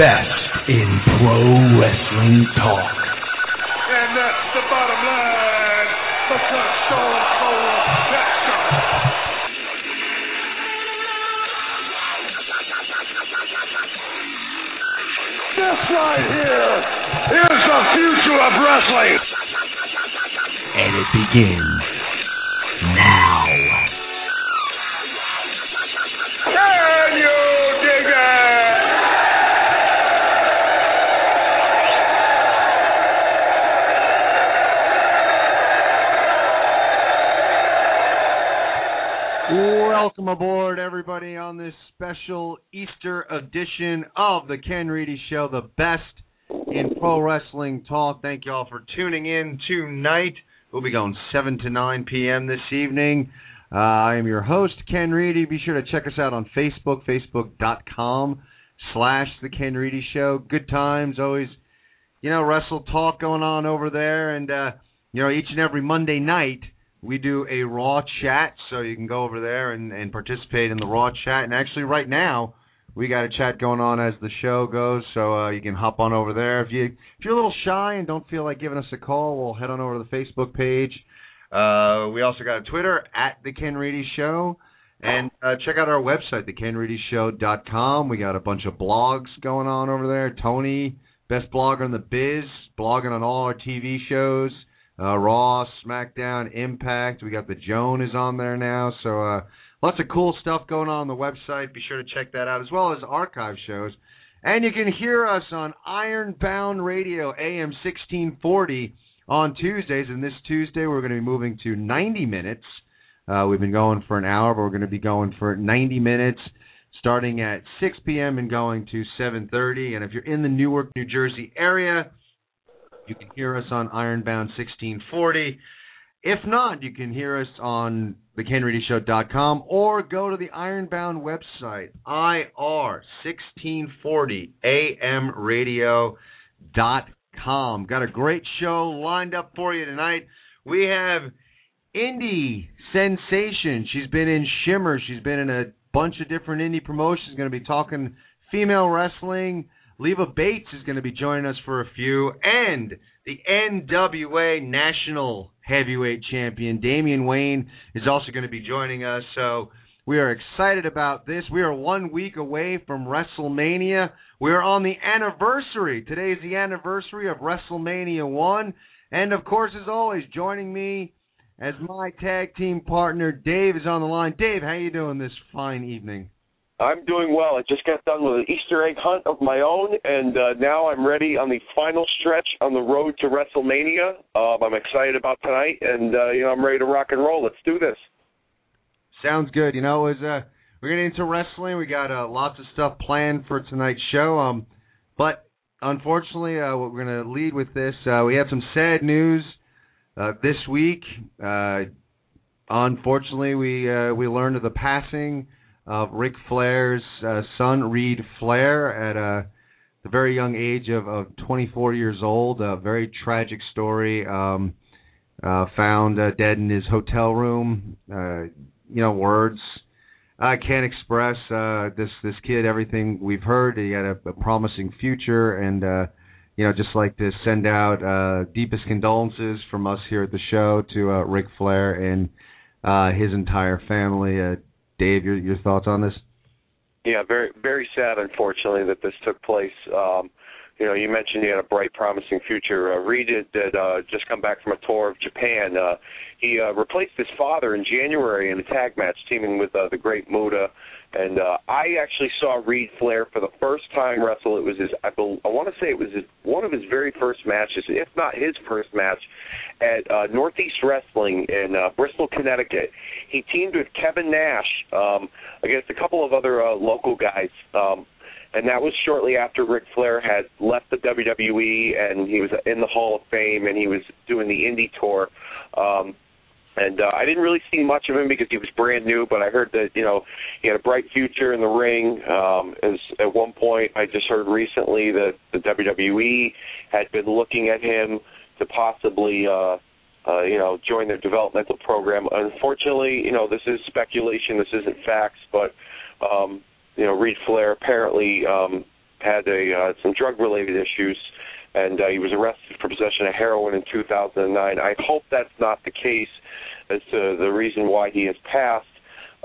Best in pro wrestling talk. And that's the bottom line. Because Stone Cold Jackson. This right here is the future of wrestling. And it begins edition of the Ken Reedy Show, the best in pro wrestling talk. Thank you all for tuning in tonight. We'll be going 7 to 9 p.m. this evening. Uh, I am your host, Ken Reedy. Be sure to check us out on Facebook, facebook.com slash the Ken Reedy Show. Good times, always, you know, wrestle talk going on over there. And, uh, you know, each and every Monday night, we do a Raw chat, so you can go over there and, and participate in the Raw chat. And actually, right now, we got a chat going on as the show goes, so uh, you can hop on over there. If you if you're a little shy and don't feel like giving us a call, we'll head on over to the Facebook page. Uh, we also got a Twitter at the Ken Reedy Show, and uh, check out our website, thekenreedyshow.com. We got a bunch of blogs going on over there. Tony, best blogger in the biz, blogging on all our TV shows uh, Raw, SmackDown, Impact. We got the Joan is on there now, so uh, lots of cool stuff going on on the website. Be sure to check that out as well as archive shows. And you can hear us on Ironbound Radio, AM 1640 on Tuesdays. And this Tuesday we're going to be moving to 90 minutes. Uh, we've been going for an hour, but we're going to be going for 90 minutes, starting at 6 p.m. and going to 7:30. And if you're in the Newark, New Jersey area, you can hear us on Ironbound 1640. If not, you can hear us on thekenreedyshow.com or go to the Ironbound website, ir1640amradio.com. Got a great show lined up for you tonight. We have indie sensation. She's been in Shimmer. She's been in a bunch of different indie promotions. Going to be talking female wrestling. Leva Bates is going to be joining us for a few, and the NWA National Heavyweight Champion Damien Wayne is also going to be joining us. So we are excited about this. We are one week away from WrestleMania. We are on the anniversary. Today is the anniversary of WrestleMania One, and of course, as always, joining me as my tag team partner, Dave is on the line. Dave, how are you doing this fine evening? I'm doing well. I just got done with an Easter egg hunt of my own, and uh, now I'm ready on the final stretch on the road to WrestleMania. Um, I'm excited about tonight, and uh, you know I'm ready to rock and roll. Let's do this. Sounds good. You know, as uh, we're getting into wrestling, we got uh, lots of stuff planned for tonight's show. Um, but unfortunately, uh, we're going to lead with this. Uh, we have some sad news uh, this week. Uh, unfortunately, we uh, we learned of the passing of Ric Flair's uh, son, Reed Flair, at a the very young age of, of 24 years old. A very tragic story. Um, uh, found uh, dead in his hotel room. Uh, you know, words I can't express. Uh, this this kid, everything we've heard, he had a, a promising future, and uh, you know, just like to send out uh, deepest condolences from us here at the show to uh, Ric Flair and uh, his entire family. Uh, Dave, your your thoughts on this? Yeah, very very sad, unfortunately, that this took place. Um, you know, you mentioned he had a bright, promising future. Uh, Reed had uh, just come back from a tour of Japan. Uh, he uh, replaced his father in January in a tag match, teaming with uh, the Great Muta. And uh, I actually saw Reed Flair for the first time wrestle. It was his, I, be, I want to say it was his, one of his very first matches, if not his first match, at uh, Northeast Wrestling in uh, Bristol, Connecticut. He teamed with Kevin Nash um, against a couple of other uh, local guys. Um, and that was shortly after Ric Flair had left the WWE and he was in the Hall of Fame and he was doing the indie tour. Um, and uh, I didn't really see much of him because he was brand new, but I heard that you know he had a bright future in the ring. Um, as at one point, I just heard recently that the WWE had been looking at him to possibly. Uh, uh, you know, join their developmental program. Unfortunately, you know, this is speculation. This isn't facts, but um, you know, Reed Flair apparently um, had a uh, some drug-related issues, and uh, he was arrested for possession of heroin in 2009. I hope that's not the case as to the reason why he has passed,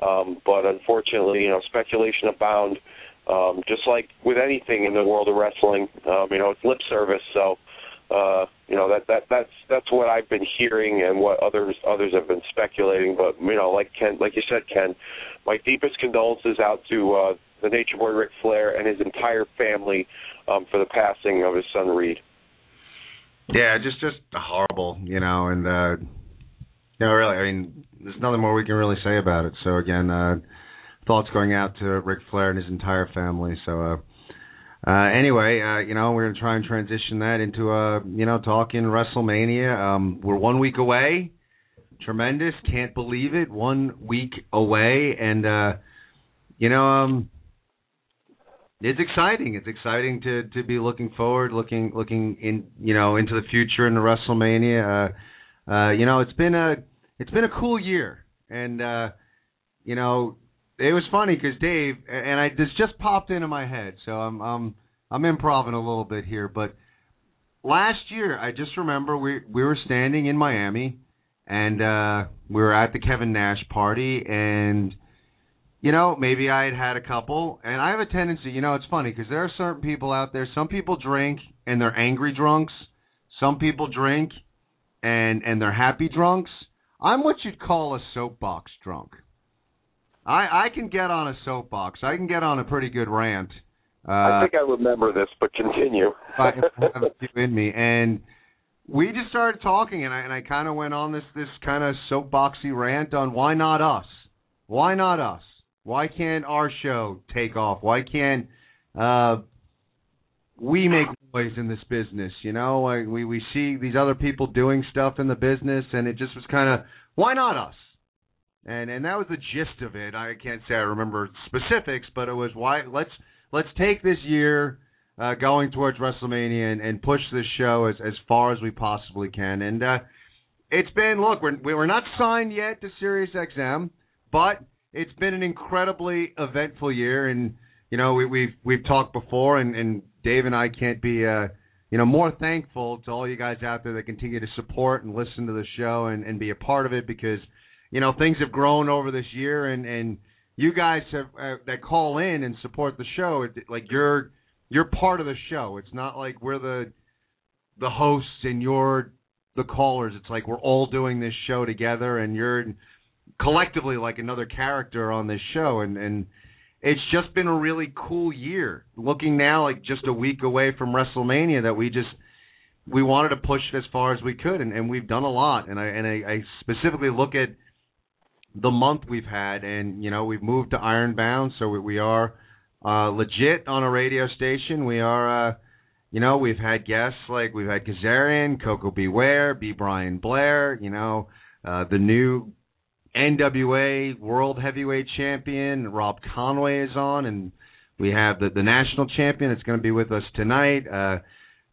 um, but unfortunately, you know, speculation abound. Um, just like with anything in the world of wrestling, um, you know, it's lip service. So, uh, you know, that that that's that's what I've been hearing and what others others have been speculating. But you know, like Ken, like you said, Ken, my deepest condolences out to uh, the Nature Boy Ric Flair and his entire family um, for the passing of his son Reed. Yeah, just just horrible, you know, and uh you know, really, I mean, there's nothing more we can really say about it. So again, uh thoughts going out to Ric Flair and his entire family. So uh uh, anyway, uh, you know, we're gonna try and transition that into uh, you know, talking WrestleMania. Um, we're one week away. Tremendous, can't believe it. One week away, and uh, you know, um, it's exciting. It's exciting to to be looking forward, looking looking in you know into the future in the WrestleMania. Uh, uh, you know, it's been a it's been a cool year, and uh, you know, it was funny because Dave and I this just popped into my head, so I'm I'm I'm improving a little bit here, but last year I just remember we we were standing in Miami and uh we were at the Kevin Nash party and you know maybe I had had a couple and I have a tendency you know it's funny because there are certain people out there some people drink and they're angry drunks some people drink and and they're happy drunks. I'm what you'd call a soapbox drunk I I can get on a soapbox. I can get on a pretty good rant. Uh, I think I remember this, but continue. I have a few in me, and we just started talking, and I and I kind of went on this this kind of soapboxy rant on why not us? Why not us? Why can't our show take off? Why can't uh, we make noise in this business? You know, like we we see these other people doing stuff in the business, and it just was kind of why not us? And and that was the gist of it. I can't say I remember specifics, but it was why let's let's take this year uh, going towards WrestleMania and, and push this show as as far as we possibly can. And uh, it's been look, we're we're not signed yet to Sirius XM, but it's been an incredibly eventful year. And you know we, we've we've talked before, and and Dave and I can't be. Uh, you know, more thankful to all you guys out there that continue to support and listen to the show and, and be a part of it because you know things have grown over this year, and and you guys have uh, that call in and support the show. It, like you're you're part of the show. It's not like we're the the hosts and you're the callers. It's like we're all doing this show together, and you're collectively like another character on this show, and and it's just been a really cool year. Looking now, like just a week away from WrestleMania, that we just we wanted to push it as far as we could, and, and we've done a lot. And I and I, I specifically look at the month we've had, and you know we've moved to Ironbound, so we, we are uh, legit on a radio station. We are, uh, you know, we've had guests like we've had Kazarian, Koko B. Ware, B. Brian Blair, you know, uh, the new NWA World Heavyweight Champion Rob Conway is on, and we have the the national champion. that's going to be with us tonight. Uh,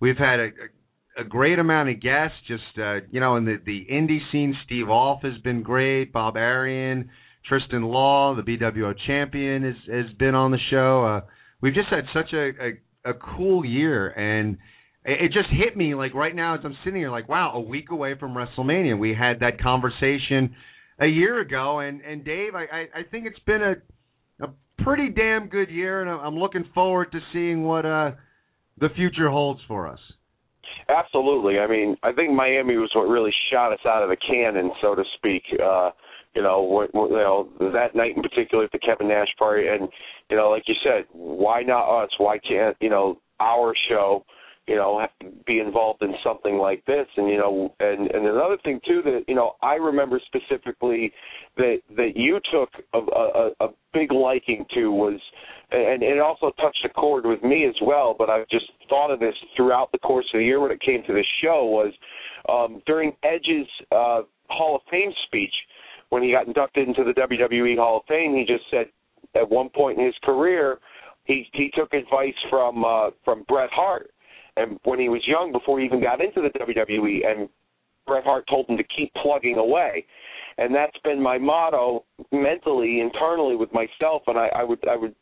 we've had a, a a great amount of guests. Just uh, you know, in the the indie scene, Steve Off has been great. Bob Arian, Tristan Law, the BWO champion, has has been on the show. Uh, we've just had such a, a a cool year, and it, it just hit me like right now as I'm sitting here, like wow, a week away from WrestleMania. We had that conversation a year ago, and and Dave, I I, I think it's been a a pretty damn good year, and I'm looking forward to seeing what uh the future holds for us. Absolutely. I mean, I think Miami was what really shot us out of the cannon, so to speak. Uh, you know, what, you know that night in particular at the Kevin Nash party, and you know, like you said, why not us? Why can't you know our show? You know, have to be involved in something like this. And you know, and and another thing too that you know I remember specifically that that you took a, a, a big liking to was, and it also touched a chord with me as well. But I've just thought of this throughout the course of the year when it came to this show was um, during Edge's uh, Hall of Fame speech when he got inducted into the WWE Hall of Fame. He just said at one point in his career he he took advice from uh, from Bret Hart and when he was young, before he even got into the WWE, and Bret Hart told him to keep plugging away, and that's been my motto mentally, internally with myself. And I, I would, I would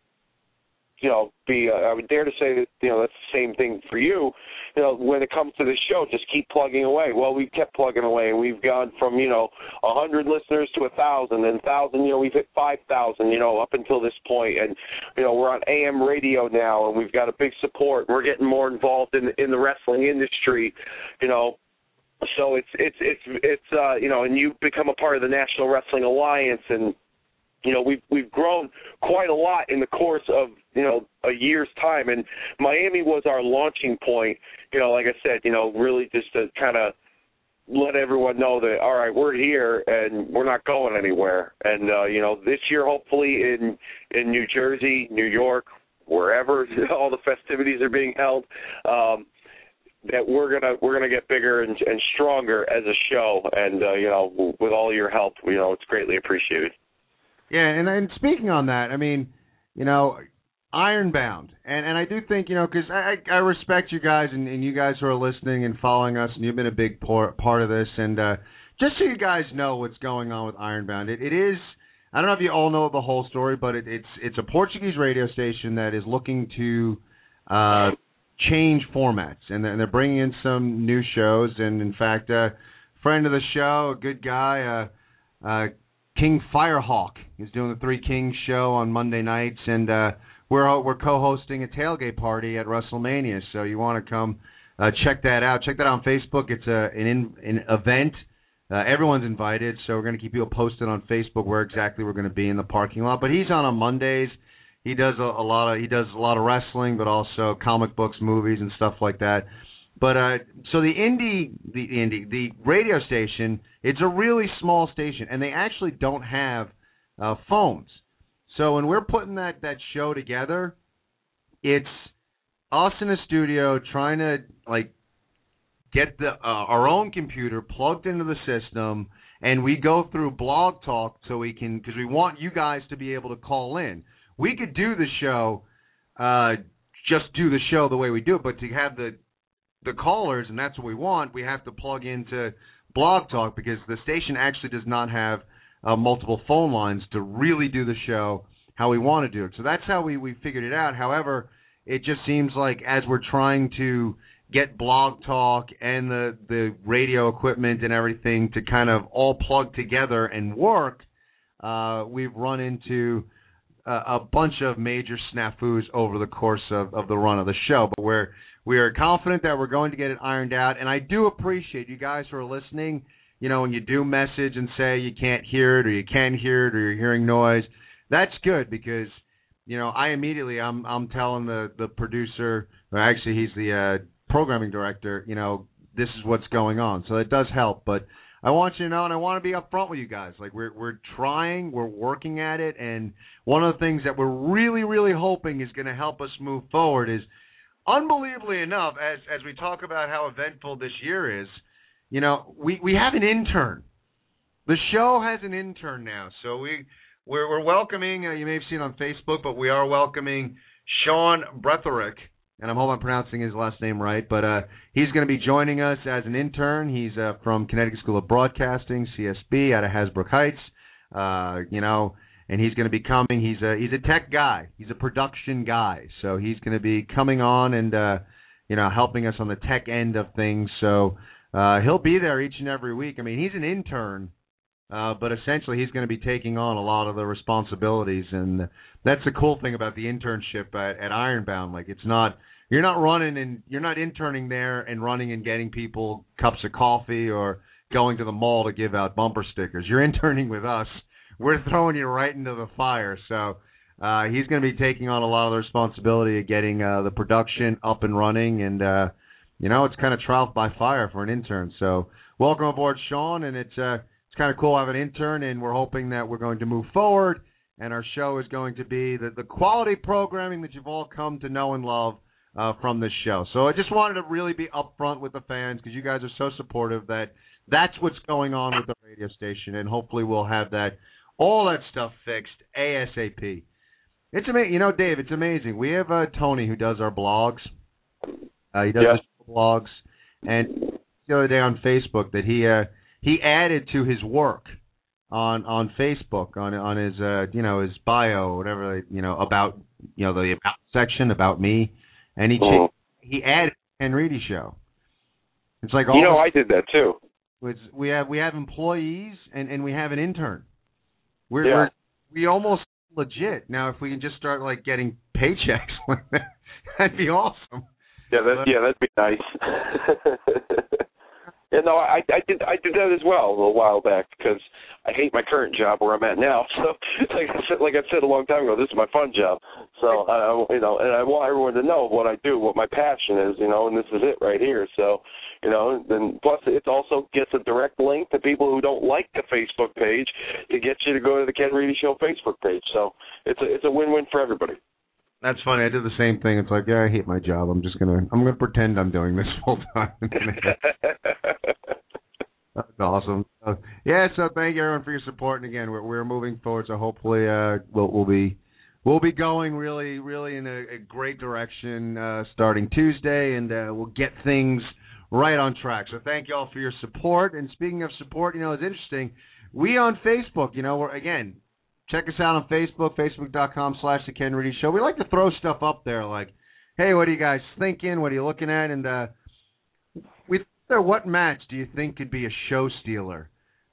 you know, be uh, I would dare to say that you know that's the same thing for you. You know, when it comes to the show, just keep plugging away. Well, we've kept plugging away, and we've gone from you know a hundred listeners to a thousand, and thousand. You know, we've hit five thousand. You know, up until this point, and you know we're on AM radio now, and we've got a big support. We're getting more involved in in the wrestling industry. You know, so it's it's it's it's uh you know and you've become a part of the National Wrestling Alliance and you know we've we've grown quite a lot in the course of you know a year's time. And Miami was our launching point you know like I said you know really just to kind of let everyone know that all right we're here and we're not going anywhere. And uh you know this year hopefully in in New Jersey New York wherever all the festivities are being held um that we're gonna we're gonna get bigger and, and stronger as a show. And uh you know with all your help you know it's greatly appreciated yeah, and and speaking on that, I mean, you know, Ironbound, and and I do think you know because I I respect you guys and, and you guys who are listening and following us, and you've been a big part part of this, and uh, just so you guys know what's going on with Ironbound, it, it is. I don't know if you all know the whole story, but it, it's it's a Portuguese radio station that is looking to uh, change formats, and they're, and they're bringing in some new shows. And in fact, a friend of the show, a good guy, uh, uh, King Firehawk is doing the Three Kings show on Monday nights, and uh, we're we're co-hosting a tailgate party at WrestleMania. So you want to come uh, check that out? Check that out on Facebook. It's a an, in, an event. Uh, everyone's invited, so we're going to keep you posted on Facebook where exactly we're going to be in the parking lot. But he's on on Mondays. He does a, a lot of he does a lot of wrestling, but also comic books, movies, and stuff like that. But uh, so the indie, the indie, the radio station, it's a really small station, and they actually don't have uh, phones. So when we're putting that that show together, it's us in a studio trying to like get the uh, our own computer plugged into the system, and we go through Blog Talk so we can because we want you guys to be able to call in. We could do the show, uh, just do the show the way we do it, but to have the the callers, and that's what we want, we have to plug into Blog Talk because the station actually does not have uh, multiple phone lines to really do the show how we want to do it. So that's how we we figured it out. However, it just seems like as we're trying to get Blog Talk and the the radio equipment and everything to kind of all plug together and work, uh, we've run into a, a bunch of major snafus over the course of, of the run of the show. But we're we are confident that we're going to get it ironed out, and I do appreciate you guys who are listening. You know, when you do message and say you can't hear it or you can hear it or you're hearing noise, that's good because you know I immediately I'm I'm telling the the producer, or actually he's the uh, programming director. You know, this is what's going on, so it does help. But I want you to know, and I want to be upfront with you guys. Like we're we're trying, we're working at it, and one of the things that we're really really hoping is going to help us move forward is unbelievably enough, as as we talk about how eventful this year is, you know, we we have an intern. The show has an intern now, so we we're, we're welcoming. Uh, you may have seen on Facebook, but we are welcoming Sean Bretherick, and I'm hoping I'm pronouncing his last name right. But uh, he's going to be joining us as an intern. He's uh, from Connecticut School of Broadcasting, CSB, out of Hasbrouck Heights. Uh, you know, and he's going to be coming. He's a he's a tech guy. He's a production guy. So he's going to be coming on and uh, you know helping us on the tech end of things. So uh, he'll be there each and every week. I mean, he's an intern, uh, but essentially he's going to be taking on a lot of the responsibilities, and that's the cool thing about the internship at, at Ironbound. Like it's not you're not running and you're not interning there and running and getting people cups of coffee or going to the mall to give out bumper stickers. You're interning with us. We're throwing you right into the fire. So uh, he's going to be taking on a lot of the responsibility of getting uh, the production up and running, and uh, you know it's kind of trial by fire for an intern. So welcome aboard, Sean, and it's uh, it's kind of cool to have an intern, and we're hoping that we're going to move forward, and our show is going to be the the quality programming that you've all come to know and love uh, from this show. So I just wanted to really be upfront with the fans because you guys are so supportive that that's what's going on with the radio station, and hopefully we'll have that all that stuff fixed ASAP. It's amazing, you know, Dave. It's amazing. We have uh, Tony who does our blogs. Uh, he does Yes. blogs, and the other day on Facebook that he uh, he added to his work on on Facebook on on his uh, you know his bio whatever you know about you know the about section about me, and he Mhm. cha- he added Ken Reedy show. It's like all You know, I did that too. it's, we have we have employees and and we have an intern. We're, Yeah. we're we almost legit now. If we can just start like getting paychecks, that'd be awesome. Yeah, that, yeah, that'd be nice. yeah, no, I I did I did that as well a while back because I hate my current job where I'm at now. So like I said, like I said a long time ago, this is my fun job. So uh, you know, and I want everyone to know what I do, what my passion is, you know, and this is it right here. So you know, then plus it also gets a direct link to people who don't like the Facebook page to get you to go to the Ken Reedy Show Facebook page. So it's a it's a win-win for everybody. That's funny. I did the same thing. It's like, yeah, I hate my job. I'm just gonna I'm gonna pretend I'm doing this full time. That's awesome. Uh, yeah, so thank you everyone for your support. And again, we're we're moving forward. So hopefully, uh, we'll we'll be we'll be going really really in a, a great direction uh, starting Tuesday, and uh, we'll get things right on track. So thank you all for your support. And speaking of support, you know, it's interesting. We on Facebook, you know, we're again check us out on Facebook, facebook.com slash the Ken Show. We like to throw stuff up there like, hey, what are you guys thinking? What are you looking at? And uh, we there, what match do you think could be a show stealer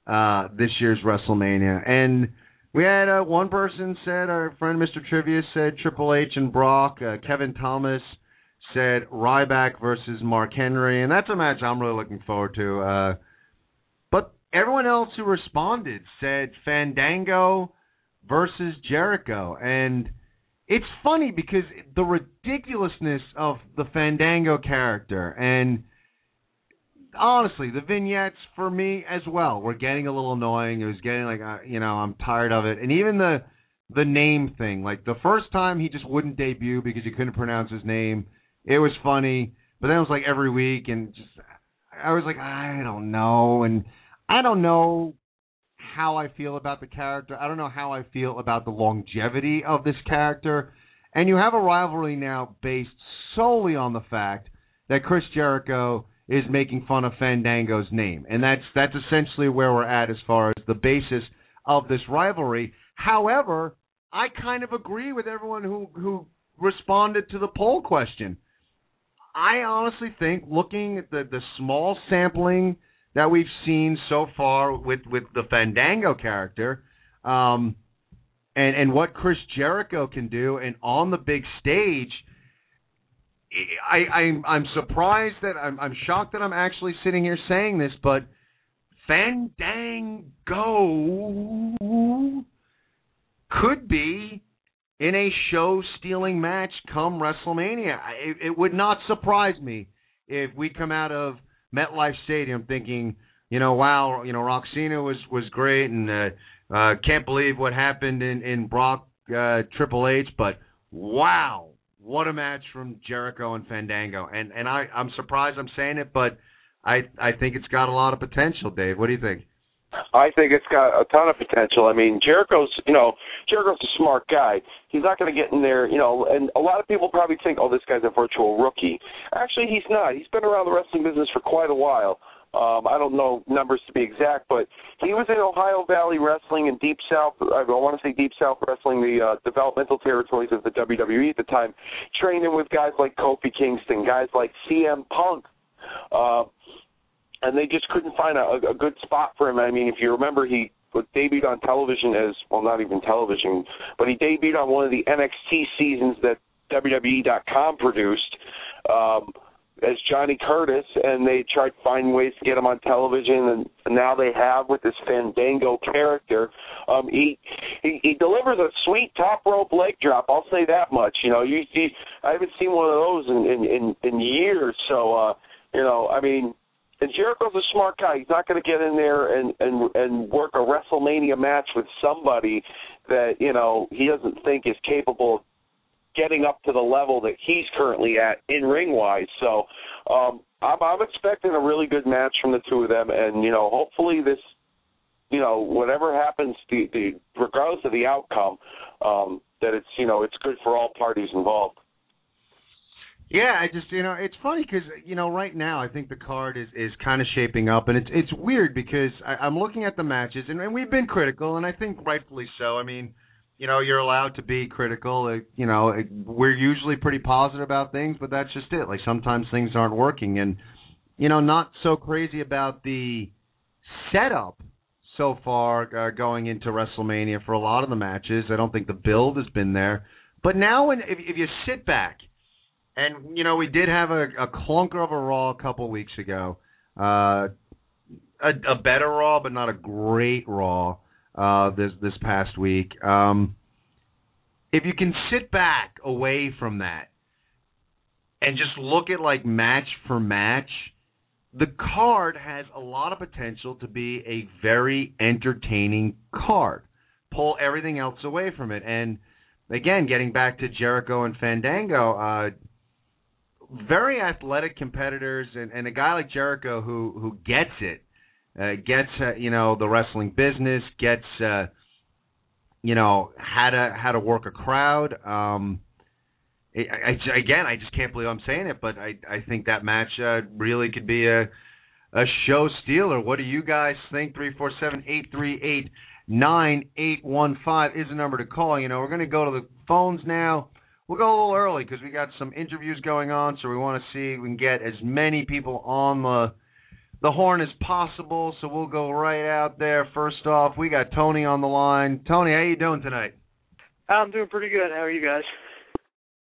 uh, this year's WrestleMania? And we had uh, one person said, our friend Mr. Trivia said Triple H and Brock. Uh, Kevin Thomas said Ryback versus Mark Henry, and that's a match I'm really looking forward to. Uh, but everyone else who responded said Fandango versus Jericho, and it's funny because the ridiculousness of the Fandango character and honestly, the vignettes for me as well were getting a little annoying. It was getting like, uh, you know, I'm tired of it. And even the the name thing, like the first time he just wouldn't debut because he couldn't pronounce his name. It was funny, but then it was like every week, and just I was like, I don't know, and I don't know how I feel about the character. I don't know how I feel about the longevity of this character. And you have a rivalry now based solely on the fact that Chris Jericho is making fun of Fandango's name. And that's that's essentially where we're at as far as the basis of this rivalry. However, I kind of agree with everyone who who responded to the poll question. I honestly think looking at the the small sampling that we've seen so far with with the Fandango character, um, and and what Chris Jericho can do, and on the big stage, I I'm I'm surprised that I'm I'm shocked that I'm actually sitting here saying this, but Fandango could be in a show stealing match come WrestleMania. It, it would not surprise me if we come out of MetLife Stadium thinking, you know, wow, you know, Rock-Cena was was great, and uh, uh, can't believe what happened in in Brock uh, Triple H, but wow, what a match from Jericho and Fandango, and and I I'm surprised I'm saying it, but I I think it's got a lot of potential, Dave. What do you think? I think it's got a ton of potential. I mean, Jericho's, you know, Jericho's a smart guy. He's not going to get in there, you know, and a lot of people probably think, oh, this guy's a virtual rookie. Actually, he's not. He's been around the wrestling business for quite a while. Um, I don't know numbers to be exact, but he was in Ohio Valley Wrestling and Deep South. I want to say Deep South Wrestling, the uh, developmental territories of the WWE at the time, training with guys like Kofi Kingston, guys like CM Punk. Uh, and they just couldn't find a, a good spot for him. I mean, if you remember, he debuted on television as well, not even television, but he debuted on one of the NXT seasons that WWE.com produced. um, as Johnny Curtis, and they tried to find ways to get him on television, and now they have with this Fandango character. Um, he, he he delivers a sweet top rope leg drop. I'll say that much. You know, you see, I haven't seen one of those in in in, in years. So, uh, you know, I mean, and Jericho's a smart guy. He's not going to get in there and and and work a WrestleMania match with somebody that you know he doesn't think is capable of getting up to the level that he's currently at in ring wise. So um, I'm, I'm expecting a really good match from the two of them, and you know hopefully this, you know whatever happens, the, the regardless of the outcome, um, that it's you know it's good for all parties involved. Yeah, I just you know it's funny because you know right now I think the card is is kind of shaping up, and it's it's weird because I, I'm looking at the matches, and, and we've been critical, and I think rightfully so. I mean, you know, you're allowed to be critical. You know, we're usually pretty positive about things, but that's just it. Like sometimes things aren't working, and you know, not so crazy about the setup so far uh, going into WrestleMania for a lot of the matches. I don't think the build has been there, but now when if, if you sit back and you know, we did have a, a clunker of a Raw a couple weeks ago. Uh, a, a better Raw, but not a great Raw uh, this this past week. Um, if you can sit back away from that and just look at like match for match, the card has a lot of potential to be a very entertaining card. Pull everything else away from it, and again, getting back to Jericho and Fandango, uh, very athletic competitors, and, and a guy like Jericho who who gets it, uh, gets uh, you know the wrestling business, gets uh, you know how to how to work a crowd. Um, I, I, again, I just can't believe I'm saying it, but I I think that match uh, really could be a a show stealer. What do you guys think? Three four seven eight three eight nine eight one five is the number to call. You know, we're going to go to the phones now we'll go a little early because we got some interviews going on, so we want to see if we can get as many people on the the horn as possible. So we'll go right out there. First off, we got Tony on the line. Tony, how you doing tonight? I'm doing pretty good. How are you guys?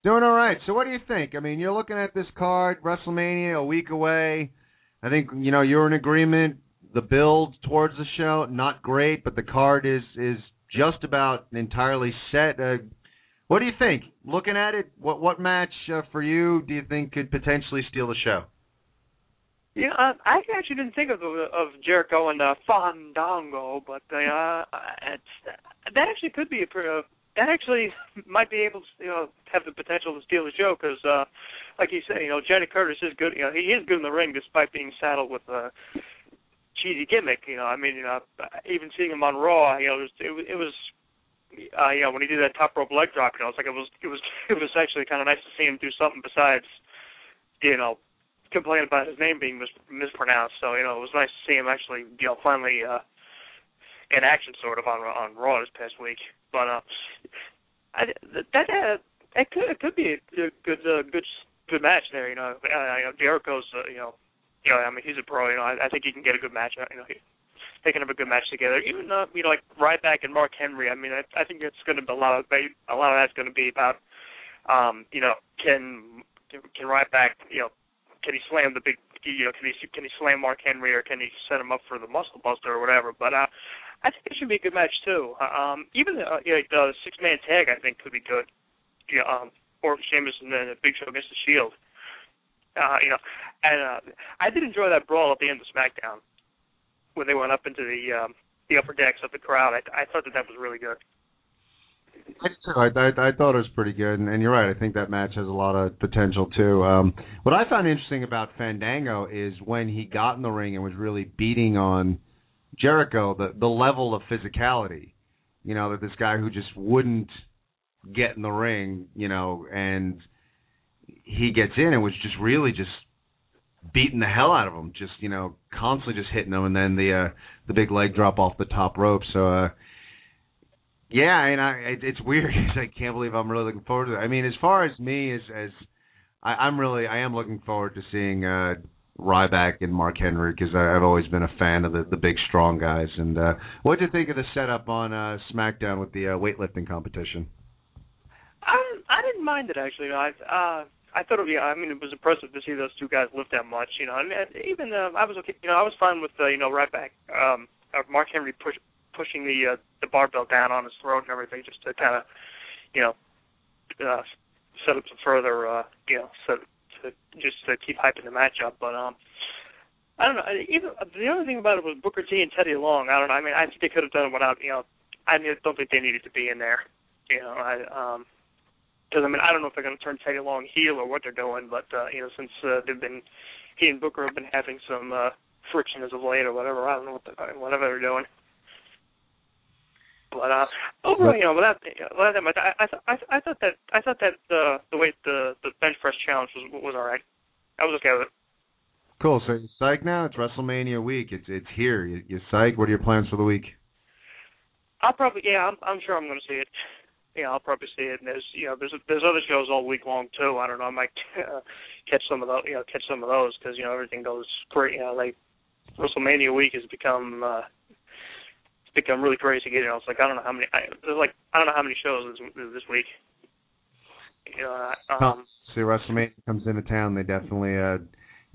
Doing all right. So what do you think? I mean, you're looking at this card, WrestleMania, a week away. I think you know you're in agreement. The build towards the show not great, but the card is is just about entirely set. Uh, what do you think? Looking at it, what what match uh, for you do you think could potentially steal the show? Yeah, uh, I actually didn't think of of Jericho and uh, Fandango, but uh, it's, that actually could be a uh, that actually might be able to you know have the potential to steal the show because, uh, like you said, you know Johnny Curtis is good. You know he is good in the ring despite being saddled with a cheesy gimmick. You know, I mean, you know, even seeing him on Raw, you know, it was, it, it was uh, you when he did that top rope leg drop, you know, it's like it was it was it was actually kind of nice to see him do something besides, you know, complain about his name being mis- mispronounced. So you know, it was nice to see him actually, you know, finally uh, in action sort of on on Raw this past week. But uh, I, that uh, it could it could be a good uh, good good match there. You know, uh, you know Jericho's uh, you know. You know, I mean, he's a pro. You know, I, I think he can get a good match. You know, he, they can have a good match together. Even uh, you know, like Ryback and Mark Henry. I mean, I, I think it's going to be a lot of a lot of that's going to be about, um, you know, can can Ryback, you know, can he slam the big, you know, can he can he slam Mark Henry or can he set him up for the Muscle Buster or whatever? But uh, I think it should be a good match too. Um, even uh, you know, the six man tag I think could be good. You know, um, or Sheamus and then Big Show against the Shield. Uh, you know, and uh, I did enjoy that brawl at the end of SmackDown when they went up into the um, the upper decks of the crowd. I, I thought that that was really good. I, I, I thought it was pretty good, and, and you're right. I think that match has a lot of potential too. Um, what I found interesting about Fandango is when he got in the ring and was really beating on Jericho, the the level of physicality. You know that this guy who just wouldn't get in the ring, you know, and he gets in and was just really just beating the hell out of him, just you know, constantly just hitting them, and then the uh, the big leg drop off the top rope. So, uh, yeah, and I it, it's weird. Because I can't believe I'm really looking forward to it. I mean, as far as me as as I, I'm really I am looking forward to seeing uh, Ryback and Mark Henry because I've always been a fan of the the big strong guys. And uh, what did you think of the setup on uh, SmackDown with the uh, weightlifting competition? I I didn't mind it actually. I uh I thought it, yeah, I mean, it was impressive to see those two guys lift that much, you know. And, and even uh, I was okay, you know, I was fine with uh, you know Ryback um, uh, Mark Henry push, pushing the uh, the barbell down on his throat and everything, just to kind of, you know, uh, set up some further, uh, you know, set to just to keep hyping the match up. But um, I don't know. Even the other thing about it was Booker T and Teddy Long. I don't know. I mean, I think they could have done it without. You know, I don't think they needed to be in there. You know, I um, because I mean, I don't know if they're going to turn Teddy Long heel or what they're doing, but uh, you know, since uh, they've been he and Booker have been having some uh, friction as of late or whatever. I don't know what the, whatever they're doing. But uh, overall, you know, without without that much, I I, th- I, I thought that I thought that the the way the the bench press challenge was was all right. I was okay with it. Cool. So you psych now? It's WrestleMania week. It's it's here. You, you psych? What are your plans for the week? I'll probably yeah. I'm I'm sure I'm going to see it. Yeah, I'll probably see it. And there's you know there's there's other shows all week long too. I don't know. I might uh, catch some of those. You know, catch some of those because you know everything goes great. You know, like WrestleMania week has become uh, it's become really crazy. You know, it's like I don't know how many. I, there's like I don't know how many shows this this week. You know, um, See, WrestleMania comes into town. They definitely uh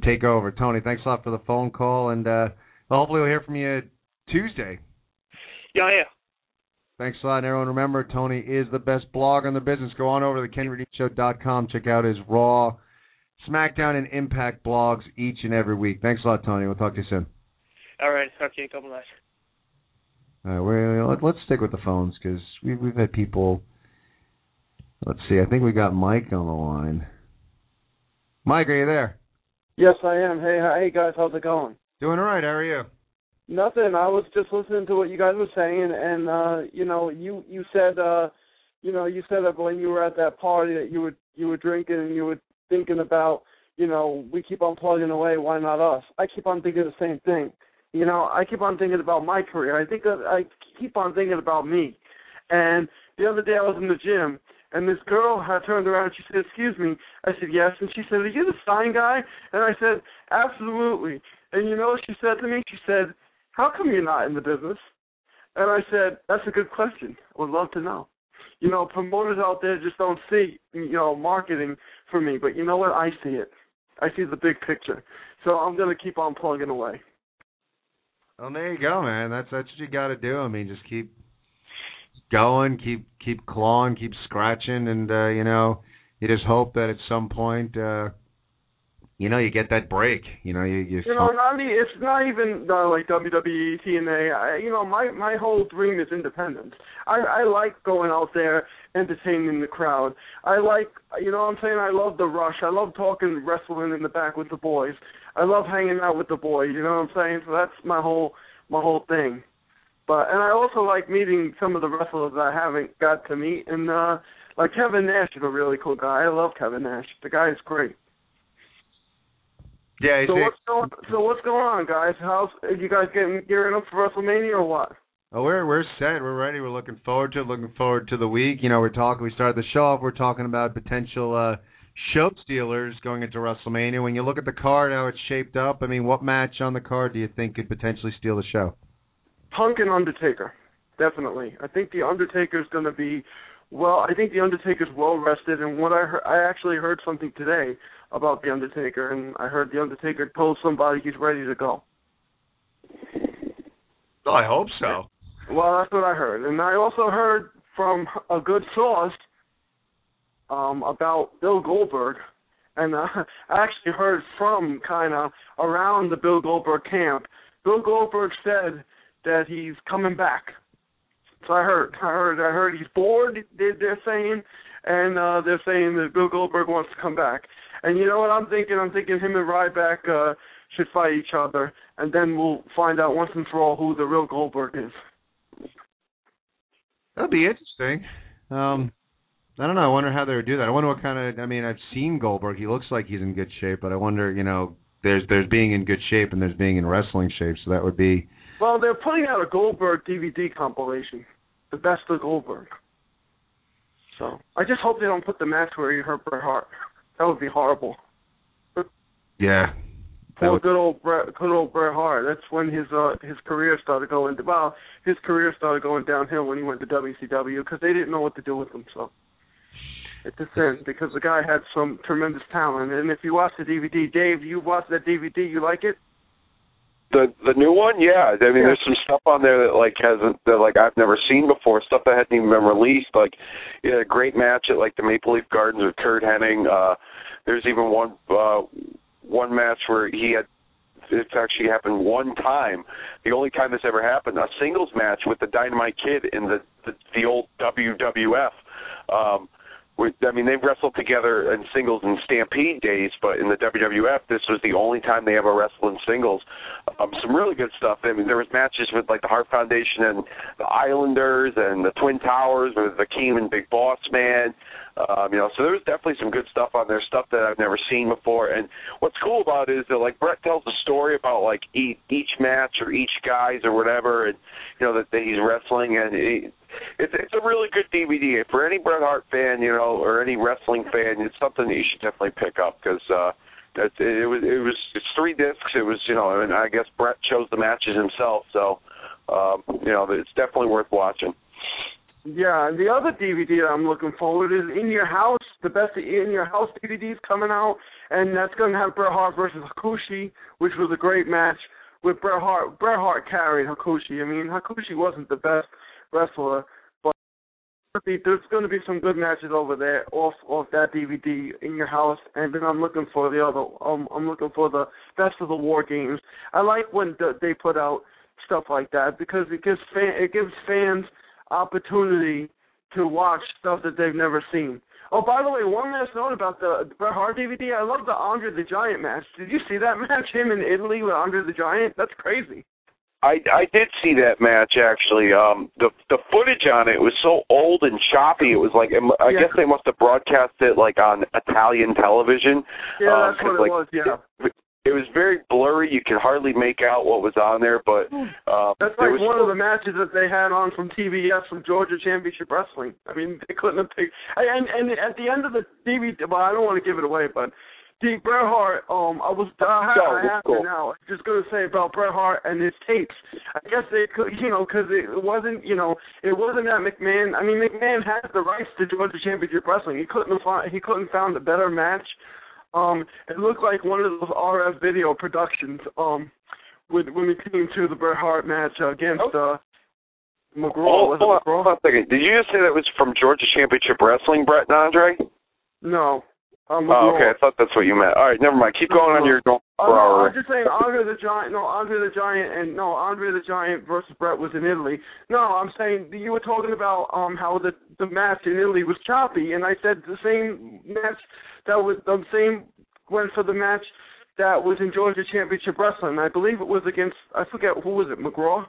take over. Tony, thanks a lot for the phone call, and uh well, hopefully we'll hear from you Tuesday. Yeah, yeah. Thanks a lot, everyone. Remember, Tony is the best blog on the business. Go on over to thekenreedyshow.com. Check out his Raw, SmackDown, and Impact blogs each and every week. Thanks a lot, Tony. We'll talk to you soon. All right. Talk to you in a couple nights. All right, we're, let, let's stick with the phones because we, we've had people. Let's see. I think we got Mike on the line. Mike, are you there? Yes, I am. Hey, hey guys, how's it going? Doing all right. How are you? Nothing. I was just listening to what you guys were saying, and uh, you know, you you said, uh, you know, you said that when you were at that party that you were you were drinking and you were thinking about, you know, we keep on plugging away. Why not us? I keep on thinking the same thing. You know, I keep on thinking about my career. I think I keep on thinking about me. And the other day I was in the gym, and this girl had turned around and she said, "Excuse me." I said, "Yes." And she said, "Are you the sign guy?" And I said, "Absolutely." And you know what she said to me? She said, "How come you're not in the business?" And I said, "That's a good question. I would love to know." You know, promoters out there just don't see, you know, marketing for me. But you know what? I see it. I see the big picture. So I'm going to keep on plugging away. Well, there you go, man. That's that's what you got to do. I mean, just keep going, keep keep clawing, keep scratching, and uh, you know, you just hope that at some point, uh, you know, you get that break. You know, you you. You know, not e- it's not even uh, like WWE, TNA. I, you know, my my whole dream is independence. I I like going out there, entertaining the crowd. I like, you know, what I'm saying I love the rush. I love talking wrestling in the back with the boys. I love hanging out with the boys. You know what I'm saying? So that's my whole my whole thing. But and I also like meeting some of the wrestlers that I haven't got to meet. And uh like Kevin Nash is a really cool guy. I love Kevin Nash. The guy is great. Yeah. So what's going so what's going on, guys? How's are you guys getting gearing up for WrestleMania or what? Oh, we're we're set. We're ready. We're looking forward to it. Looking forward to the week. You know, we're talking. We started the show off. We're talking about potential uh show stealers going into WrestleMania. When you look at the card, how it's shaped up. I mean, what match on the card do you think could potentially steal the show? Punk and Undertaker, definitely. I think the Undertaker's going to be well. I think the Undertaker's well rested, and what I heard, I actually heard something today about the Undertaker, and I heard the Undertaker told somebody he's ready to go. I hope so. Well, that's what I heard, and I also heard from a good source um, about Bill Goldberg, and uh, I actually heard from kind of around the Bill Goldberg camp. Bill Goldberg said that he's coming back. So I heard, I heard, I heard he's bored. They, they're saying, and uh, they're saying that Bill Goldberg wants to come back. And you know what I'm thinking? I'm thinking him and Ryback uh, should fight each other, and then we'll find out once and for all who the real Goldberg is. That'd be interesting. Um, I don't know. I wonder how they would do that. I wonder what kind of. I mean, I've seen Goldberg. He looks like he's in good shape, but I wonder, you know, there's there's being in good shape and there's being in wrestling shape. So that would be. Well, they're putting out a Goldberg DVD compilation, the best of Goldberg. So I just hope they don't put the match where he hurt Bret Hart. That would be horrible. Yeah. Would... good old Bret, good old Bret Hart. That's when his uh his career started going. Well, his career started going downhill when he went to WCW because they didn't know what to do with him. So. at this end because the guy had some tremendous talent. And if you watch the DVD, Dave, you watch that DVD, you like it? The the new one, yeah. I mean, there's some stuff on there that like hasn't that like I've never seen before. Stuff that hadn't even been released. Like, had a great match at like the Maple Leaf Gardens with Curt Hennig. Uh, there's even one uh, one match where he had. It's actually happened one time. The only time this ever happened, a singles match with the Dynamite Kid in the the, the old WWF. Um, I mean, they've wrestled together in singles in Stampede days, but in the WWF, this was the only time they ever wrestled in singles. Um, some really good stuff. I mean, there was matches with like the Hart Foundation and the Islanders and the Twin Towers with Akeem and Big Boss Man. Um, you know, so there was definitely some good stuff on there, stuff that I've never seen before. And what's cool about it is that like Bret tells a story about like each, each match or each guys or whatever, and you know that, that he's wrestling, and it, it's it's a really good DVD for any Bret Hart fan, you know, or any wrestling fan. It's something that you should definitely pick up because uh, it, it was it was it's three discs. It was you know, and I guess Bret chose the matches himself, so um, you know, it's definitely worth watching. Yeah, and the other DVD I'm looking forward is In Your House. The best In Your House DVD is coming out, and that's going to have Bret Hart versus Hakushi, which was a great match with Bret Hart. Bret Hart carried Hakushi. I mean, Hakushi wasn't the best wrestler, but there's going to be some good matches over there off off that DVD in your house, and then I'm looking for the other. Um, I'm looking for the best of the war games. I like when the, they put out stuff like that because it gives fan, it gives fans opportunity to watch stuff that they've never seen. Oh, by the way, one last note about the Bret Hart DVD. I love the Andre the Giant match. Did you see that match? Him in Italy with Andre the Giant. That's crazy. I I did see that match actually. Um, the the footage on it was so old and choppy. It was like I Yeah. guess they must have broadcast it like on Italian television. Yeah, Um, that's what 'cause, it was. Yeah. It, it was very blurry. You could hardly make out what was on there, but um, That's like was one of the matches that they had on from TBS from Georgia Championship Wrestling. I mean, they couldn't have picked. And and at the end of the DVD, well, I don't want to give it away, but the Bret Hart, um, I was I, I have cool. to now. I'm just gonna say about Bret Hart and his tapes. I guess they could, you know, because it wasn't, you know, it wasn't that McMahon. I mean, McMahon has the rights to Georgia Championship Wrestling. He couldn't have found, he couldn't found a better match. Um, it looked like one of those RF video productions. Um, when when it came to the Bret Hart match against uh McGraw. Oh, it hold on, McGraw? hold on a second. Did you just say that was from Georgia Championship Wrestling, Bret and Andre? No. Um, Oh, okay. I thought that's what you meant. All right, never mind. Keep going on your going Oh, no. I'm just saying Andre the Giant. No, Andre the Giant, and no, Andre the Giant versus Bret was in Italy. No, I'm saying you were talking about um how the the match in Italy was choppy, and I said the same match that was the same went for the match that was in Georgia Championship Wrestling. I believe it was against I forget who was it McGraw.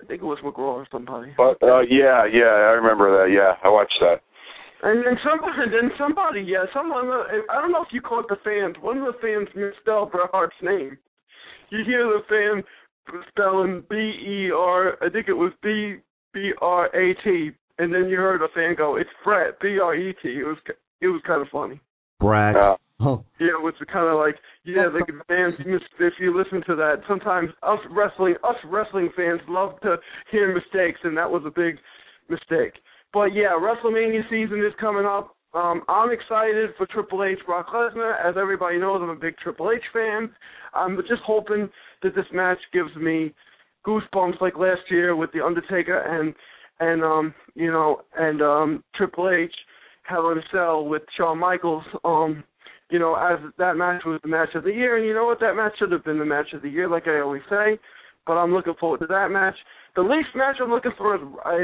I think it was McGraw or somebody. But uh, yeah, yeah, I remember that. Yeah, I watched that. And then somebody, then somebody, yeah, someone. I don't know if you caught the fans. One of the fans misspelled Bret Hart's name. You hear the fan spelling B E R. I think it was B B R A T, and then you heard a fan go, "It's Bret B R E T." It was it was kind of funny. Brad. Uh, Oh, Yeah, it was kind of like yeah, the fans. Mis- if you listen to that, sometimes us wrestling us wrestling fans love to hear mistakes, and that was a big mistake. But yeah, WrestleMania season is coming up. Um, I'm excited for Triple H, Brock Lesnar. As everybody knows, I'm a big Triple H fan. I'm just hoping that this match gives me goosebumps like last year with the Undertaker and and um you know and um Triple H in a Cell with Shawn Michaels. Um, you know, as that match was the match of the year, and you know what, that match should have been the match of the year, like I always say. But I'm looking forward to that match. The least match I'm looking for is,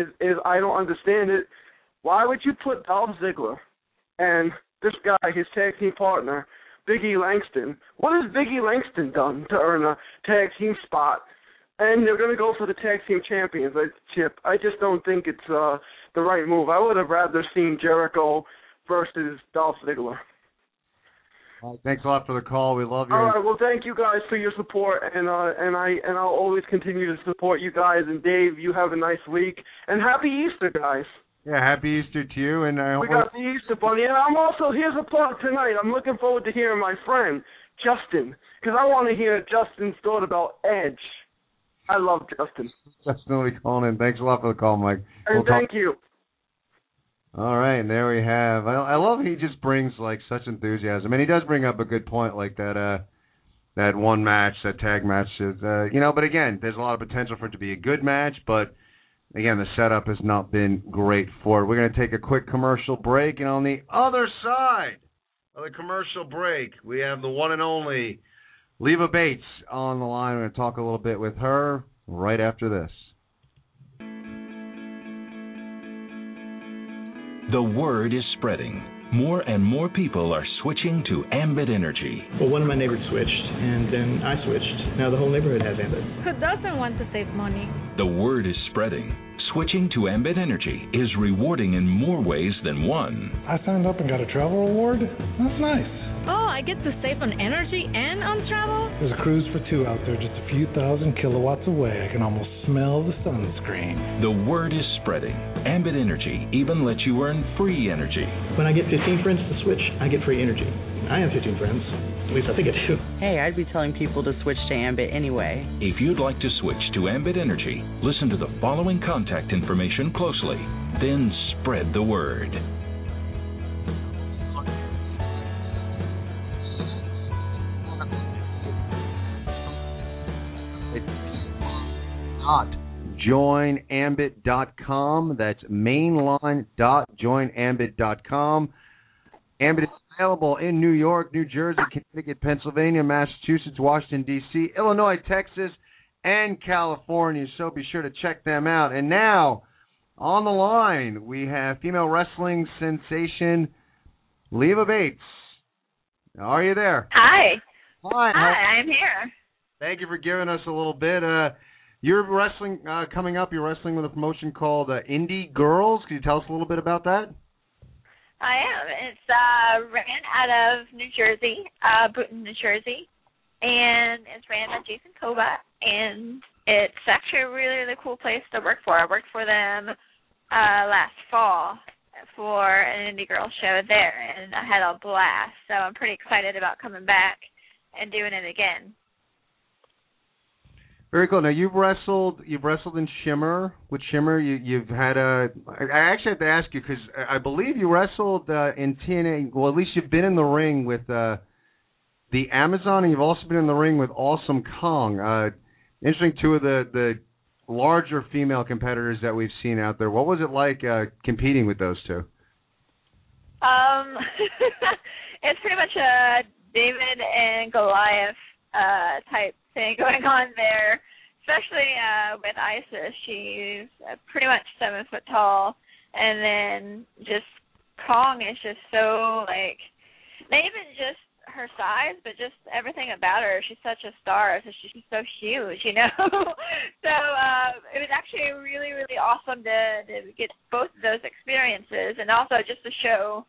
is, is I don't understand it. Why would you put Dolph Ziggler and this guy, his tag team partner, Biggie Langston? What has Biggie Langston done to earn a tag team spot? And they're to go for the tag team champions I, chip. I just don't think it's uh, the right move. I would have rather seen Jericho versus Dolph Ziggler. Right, thanks a lot for the call. We love you. All right. Well, thank you guys for your support, and uh, and I and I'll always continue to support you guys. And Dave, you have a nice week, and happy Easter, guys. Yeah, happy Easter to you, and I hope We got the Easter bunny, and I'm also here's a plug tonight. I'm looking forward to hearing my friend Justin, because I want to hear Justin's thought about Edge. I love Justin, definitely calling in. Thanks a lot for the call, Mike. and We'll talk- thank you. All right, and there we have. I, I love he just brings like such enthusiasm, and he does bring up a good point, like that. uh that one match, that tag match is, uh, you know, but again, there's a lot of potential for it to be a good match, but again, the setup has not been great for it. We're to take a quick commercial break, and on the other side of the commercial break, we have the one and only Leva Bates on the line. We're to talk a little bit with her right after this. The word is spreading. More and more people are switching to Ambit Energy. Well, one of my neighbors switched, and then I switched. Now the whole neighborhood has Ambit. Who doesn't want to save money? The word is spreading. Switching to Ambit Energy is rewarding in more ways than one. I signed up and got a travel award. That's nice. Oh, I get to save on energy and on travel? There's a cruise for two out there just a few thousand kilowatts away. I can almost smell the sunscreen. The word is spreading. Ambit Energy even lets you earn free energy. When I get 15 friends to switch, I get free energy. I have 15 friends. At least I think I do. Hey, I'd be telling people to switch to Ambit anyway. If you'd like to switch to Ambit Energy, listen to the following contact information closely. Then spread the word. Dot joinambit.com. That's mainline dot joinambit.com. Ambit is available in New York, New Jersey, Connecticut, Pennsylvania, Massachusetts, Washington, D.C., Illinois, Texas, and California. So be sure to check them out. And now, on the line, we have female wrestling sensation Leva Bates. Are you there? Hi. Hi. Hi, I'm here. Thank you for giving us a little bit. Uh, you're wrestling uh, coming up. You're wrestling with a promotion called uh, Indie Girls. Can you tell us a little bit about that? I am. It's uh, ran out of New Jersey, uh, Boonton, New Jersey, and it's ran by Jason Koba. And it's actually a really, really cool place to work for. I worked for them uh, last fall for an Indie Girl show there, and I had a blast. So I'm pretty excited about coming back and doing it again. Very cool. Now you've wrestled. You've wrestled in Shimmer. With Shimmer, you, you've had a. I actually have to ask you because I believe you wrestled uh, in TNA. Well, at least you've been in the ring with uh, the Amazon, and you've also been in the ring with Awesome Kong. Uh, interesting, two of the the larger female competitors that we've seen out there. What was it like uh, competing with those two? Um, it's pretty much a David and Goliath uh type thing going on there, especially uh with Isis. She's uh, pretty much seven foot tall, and then just Kong is just so like, not even just her size, but just everything about her. She's such a star. So she's so huge, you know. so uh, it was actually really, really awesome to, to get both of those experiences, and also just to show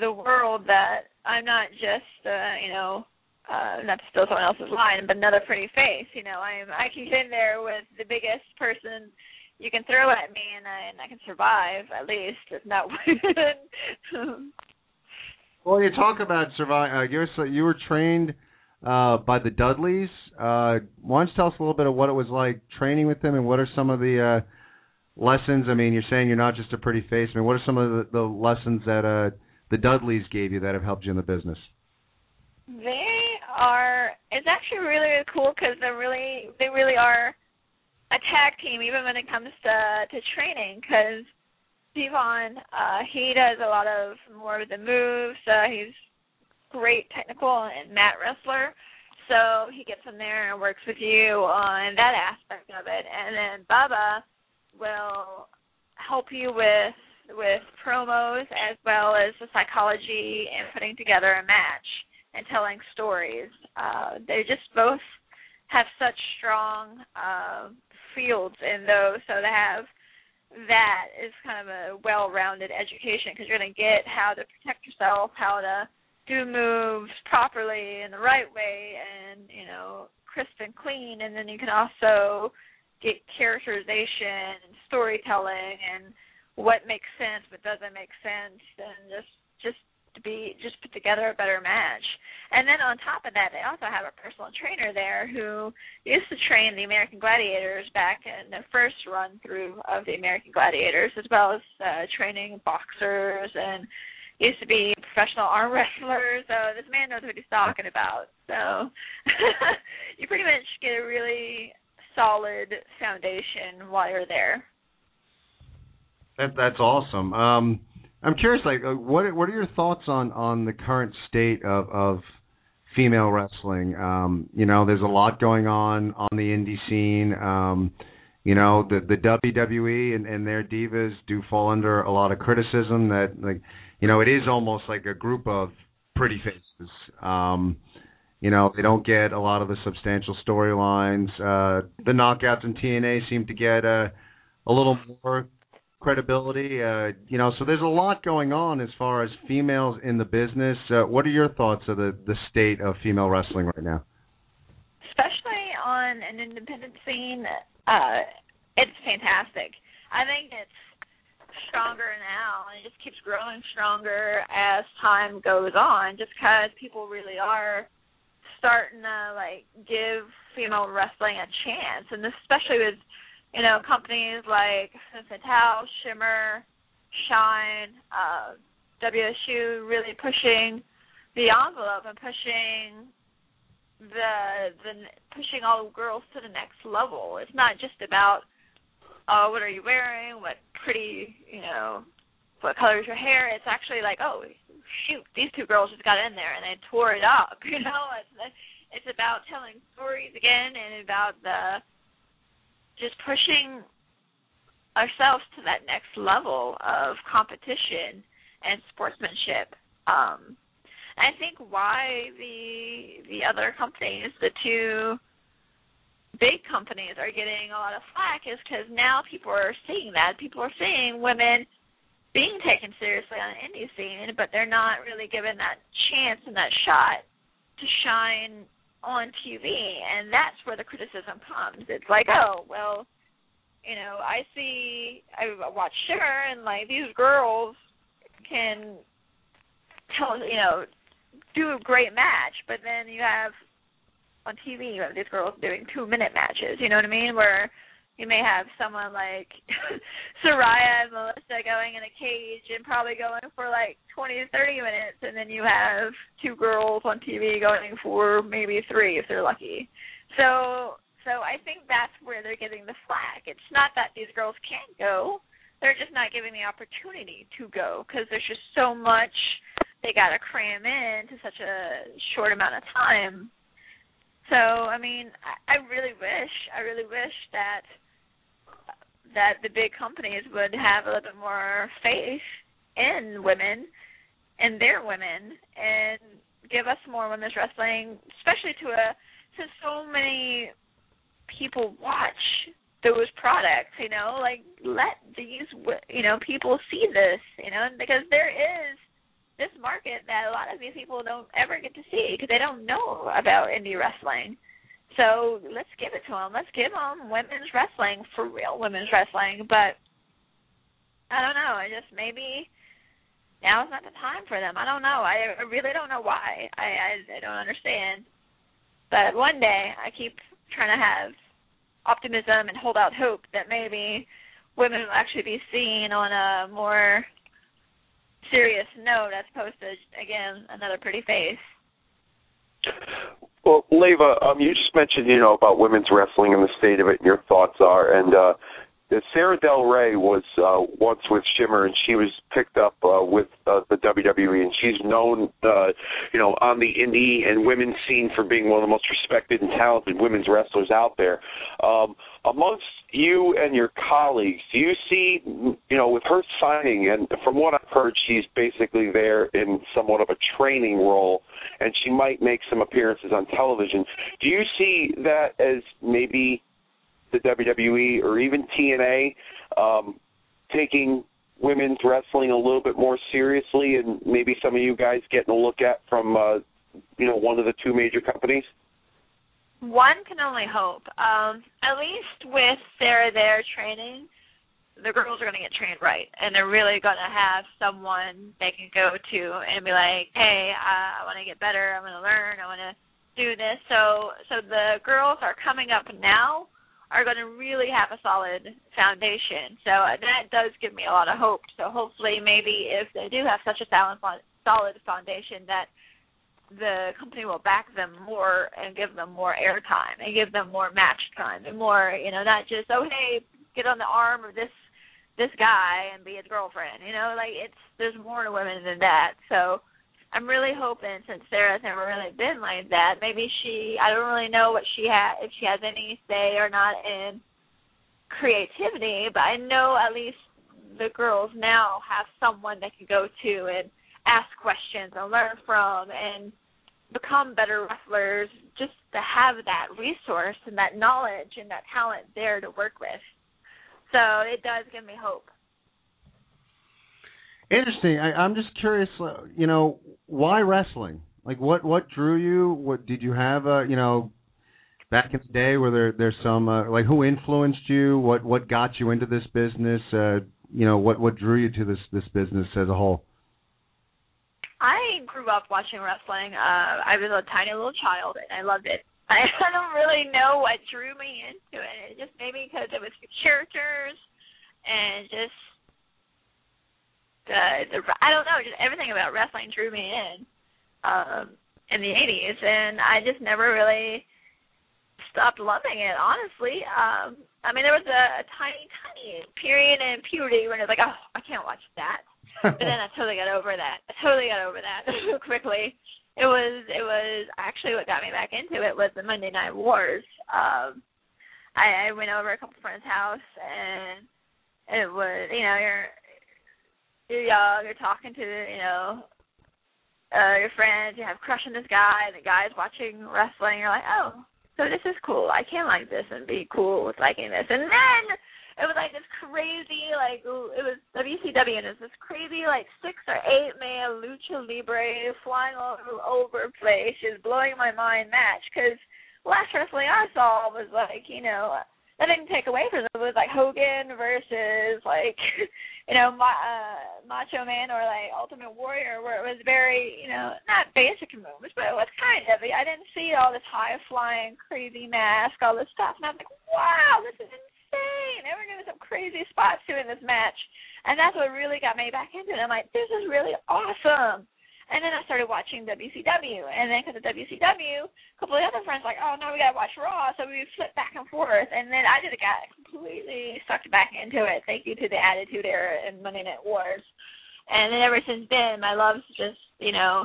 the world that I'm not just, uh, you know, uh not to steal someone else's line, but another pretty face. You know, I'm I can get in there with the biggest person you can throw at me, and I and I can survive at least, if not win. well, you talk about survive. Uh, give us. Uh, you were trained uh, by the Dudleys. Uh, why don't you tell us a little bit of what it was like training with them, and what are some of the uh, lessons? I mean, you're saying you're not just a pretty face. I mean, what are some of the, the lessons that uh, the Dudleys gave you that have helped you in the business? They are. It's actually really, really cool because they're really, they really are a tag team, even when it comes to to training. Because Devon, uh, he does a lot of more of the moves. Uh, he's great technical and mat wrestler. So he gets in there and works with you on that aspect of it, and then Bubba will help you with with promos as well as the psychology and putting together a match and telling stories. Uh, they just both have such strong uh, fields in those, so to have that is kind of a well-rounded education because you're going to get how to protect yourself, how to do moves properly in the right way, and you know, crisp and clean. And then you can also get characterization and storytelling and what makes sense, what doesn't make sense, and just just to be just put together a better match. And then on top of that, they also have a personal trainer there who used to train the American Gladiators back in the first run through of the American Gladiators, as well as uh, training boxers and used to be a professional arm wrestlers. So this man knows what he's talking about. So you pretty much get a really solid foundation while you're there. That that's awesome. Um, I'm curious, like, uh, what what are your thoughts on on the current state of of female wrestling? Um, you know, there's a lot going on on the indie scene. Um, you know, the the WWE and, and their divas do fall under a lot of criticism. That like, you know, it is almost like a group of pretty faces. Um, you know, they don't get a lot of the substantial storylines. Uh, the knockouts in TNA seem to get a a little more credibility. Uh, you know, so there's a lot going on as far as females in the business. Uh, what are your thoughts of the the state of female wrestling right now? Especially on an independent scene, uh, it's fantastic. I think it's stronger now, and it just keeps growing stronger as time goes on. Just because people really are starting to like give female wrestling a chance, and especially with you know, companies like Fatal, Shimmer, Shine, uh, WSU really pushing the envelope and pushing the the pushing all the girls to the next level. It's not just about oh, what are you wearing? What pretty, you know, what color is your hair? It's actually like, oh, shoot, these two girls just got in there and they tore it up. You know, it's it's about telling stories again and about the just pushing ourselves to that next level of competition and sportsmanship. Um, I think why the the other companies, the two big companies, are getting a lot of flack is because now people are seeing that. People are seeing women being taken seriously on the indie scene, but they're not really given that chance and that shot to shine on TV, and that's where the criticism comes. It's like, oh, well, you know, I see, I watch Shimmer, and like these girls can tell, you know, do a great match, but then you have on TV, you have these girls doing two minute matches. You know what I mean? Where you may have someone like Saraya and Melissa going in a cage and probably going for like 20 to 30 minutes, and then you have two girls on TV going for maybe three if they're lucky. So, so I think that's where they're getting the flack. It's not that these girls can't go; they're just not given the opportunity to go because there's just so much they got to cram in to such a short amount of time. So, I mean, I, I really wish, I really wish that that the big companies would have a little bit more faith in women and their women and give us more women's wrestling, especially to a since so many people watch those products, you know, like let these you know people see this, you know, because there is this market that a lot of these people don't ever get to see because they don't know about indie wrestling. So let's give it to them. Let's give them women's wrestling for real women's wrestling. But I don't know. I just maybe now is not the time for them. I don't know. I, really don't know why. I, I I don't understand. But one day I keep trying to have optimism and hold out hope that maybe women will actually be seen on a more serious note as opposed to again another pretty face. Well, Leva, um, you just mentioned, you know, about women's wrestling and the state of it, and your thoughts are. And uh, Sara Del Rey was uh, once with Shimmer, and she was picked up uh, with uh, the WWE, and she's known, uh, you know, on the indie and women's scene for being one of the most respected and talented women's wrestlers out there. Um, amongst you and your colleagues, do you see, you know, with her signing, and from what I've heard, she's basically there in somewhat of a training role, and she might make some appearances on television. Do you see that as maybe the WWE or even TNA um, taking women's wrestling a little bit more seriously, and maybe some of you guys getting a look at from, uh, you know, one of the two major companies? One can only hope. Um, at least with Sara there training, the girls are going to get trained right, and they're really going to have someone they can go to and be like, "Hey, I want to get better. I want to learn. I want to do this." So, so the girls are coming up now are going to really have a solid foundation. So uh, that does give me a lot of hope. So hopefully, maybe if they do have such a solid solid foundation, that the company will back them more and give them more airtime and give them more match time and more, you know, not just oh hey, get on the arm of this this guy and be his girlfriend. You know, like it's there's more to women than that. So I'm really hoping since Sara's never really been like that, maybe she I don't really know what she had if she has any say or not in creativity, but I know at least the girls now have someone they can go to and ask questions and learn from and become better wrestlers just to have that resource and that knowledge and that talent there to work with. So it does give me hope. Interesting. I, I'm just curious. Uh, you know, why wrestling? Like, what what drew you? What did you have? Uh, you know, back in the day, where there there's some uh, like who influenced you? What what got you into this business? Uh, you know, what what drew you to this this business as a whole? Grew up watching wrestling. Uh, I was a tiny little child, and I loved it. I, I don't really know what drew me into it. It just maybe because it was the characters and just the the I don't know, just everything about wrestling drew me in um in the 80s and I just never really stopped loving it honestly. Um I mean there was a, a tiny tiny period in puberty when it was like, "Oh, I can't watch that." But then I totally got over that. I totally got over that quickly. It was it was actually what got me back into it was the Monday Night Wars. Um I, I went over a couple friends' house and it was you know you're you're young, you're talking to you know uh your friends, you have a crush on this guy, and the guy's watching wrestling. You're like, oh, so this is cool. I can like this and be cool with liking this. And then it was like this crazy, like it was WCW, and it's this crazy, like six or eight man lucha libre flying all over place, just blowing my mind match. Because last wrestling I saw was like, you know, that didn't take away from it. It was like Hogan versus like, you know, Ma- uh, Macho Man or like Ultimate Warrior, where it was very, you know, not basic moves, but it was kind of. I didn't see all this high flying, crazy mask, all this stuff, and I was like, wow, this is insane. They were doing some crazy spots in this match. And that's what really got me back into it. I'm like, this is really awesome. And then I started watching WCW, and then because of WCW, a couple of other friends were like, oh no, we gotta watch Raw, so we flipped back and forth, and then I just got completely sucked back into it. Thank you to the Attitude Era and Monday Night Wars, and then ever since then, my love's just you know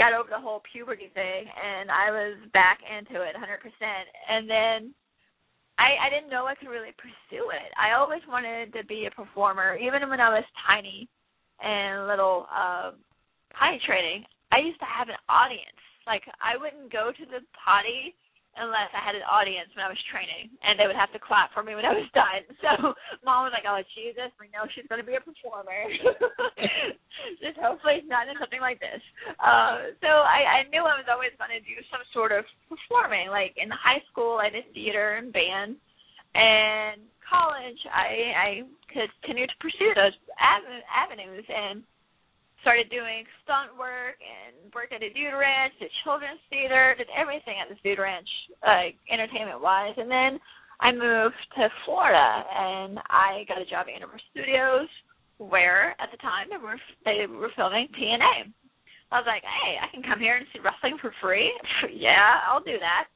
got over the whole puberty thing, and I was back into it 100%. And then I I didn't know I could really pursue it. I always wanted to be a performer, even when I was tiny and little uh, potty training. I used to have an audience. Like I wouldn't go to the potty unless I had an audience when I was training, and they would have to clap for me when I was done. So mom was like, "Oh Jesus, we know she's going to be a performer. Just hopefully it's not in something like this." Uh, so I, I knew I was always going to do some sort of performing. Like in high school, I did theater and band, and college, I I continued to pursue those avenues and started doing stunt work and worked at a dude ranch, did children's theater, did everything at this dude ranch, like entertainment wise. And then I moved to Florida and I got a job at Universal Studios where at the time they were they were filming TNA. I was like, hey, I can come here and see wrestling for free. yeah, I'll do that.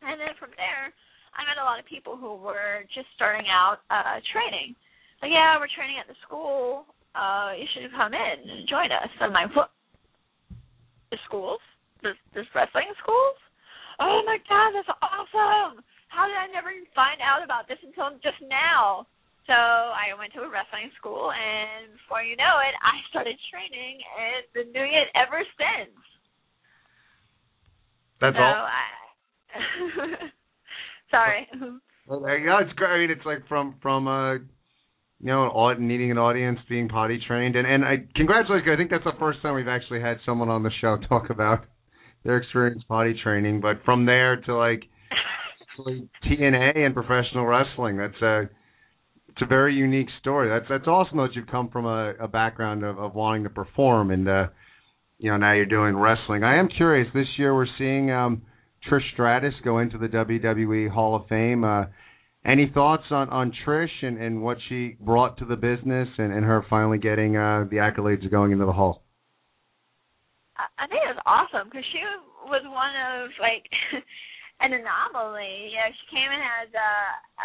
And then from there, I met a lot of people who were just starting out uh training. Like, yeah, we're training at the school uh, you should come in and join us. I'm like, what? The schools? This, this wrestling schools? Oh my god, that's awesome! How did I never find out about this until just now? So I went to a wrestling school, and before you know it, I started training and been doing it ever since. That's so all. I, sorry. Well, there you go. It's great. I mean, it's like from from uh you know, needing an audience, being potty trained, and and I congratulate you. I think that's the first time we've actually had someone on the show talk about their experience potty training. But from there to like TNA and professional wrestling, that's uh it's a very unique story. That's that's awesome that you've come from a, a background of, of wanting to perform and uh you know now you're doing wrestling. I am curious. This year we're seeing um Trish Stratus go into the WWE Hall of Fame. Uh any thoughts on on Trish and and what she brought to the business and and her finally getting uh the accolades going into the hall? I think it was awesome because she was one of like an anomaly. You know, she came in as a,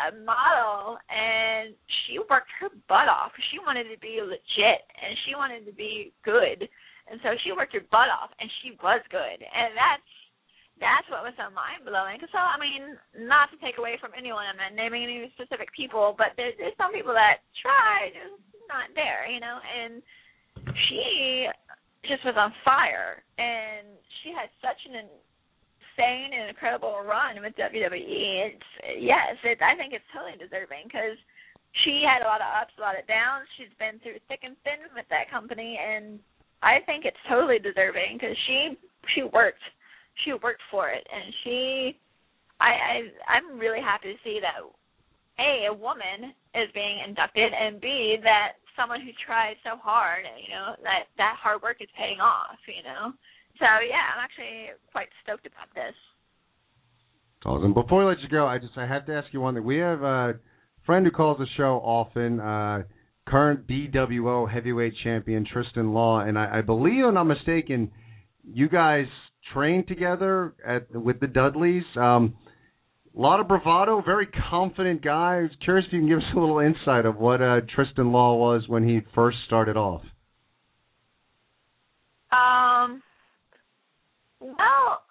a model and she worked her butt off. She wanted to be legit and she wanted to be good, and so she worked her butt off and she was good, and that's that's what was so mind blowing. So I mean, not to take away from anyone, I'm not naming any specific people, but there, there's some people that try just not there, you know, and she just was on fire, and she had such an insane and incredible run with WWE. It's yes, it, I think it's totally deserving because she had a lot of ups, a lot of downs. She's been through thick and thin with that company, and I think it's totally deserving because she she worked, she worked for it, and she, I, I I'm really happy to see that a a woman is being inducted, and b that someone who tried so hard, and you know, that that hard work is paying off, you know. So yeah, I'm actually quite stoked about this. Awesome. Before I let you go, I just I have to ask you one thing. We have a friend who calls the show often, uh, current PWO heavyweight champion Tristan Law, and I, I believe, I'm not mistaken, you guys trained together at with the Dudleys. Um, a lot of bravado, very confident guy. I was curious if you can give us a little insight of what uh, Tristan Law was when he first started off. Um, well,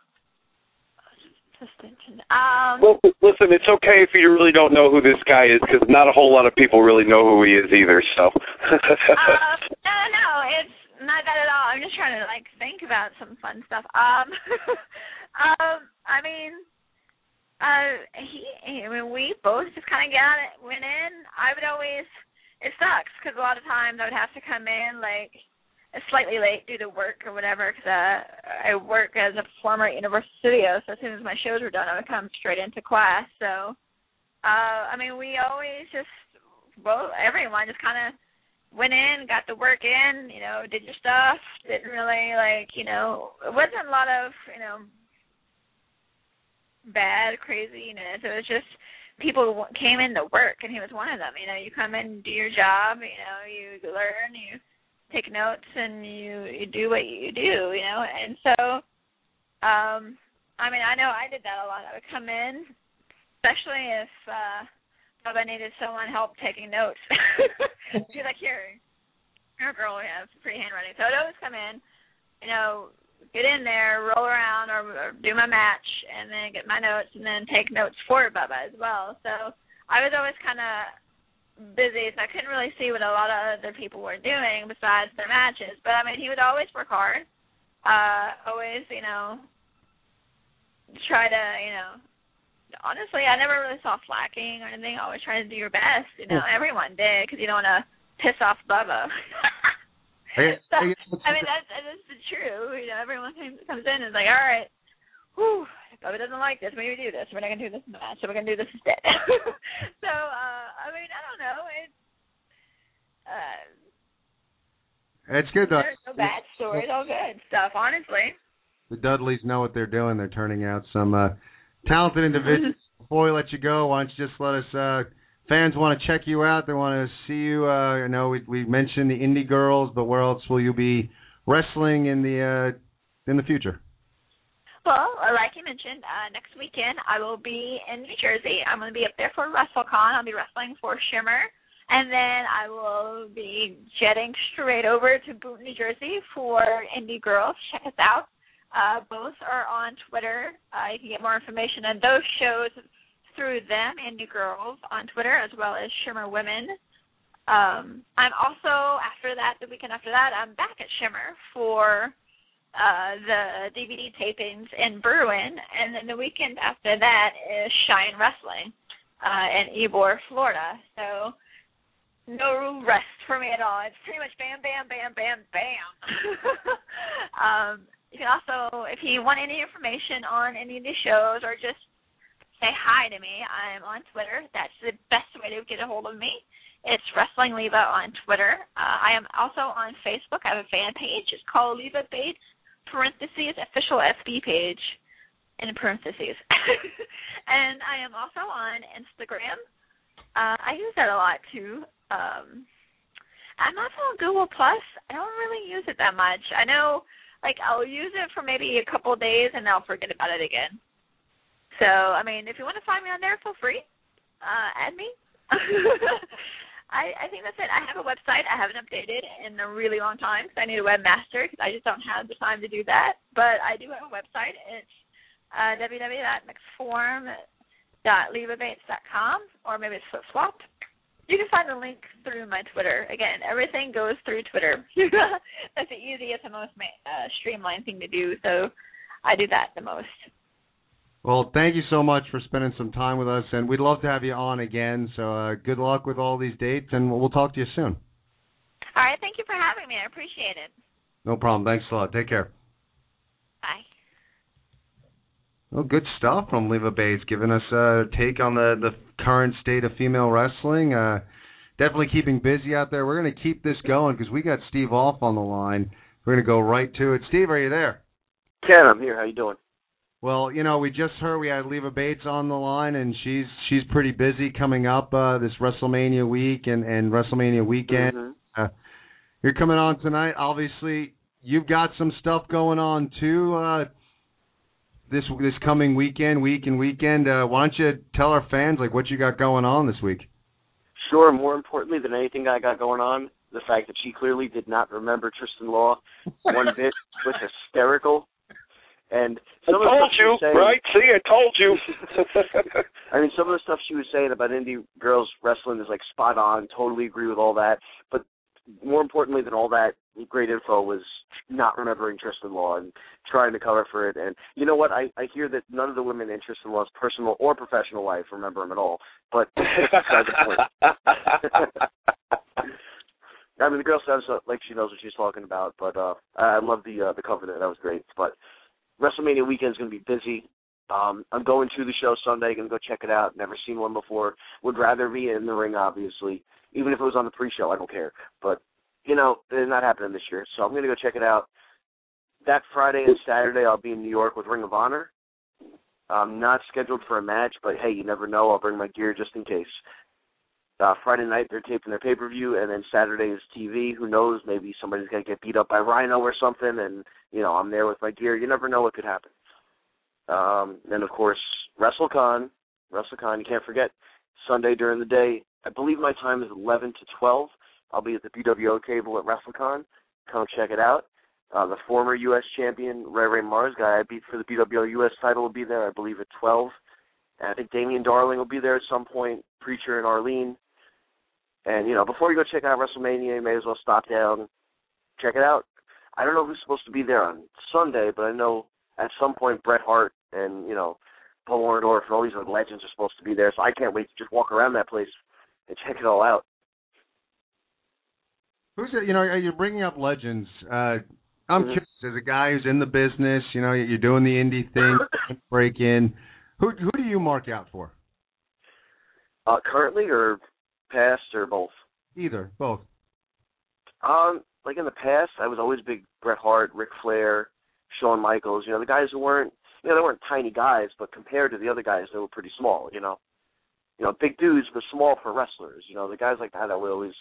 um, well, listen, it's okay if you really don't know who this guy is because not a whole lot of people really know who he is either. So. uh, no, no, it's not that at all. I'm just trying to like think about some fun stuff. Um, um, I mean, uh, he, I mean, we both just kind of got it, went in. I would always, it sucks because a lot of times I would have to come in like slightly late due to work or whatever because uh, I work as a performer at Universal Studios. So as soon as my shows were done, I would come straight into class. So, uh, I mean, we always just, well, everyone just kind of went in, got the work in, you know, did your stuff. Didn't really like, you know, it wasn't a lot of, you know, bad craziness. It was just people came in to work, and he was one of them. You know, you come in, do your job. You know, you learn, you take notes and you you do what you do, you know. And so um I mean, I know I did that a lot. I would come in, especially if uh I needed someone help taking notes. She's like, Here, your girl we have free handwriting. So I'd always come in, you know, get in there, roll around or, or do my match and then get my notes and then take notes for Bubba as well. So I was always kinda busy, so I couldn't really see what a lot of other people were doing besides their matches. But I mean, he would always work hard. Uh, always, you know, try to, you know. Honestly, I never really saw flacking or anything. Always try to do your best. You know, everyone did because you don't want to piss off Bubba. so, I mean, that's that's the true. You know, everyone comes in and is like, all right, whew, Bubba doesn't like this. Maybe do this. We're not gonna do this in the match, so we're gonna do this instead. so, uh, I mean, I don't know. It's uh, it's good though. There's no bad stories, all good stuff. Honestly. The Dudleys know what they're doing. They're turning out some uh, talented individuals. Before we let you go, why don't you just let us? Uh, fans want to check you out. They want to see you. Uh, I know we we mentioned the indie girls, but where else will you be wrestling in the uh, in the future? Well, like you mentioned, uh, next weekend I will be in New Jersey. I'm going to be up there for WrestleCon. I'll be wrestling for Shimmer. And then I will be jetting straight over to Boonton, New Jersey for Indie Girls. Check us out. Uh, both are on Twitter. Uh, you can get more information on those shows through them, and New Girls, on Twitter, as well as Shimmer Women. Um, I'm also, after that, the weekend after that, I'm back at Shimmer for uh, the DVD tapings in Berwyn, and then the weekend after that is Shine Wrestling uh, in Ybor, Florida. So no rest for me at all. It's pretty much bam, bam, bam, bam, bam. um, you can also, if you want any information on any of these shows or just say hi to me, I'm on Twitter. That's the best way to get a hold of me. It's Wrestling Leva on Twitter. Uh, I am also on Facebook. I have a fan page. It's called Leva Bates parentheses official FB page in parentheses. and I am also on Instagram. Uh, I use that a lot too. Um, I'm also on Google Plus. I don't really use it that much. I know, like, I'll use it for maybe a couple of days and I'll forget about it again. So, I mean, if you want to find me on there, feel free. Uh, add me. I, I think that's it. I have a website. I haven't updated in a really long time because I need a webmaster because I just don't have the time to do that. But I do have a website. It's uh, www.mcform.levabates.com or maybe it's FlipFlop. You can find the link through my Twitter. Again, everything goes through Twitter. That's the easiest and most uh, streamlined thing to do. So I do that the most. Well, thank you so much for spending some time with us, and we'd love to have you on again. So uh, good luck with all these dates, and we'll talk to you soon. All right, thank you for having me. I appreciate it. No problem. Thanks a lot. Take care. Well, good stuff from Leva Bates, giving us a take on the the current state of female wrestling. Uh, definitely keeping busy out there. We're going to keep this going because we got Steve off on the line. We're going to go right to it. Steve, are you there? Ken, I'm here. How you doing? Well, you know, we just heard we had Leva Bates on the line, and she's she's pretty busy coming up uh, this WrestleMania week and and WrestleMania weekend. Mm-hmm. Uh, you're coming on tonight. Obviously, you've got some stuff going on too. Uh, this this coming weekend, week and weekend. Uh, why don't you tell our fans like what you got going on this week? Sure. More importantly than anything I got going on, the fact that she clearly did not remember Tristan Law one bit was hysterical. And some I of the told stuff you, saying, right? See, I told you. I mean, some of the stuff she was saying about indie girls wrestling is like spot on. Totally agree with all that. But more importantly than all that great info was not remembering Tristan Law and trying to cover for it. And you know what? I I hear that none of the women in Tristan Law's personal or professional life remember him at all. But that's the point. I mean, the girl sounds like she knows what she's talking about. But uh I love the uh, the cover there. That was great. But WrestleMania weekend is going to be busy. Um, I'm going to the show Sunday. Going to go check it out. Never seen one before. Would rather be in the ring, obviously. Even if it was on the pre-show, I don't care. But you know, it's not happening this year, so I'm to go check it out. That Friday and Saturday, I'll be in New York with Ring of Honor. I'm not scheduled for a match, but hey, you never know. I'll bring my gear just in case. Uh, Friday night they're taping their pay per view, and then Saturday is TV. Who knows? Maybe somebody's gonna get beat up by Rhino or something, and you know I'm there with my gear. You never know what could happen. Um, and of course WrestleCon, WrestleCon. You can't forget Sunday during the day. I believe my time is 11 to 12. I'll be at the PWO table at WrestleCon. Come check it out. Uh, the former U.S. champion Ray Ray Mars guy I beat for the PWO U.S. title will be there. I believe at 12. And I think Damian Darling will be there at some point. Preacher and Arlene. And you know, before you go check out WrestleMania, you may as well stop down, check it out. I don't know who's supposed to be there on Sunday, but I know at some point Bret Hart and you know Paul Orndorff and all these other legends are supposed to be there. So I can't wait to just walk around that place and check it all out. Who's it? You know, you're bringing up legends. Uh, I'm Mhm. curious, as a guy who's in the business, you know, you're doing the indie thing, break in. Who who do you mark out for? Uh, currently or past or both? Either, both. Um, like in the past, I was always big Bret Hart, Ric Flair, Shawn Michaels. You know, the guys who weren't, you know, they weren't tiny guys, but compared to the other guys, they were pretty small. You know, you know, big dudes but small for wrestlers. You know, the guys like that I would always,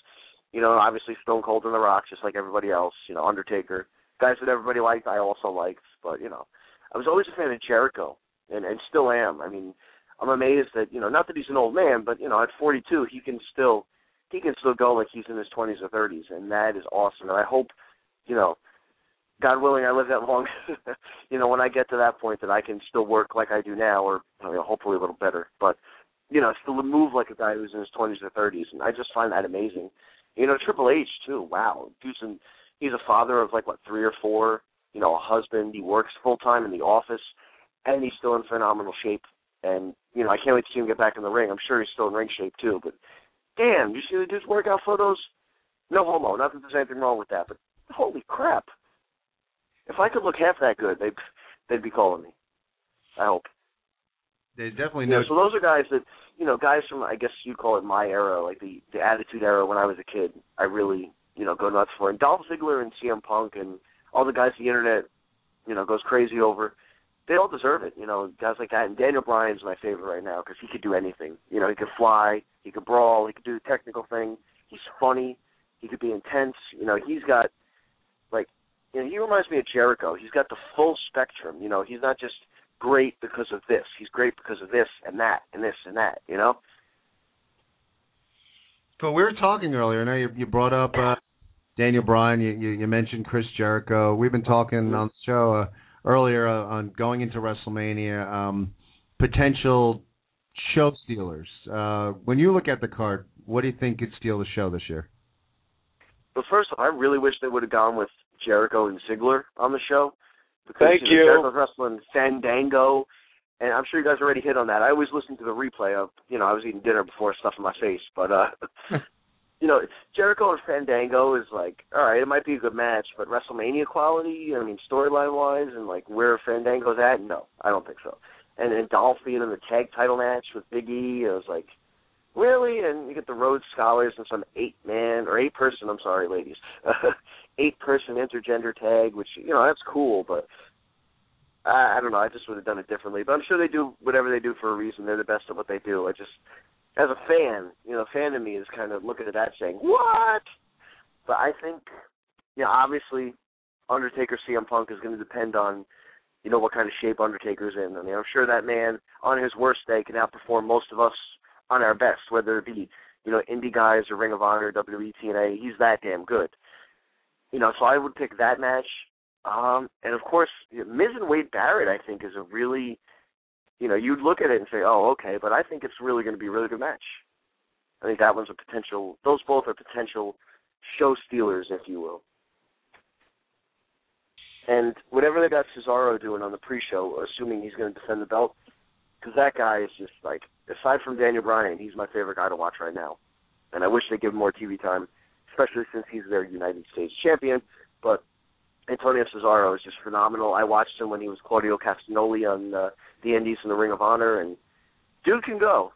you know, obviously Stone Cold and The Rock, just like everybody else. You know, Undertaker, guys that everybody liked, I also liked. But you know, I was always a fan of Jericho, and and still am. I mean, I'm amazed that you know, not that he's an old man, but you know, at 42, he can still he can still go like he's in his 20s or 30s, and that is awesome. And I hope, you know, God willing, I live that long. you know, when I get to that point, that I can still work like I do now, or you know, hopefully a little better. But you know, still move like a guy who's in his 20s or 30s, and I just find that amazing. You know, Triple H too. Wow, dude's in, he's a father of like what three or four. You know, a husband. He works full time in the office, and he's still in phenomenal shape. And you know, I can't wait to see him get back in the ring. I'm sure he's still in ring shape too. But damn, you see the dude's workout photos? No homo. Not that there's anything wrong with that, but holy crap! If I could look half that good, they'd they'd be calling me. I hope. There's definitely Yeah, so those are guys that you know guys from I guess you'd call it my era, like the the Attitude Era when I was a kid. I really you know go nuts for and Dolph Ziggler and CM Punk and all the guys the internet you know goes crazy over. They all deserve it, you know, guys like that. And Daniel Bryan's my favorite right now because he could do anything. You know, he could fly, he could brawl, he could do the technical thing. He's funny, he could be intense. You know, he's got like you know, he reminds me of Jericho. He's got the full spectrum. You know, he's not just great because of this. He's great because of this and that and this and that. You know. But we were talking earlier. I know you, you brought up uh, Daniel Bryan. You, you you mentioned Chris Jericho. We've been talking on the show uh, earlier uh, on going into WrestleMania. Um, potential show stealers. Uh, when you look at the card, what do you think could steal the show this year? Well, first off, I really wish they would have gone with Jericho and Ziggler on the show. Because, Thank you. Jericho's wrestling Fandango, and I'm sure you guys already hit on that. I always listen to the replay of, you know, I was eating dinner before stuff in my face, but uh, you know, Jericho and Fandango is like, all right, it might be a good match, but WrestleMania quality, I mean, storyline wise, and like where Fandango's at, no, I don't think so. And then Dolph being in the tag title match with Big E, I was like, really? And you get the Rhodes Scholars and some eight man or eight person, I'm sorry, ladies, eight person intergender tag, which you know that's cool, but I, I don't know. I just would have done it differently. But I'm sure they do whatever they do for a reason. They're the best at what they do. I just, as a fan, you know, fan of me is kind of looking at that saying, what? But I think, you know, obviously, Undertaker CM Punk is going to depend on, you know, what kind of shape Undertaker's in. I mean, I'm sure that man on his worst day can outperform most of us on our best, whether it be, you know, indie guys or Ring of Honor, WWE, TNA. He's that damn good. You know, so I would pick that match. Um, and of course, Miz and Wade Barrett, I think, is a really, you know, you'd look at it and say, oh, okay, but I think it's really going to be a really good match. I think that one's a potential. Those both are potential show stealers, if you will. And whatever they got Cesaro doing on the pre-show, assuming he's going to defend the belt, because that guy is just like, aside from Daniel Bryan, he's my favorite guy to watch right now. And I wish they give him more TV time, especially since he's their United States champion. But Antonio Cesaro is just phenomenal. I watched him when he was Claudio Castagnoli on uh, the Indies and the Ring of Honor, and dude can go.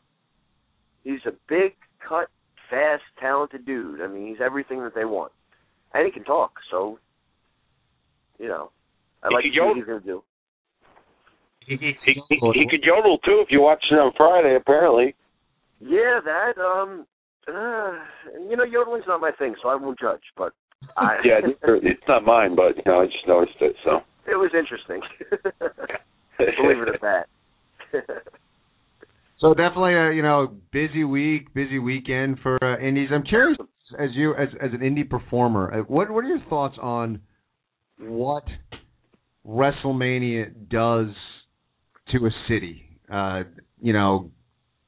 He's a big, cut, fast, talented dude. I mean, he's everything that they want, and he can talk. So, you know, I like could to see what he's to do. He, he, he, he could yodel too if you watch it on Friday. Apparently, Yeah, that. Um, uh, and, you know, yodeling's not my thing, so I won't judge. But I, yeah, it's not mine, but you know, I just noticed it. So it was interesting. Believe it or not. So definitely, a you know, busy week, busy weekend for uh, indies. I'm curious, as you as as an indie performer, uh, what what are your thoughts on what WrestleMania does to a city? Uh, you know,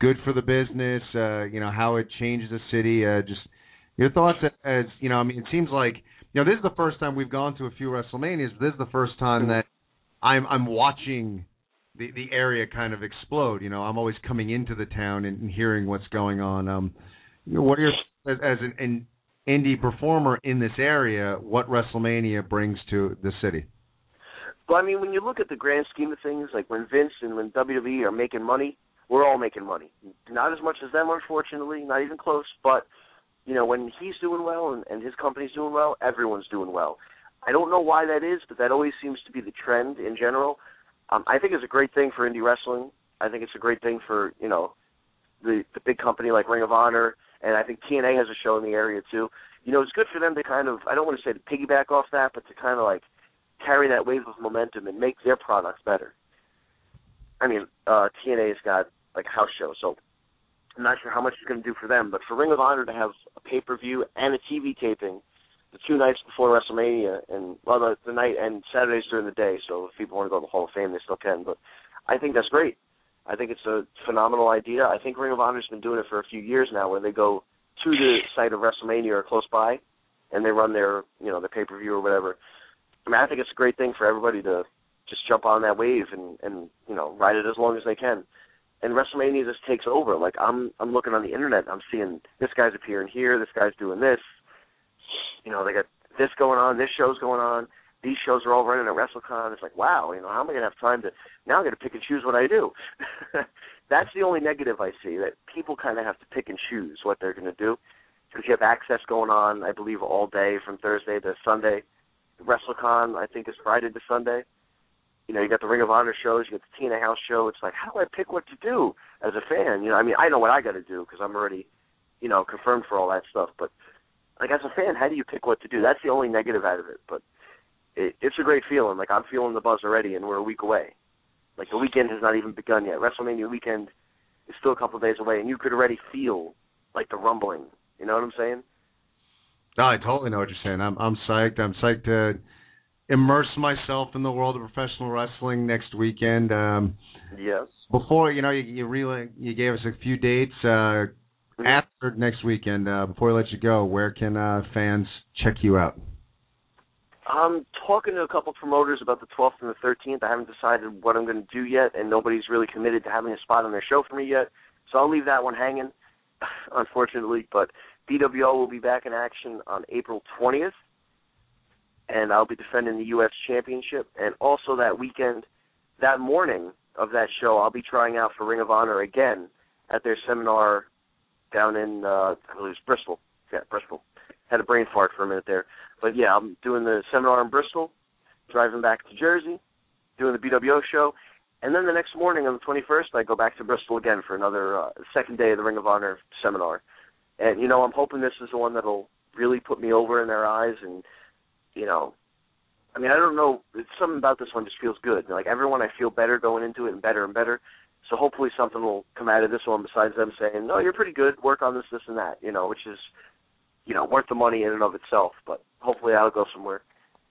good for the business. Uh, you know how it changes the city. Uh, just your thoughts as you know. I mean, it seems like you know this is the first time we've gone to a few WrestleManias. This is the first time that I'm I'm watching the the area kind of explode. You know, I'm always coming into the town and, hearing what's going on. Um, you know, what are your as, as an, an indie performer in this area? What WrestleMania brings to the city? Well, I mean, when you look at the grand scheme of things, like when Vince and when WWE are making money, we're all making money. Not as much as them, unfortunately, not even close. But you know, when he's doing well and, and his company's doing well, everyone's doing well. I don't know why that is, but that always seems to be the trend in general. Um, I think it's a great thing for indie wrestling. I think it's a great thing for you know the the big company like Ring of Honor, and I think TNA has a show in the area too. You know, it's good for them to kind of I don't want to say to piggyback off that, but to kind of like carry that wave of momentum and make their products better. I mean, uh TNA's got like house show, so I'm not sure how much it's going to do for them, but for Ring of Honor to have a pay per view and a TV taping the two nights before WrestleMania, and well, the, the night and Saturdays during the day. So if people want to go to the Hall of Fame, they still can. But I think that's great. I think it's a phenomenal idea. I think Ring of Honor's been doing it for a few years now, where they go to the site of WrestleMania or close by, and they run their you know their pay per view or whatever. I mean, I think it's a great thing for everybody to just jump on that wave and and you know ride it as long as they can. And WrestleMania just takes over. Like I'm I'm looking on the internet, I'm seeing this guy's appearing here, this guy's doing this. You know, they got this going on, this show's going on, these shows are all running at WrestleCon. It's like, wow, you know, how am I to have time to now? I got to pick and choose what I do. That's the only negative I see that people kind of have to pick and choose what they're to do because you have access going on. I believe all day from Thursday to Sunday. WrestleCon I think is Friday to Sunday. You know, you got the Ring of Honor shows, you got the TNA House show. It's like, how do I pick what to do as a fan? You know, I mean, I know what I got to do because I'm already, you know, confirmed for all that stuff. But like as a fan, how do you pick what to do? That's the only negative out of it. But it, it's a great feeling. Like I'm feeling the buzz already, and we're a week away. Like the weekend has not even begun yet. WrestleMania weekend is still a couple of days away, and you could already feel like the rumbling. You know what I'm saying? No, I totally know what you're saying. I'm I'm psyched. I'm psyched to immerse myself in the world of professional wrestling next weekend. Um, yes. Before you know, you, you really you gave us a few dates. Uh, Mm-hmm. after next weekend, uh, before we let you go, where can uh, fans check you out? I'm talking to a couple promoters about the 12th and the 13th. I haven't decided what I'm going to do yet, and nobody's really committed to having a spot on their show for me yet. So I'll leave that one hanging, unfortunately. But PWO will be back in action on April 20th, and I'll be defending the U.S. Championship. And also that weekend, that morning of that show, I'll be trying out for Ring of Honor again at their seminar down in uh, I believe Bristol. Yeah, Bristol. Had a brain fart for a minute there, but yeah, I'm doing the seminar in Bristol, driving back to Jersey, doing the PWO show, and then the next morning on the 21st, I go back to Bristol again for another uh, second day of the Ring of Honor seminar. And you know, I'm hoping this is the one that'll really put me over in their eyes, and you know, I mean, I don't know, it's something about this one just feels good. Like everyone, I feel better going into it, and better and better. So hopefully something will come out of this one besides them saying, "No, you're pretty good. Work on this, this, and that." You know, which is, you know, worth the money in and of itself. But hopefully that'll go somewhere.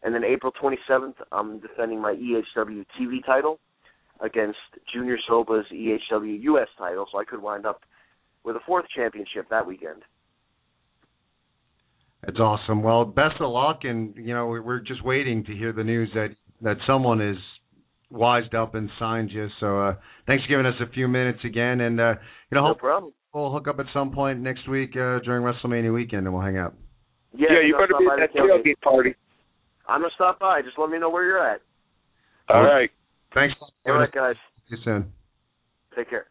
And then April 27th, I'm defending my EHW TV title against Junior Soba's EHW US title, so I could wind up with a fourth championship that weekend. That's awesome. Well, best of luck, and you know we're just waiting to hear the news that that someone is wised up and signed you. So uh, thanks for giving us a few minutes again, and uh, you know, no problem. We'll hook up at some point next week uh, during WrestleMania weekend, and we'll hang out. Yeah, yeah you better be at that tailgate party. I'm gonna stop by. Just let me know where you're at. All right. Thanks. All right, guys. See you soon. Take care.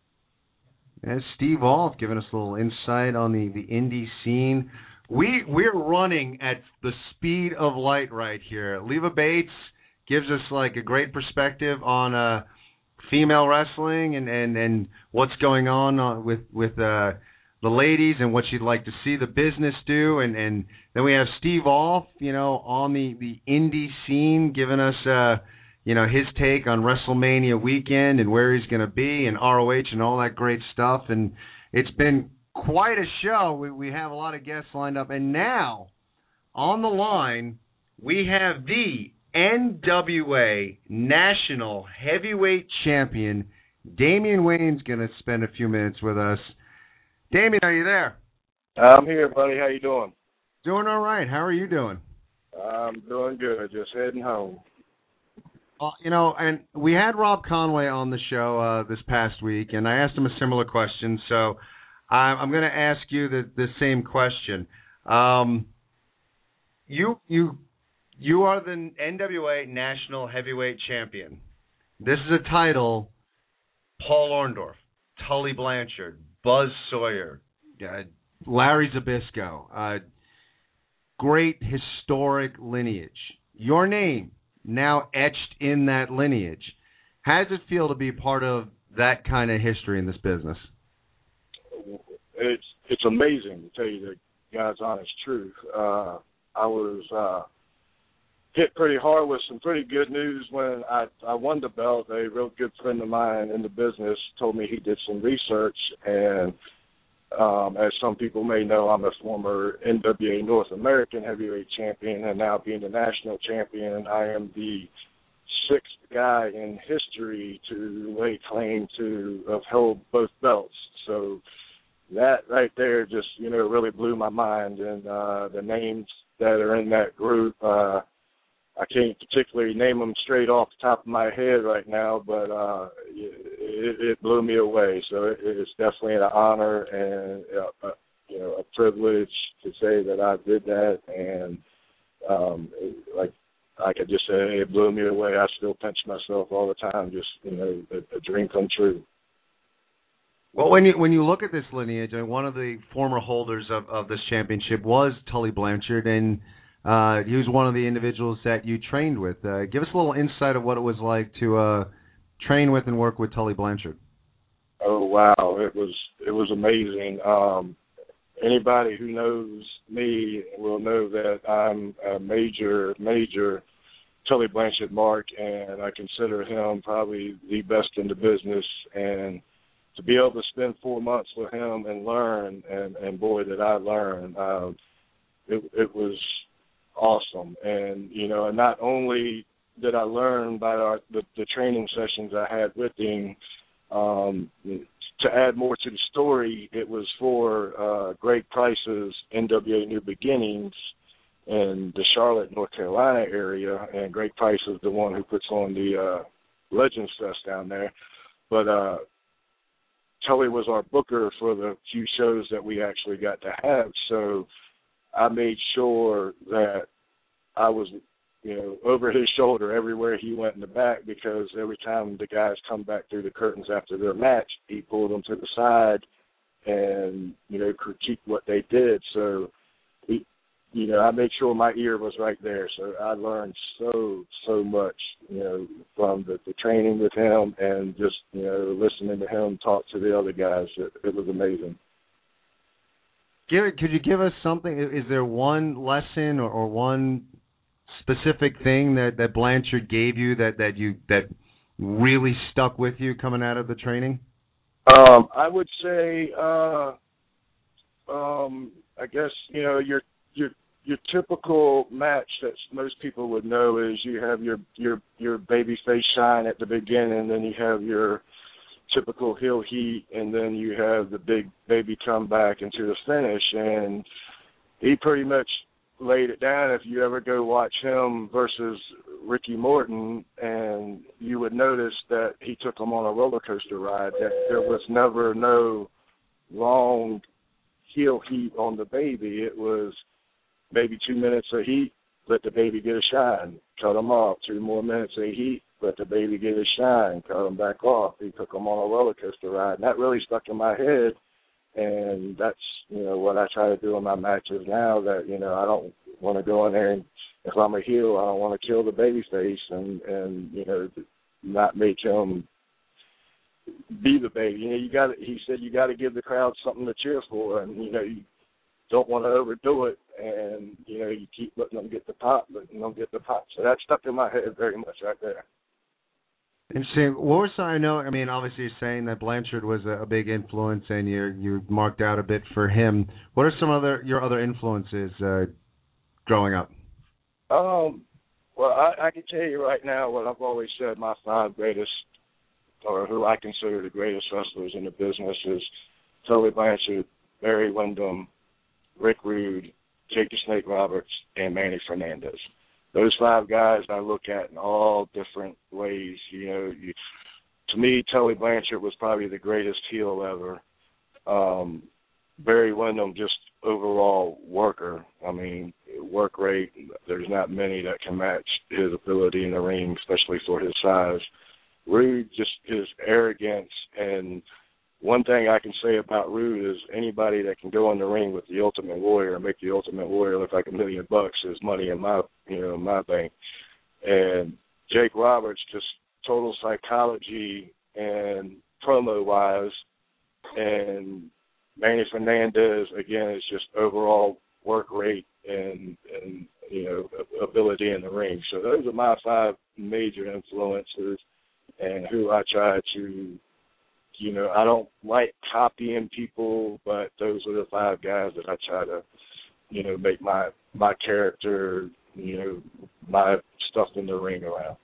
And Steve Wolf giving us a little insight on the the indie scene. We we're running at the speed of light right here. Leva Bates gives us like a great perspective on uh female wrestling and and and what's going on uh, with with uh the ladies and what she'd like to see the business do and and then we have Steve Off, you know, on the the indie scene giving us uh you know his take on WrestleMania weekend and where he's going to be and ROH and all that great stuff and it's been quite a show. We we have a lot of guests lined up and now on the line we have the NWA National Heavyweight Champion Damien Wayne's going to spend a few minutes with us. Damien, are you there? I'm here, buddy. How you doing? Doing all right. How are you doing? I'm doing good. Just heading home. Uh, you know, and we had Rob Conway on the show uh, this past week, and I asked him a similar question. So I'm, going to ask you the, the same question. Um, you you you are the NWA National Heavyweight Champion. This is a title Paul Orndorff, Tully Blanchard, Buzz Sawyer, uh, Larry Zbyszko. Uh, great historic lineage. Your name now etched in that lineage. How does it feel to be part of that kind of history in this business? It's it's amazing to tell you the God's honest truth. Uh, I was uh, hit pretty hard with some pretty good news when I I won the belt. A real good friend of mine in the business told me he did some research, and um, as some people may know, I'm a former NWA North American Heavyweight Champion, and now being the national champion, I am the sixth guy in history to lay claim to have held both belts. So that right there just you know really blew my mind, and uh, the names that are in that group. Uh, I can't particularly name them straight off the top of my head right now, but uh, it, it blew me away. So it, it's definitely an honor and uh, uh, you know a privilege to say that I did that, and um, it, like I could just uh, it blew me away. I still pinch myself all the time. Just you know, a, a dream come true. Well, when you when you look at this lineage, mean, one of the former holders of, of this championship was Tully Blanchard, and uh, he was one of the individuals that you trained with. Uh, give us a little insight of what it was like to uh, train with and work with Tully Blanchard. Oh wow, it was it was amazing. Um, anybody who knows me will know that I'm a major major Tully Blanchard mark, and I consider him probably the best in the business. And to be able to spend four months with him and learn, and and boy, did I learn! Um, it it was awesome, and you know, and not only did I learn by our the, the training sessions I had with him. Um, to add more to the story, it was for uh, Greg Price's NWA New Beginnings in the Charlotte, North Carolina area, and Greg Price is the one who puts on the uh, Legends Fest down there. But uh, Tully was our booker for the few shows that we actually got to have, so I made sure that I was you know, over his shoulder everywhere he went in the back because every time the guys come back through the curtains after their match, he pulled them to the side and, you know, critique what they did. So you know, I made sure my ear was right there. So I learned so, so much, you know, from the, the training with him and just, you know, listening to him talk to the other guys. It, it was amazing. Give, could you give us something? Is there one lesson or, or one specific thing that that Blanchard gave you that that you that really stuck with you coming out of the training? Um, I would say, uh, um, I guess you know your your typical match that most people would know is you have your your your baby face shine at the beginning, then you have your typical heel heat, and then you have the big baby comeback into the finish, and he pretty much laid it down. If you ever go watch him versus Ricky Morton and you would notice that he took him on a roller coaster ride that there was never no long heel heat on the baby. It was maybe two minutes of heat let the baby get a shine. Cut him off. Two more minutes of heat let the baby get a shine. Cut him back off. He took him on a roller coaster ride. And that really stuck in my head. And that's you know what I try to do in my matches now. That you know I don't want to go in there and if I'm a heel, I don't want to kill the baby face and and you know not make him be the baby. You know you got he said you got to give the crowd something to cheer for, and you know you don't want to overdo it, and you know you keep letting them get the pop, but you don't get the pop. So that stuck in my head very much right there. Interesting. What was I know? I mean, obviously, you're saying that Blanchard was a, a big influence, and you you marked out a bit for him. What are some other your other influences uh, growing up? Um, well, I, I can tell you right now what I've always said. My five greatest, or who I consider the greatest wrestlers in the business, is Tully Blanchard, Barry Windham, Rick Rude, Jake the Snake Roberts, and Manny Fernandez those five guys I look at in all different ways. You know, you, to me, Tully Blanchard was probably the greatest heel ever. Um, Barry Windham, just overall worker. I mean, work rate. There's not many that can match his ability in the ring, especially for his size. Rude, just his arrogance and one thing I can say about Rude is anybody that can go in the ring with the Ultimate Warrior and make the Ultimate Warrior look like a million bucks is money in my you know my bank. And Jake Roberts just total psychology and promo wise, and Manny Fernandez again is just overall work rate and and you know ability in the ring. So those are my five major influences and who I try to you know, I don't like copying people, but those are the five guys that I try to, you know, make my my character, you know, my stuff in the ring around.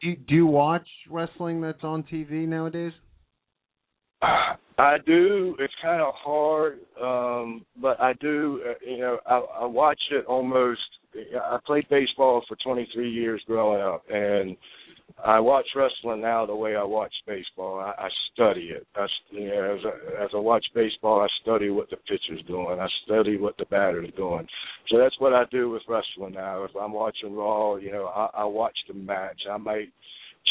Do you, do you watch wrestling that's on TV nowadays? I do. It's kind of hard, um, but I do. Uh, you know, I, I watch it almost. I played baseball for 23 years growing up, and I watch wrestling now the way I watch baseball. I, I study it. I, you know, as I, as I watch baseball, I study what the pitcher's doing. I study what the batter's doing. So that's what I do with wrestling now. If I'm watching Raw, you know, I, I watch the match. I might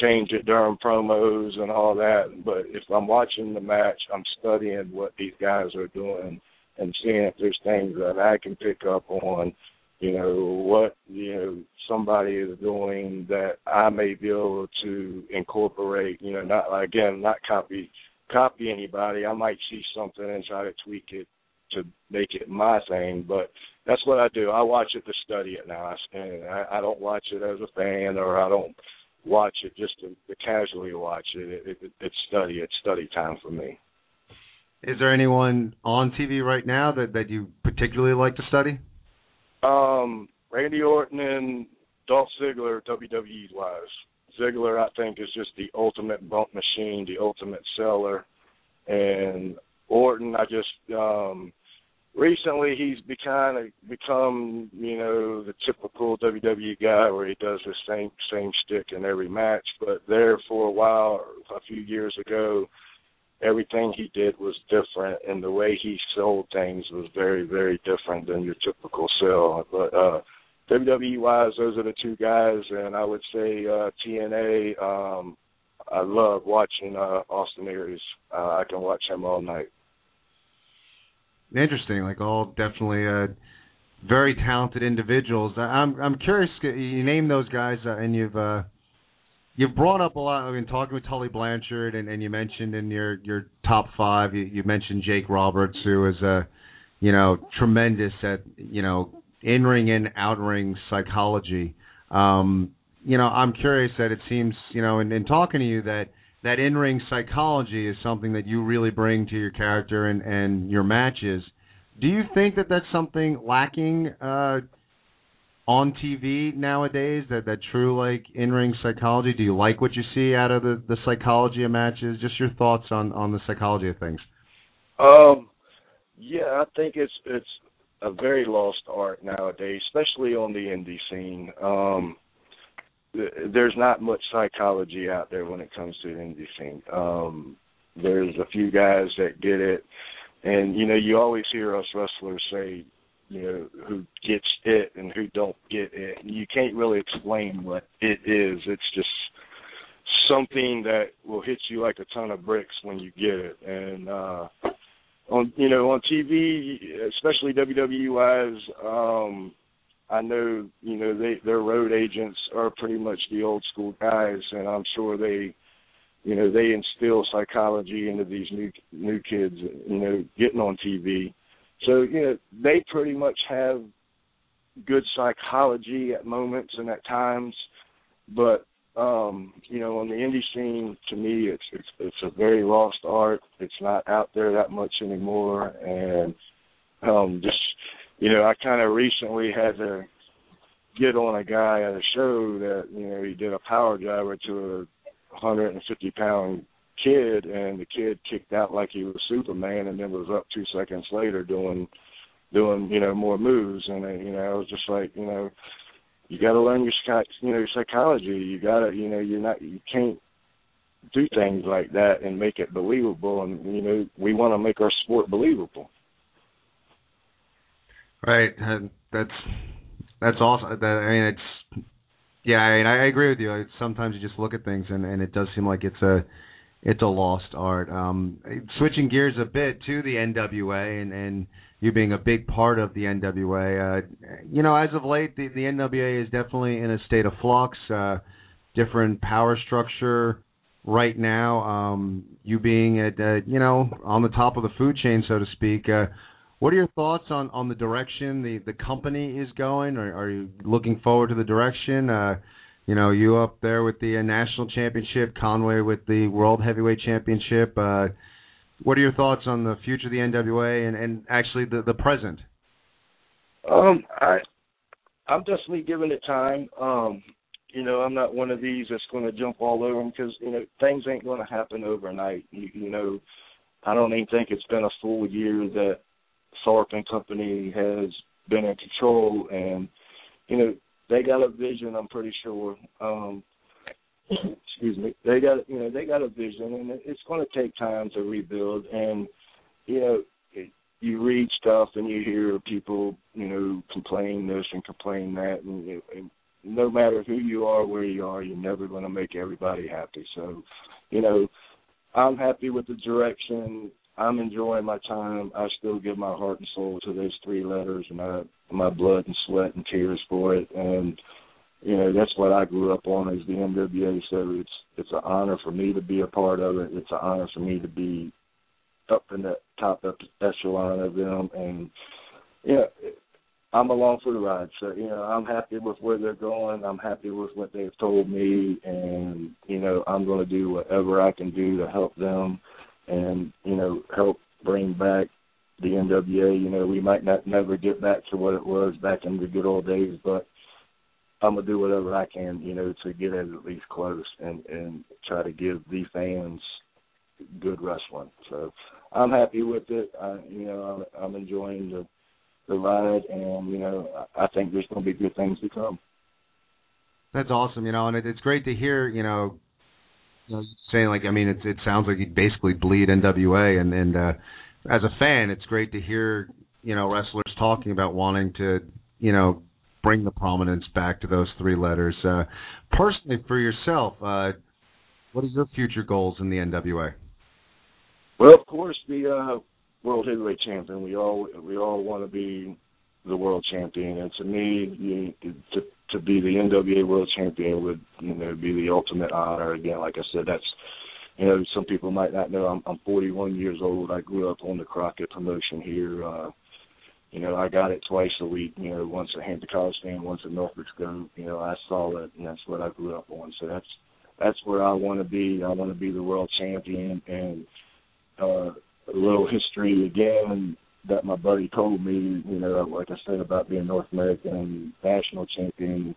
change it during promos and all that, but if I'm watching the match, I'm studying what these guys are doing and seeing if there's things that I can pick up on you know what you know somebody is doing that I may be able to incorporate. You know, not again, not copy copy anybody. I might see something and try to tweak it to make it my thing, but that's what I do. I watch it to study it now, and I, I don't watch it as a fan or I don't watch it just to, to casually watch it. It, it. It's study. It's study time for me. Is there anyone on TV right now that that you particularly like to study? Um, Randy Orton and Dolph Ziggler, WWE wise. Ziggler, I think, is just the ultimate bump machine, the ultimate seller, and Orton, I just um recently he's become become you know the typical WWE guy where he does the same same stick in every match. But there for a while, a few years ago, everything he did was different and the way he sold things was very very different than your typical sell. But uh WWE wise those are the two guys and I would say uh TNA um I love watching uh Austin Aries. Uh, I can watch him all night. Interesting like all definitely uh very talented individuals. I'm I'm curious you name those guys uh, and you've uh you've brought up a lot. I mean, talking with Tully Blanchard, and, and you mentioned in your your top five, you, you mentioned Jake Roberts, who is a, you know, tremendous at you know in ring and out ring psychology. Um, you know, I'm curious that it seems, you know, in, in talking to you that that in ring psychology is something that you really bring to your character and and your matches. Do you think that that's something lacking uh, on TV nowadays? That that true like in ring psychology. Do you like what you see out of the the psychology of matches? Just your thoughts on on the psychology of things. Um, yeah, I think it's it's a very lost art nowadays, especially on the indie scene. Um, there's not much psychology out there when it comes to the indie scene. Um, there's a few guys that get it, and you know you always hear us wrestlers say you know who gets it and who don't get it. You can't really explain what it is. It's just something that will hit you like a ton of bricks when you get it. And uh on you know on TV, especially WWE wise, um I know you know they their road agents are pretty much the old school guys, and I'm sure they you know they instill psychology into these new new kids you know getting on TV so, you know, they pretty much have good psychology at moments and at times, but um, you know, on the indie scene, to me, it's it's it's a very lost art. It's not out there that much anymore, and um, just you know, I kind of recently had to get on a guy at a show that you know he did a power driver to a 150 pound kid, and the kid kicked out like he was Superman, and then was up two seconds later doing doing you know more moves, and uh, you know I was just like you know you got to learn your you know your psychology. You got to you know you're not you can't do things like that and make it believable, and you know we want to make our sport believable. Right, and that's that's awesome. That, I mean, it's yeah. I mean, I agree with you. Sometimes you just look at things and and it does seem like it's a it's a lost art. Um, switching gears a bit to the NWA and, and you being a big part of the NWA, uh, you know, as of late, the, the NWA is definitely in a state of flux. Uh, different power structure right now. Um, you being at, uh, you know, on the top of the food chain, so to speak. Uh, what are your thoughts on, on the direction the, the company is going? Are, are you looking forward to the direction? Uh, you know, you up there with the uh, national championship, Conway with the world heavyweight championship. Uh, what are your thoughts on the future of the NWA and, and actually the the present? Um, I I'm definitely giving it time. Um, you know, I'm not one of these that's going to jump all over them because you know things ain't going to happen overnight. You, you know, I don't even think it's been a full year that Tharpe and Company has been in control, and you know they got a vision. I'm pretty sure. Um, excuse me, they got you know they got a vision, and it's going to take time to rebuild. And you know, it, you read stuff and you hear people you know complain this and complain that, and, and no matter who you are, where you are, you're never going to make everybody happy. So, you know, I'm happy with the direction. I'm enjoying my time. I still give my heart and soul to those three letters, and I my blood and sweat and tears for it. And you know that's what I grew up on is the NWA. So it's it's an honor for me to be a part of it. It's an honor for me to be up in that top up echelon of them. And yeah, I'm along for the ride. So you know I'm happy with where they're going. I'm happy with what they've told me, and you know I'm going to do whatever I can do to help them, and you know help bring back the NWA. You know, we might not never get back to what it was back in the good old days, but I'm gonna do whatever I can, you know, to get it at least close and and try to give the fans good wrestling. So I'm happy with it. I, you know, I'm, I'm enjoying the the ride, and you know, I think there's to be good things to come. That's awesome, you know, and it, it's great to hear, you know, you know, saying like, I mean, it it sounds like you basically bleed NWA, and and uh, as a fan, it's great to hear you know wrestlers talking about wanting to you know bring the prominence back to those three letters. Uh, personally, for yourself, uh, what are your future goals in the NWA? Well, of course, the uh, world heavyweight champion. We all we all want to be the world champion, and to me, you, to to be the NWA world champion would you know be the ultimate honor. Again, like I said, that's you know, some people might not know I'm, I'm 41 years old. I grew up on the Crockett promotion here. Uh, you know, I got it twice a week. You know, once at Hampton Coliseum, once at Norfolk Scope. You know, I saw it, and that's what I grew up on. So that's that's where I want to be. I want to be the world champion. And uh, a little history again that my buddy told me. You know, like I said about being North American national champion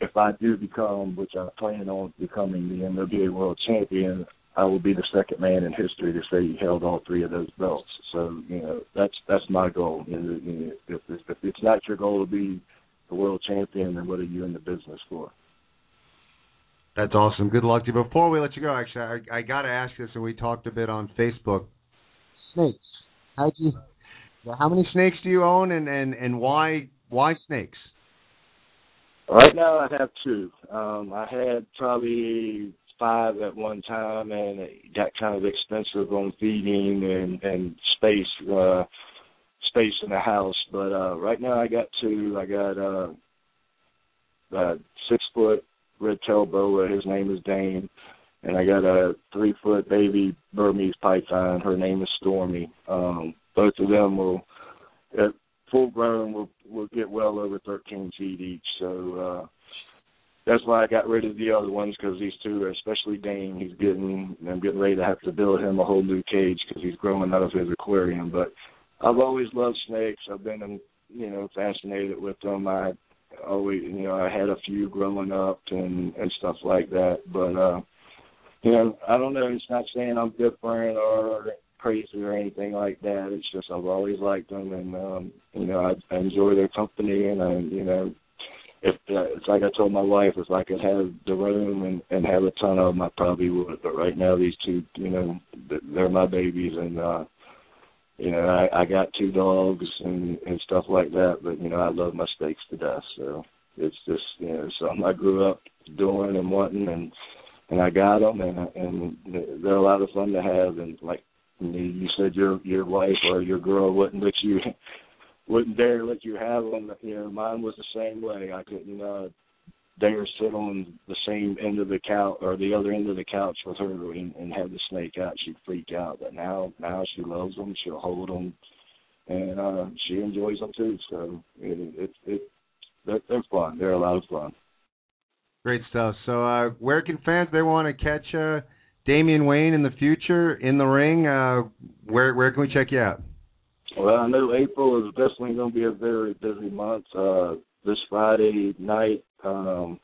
if I do become, which I plan on becoming the NWA World Champion, I will be the second man in history to say he held all three of those belts. So you know that's that's my goal. You know, you know, if, if, if it's not your goal to be the world champion, then what are you in the business for? That's awesome. Good luck to you. Before we let you go, actually, I, I got to ask this, and we talked a bit on Facebook. Snakes. How do you? How many snakes do you own, and and and why why snakes? Right now, I have two. Um, I had probably five at one time, and it got kind of expensive on feeding and and space uh, space in the house. But uh, right now, I got two. I got uh, a six foot red tail boa. His name is Dane. And I got a three foot baby Burmese python. Her name is Stormy. Um, both of them will, at full grown, will will get well over 13 feet each. So uh, that's why I got rid of the other ones because these two, especially Dane, he's getting. I'm getting ready to have to build him a whole new cage because he's growing out of his aquarium. But I've always loved snakes. I've been, you know, fascinated with them. I always, you know, I had a few growing up and and stuff like that. But uh, you know, I don't know. It's not saying I'm different or crazy or anything like that. It's just I've always liked them, and um, you know I, I enjoy their company, and I, you know, if uh, it's like I told my wife, if I could have the room and and have a ton of them, I probably would. But right now, these two, you know, they're my babies, and uh, you know, I, I got two dogs and and stuff like that. But you know, I love my steaks to death, so it's just you know something I grew up doing and wanting, and and I got them, and and they're a lot of fun to have, and like you said your your wife or your girl wouldn't let you wouldn't dare let you have them. You know, mine was the same way. I couldn't uh, dare sit on the same end of the couch or the other end of the couch with her and, and have the snake out. She'd freak out. But now, now she loves them. She'll hold them, and uh, she enjoys them too. So it, it, it they're, they're fun. They're a lot of fun. Great stuff. So, uh, where can fans they want to catch uh, Damien Wayne in the future in the ring, uh, where where can we check you out? Well, I know April is definitely going to be a very busy month. Uh, this Friday night, um,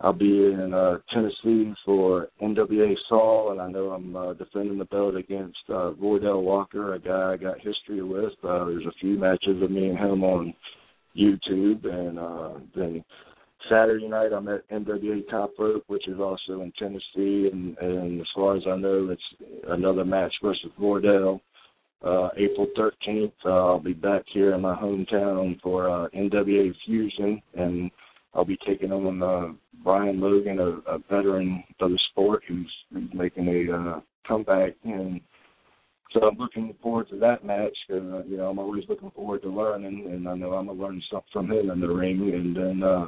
I'll be in uh, Tennessee for NWA SAW, and I know I'm uh, defending the belt against uh, Roydell Walker, a guy I got history with. Uh, there's a few matches of me and him on YouTube, and uh, then Saturday night I'm at NWA Top Rope, which is also in Tennessee, and, and as far as I know, it's another match versus Wardell. Uh, April 13th, uh, I'll be back here in my hometown for uh, NWA Fusion, and I'll be taking on uh, Brian Logan, a, a veteran of the sport who's, making a uh, comeback. And so I'm looking forward to that match uh, you know, I'm always looking forward to learning, and I know I'm to learn something from him in the ring. And then uh,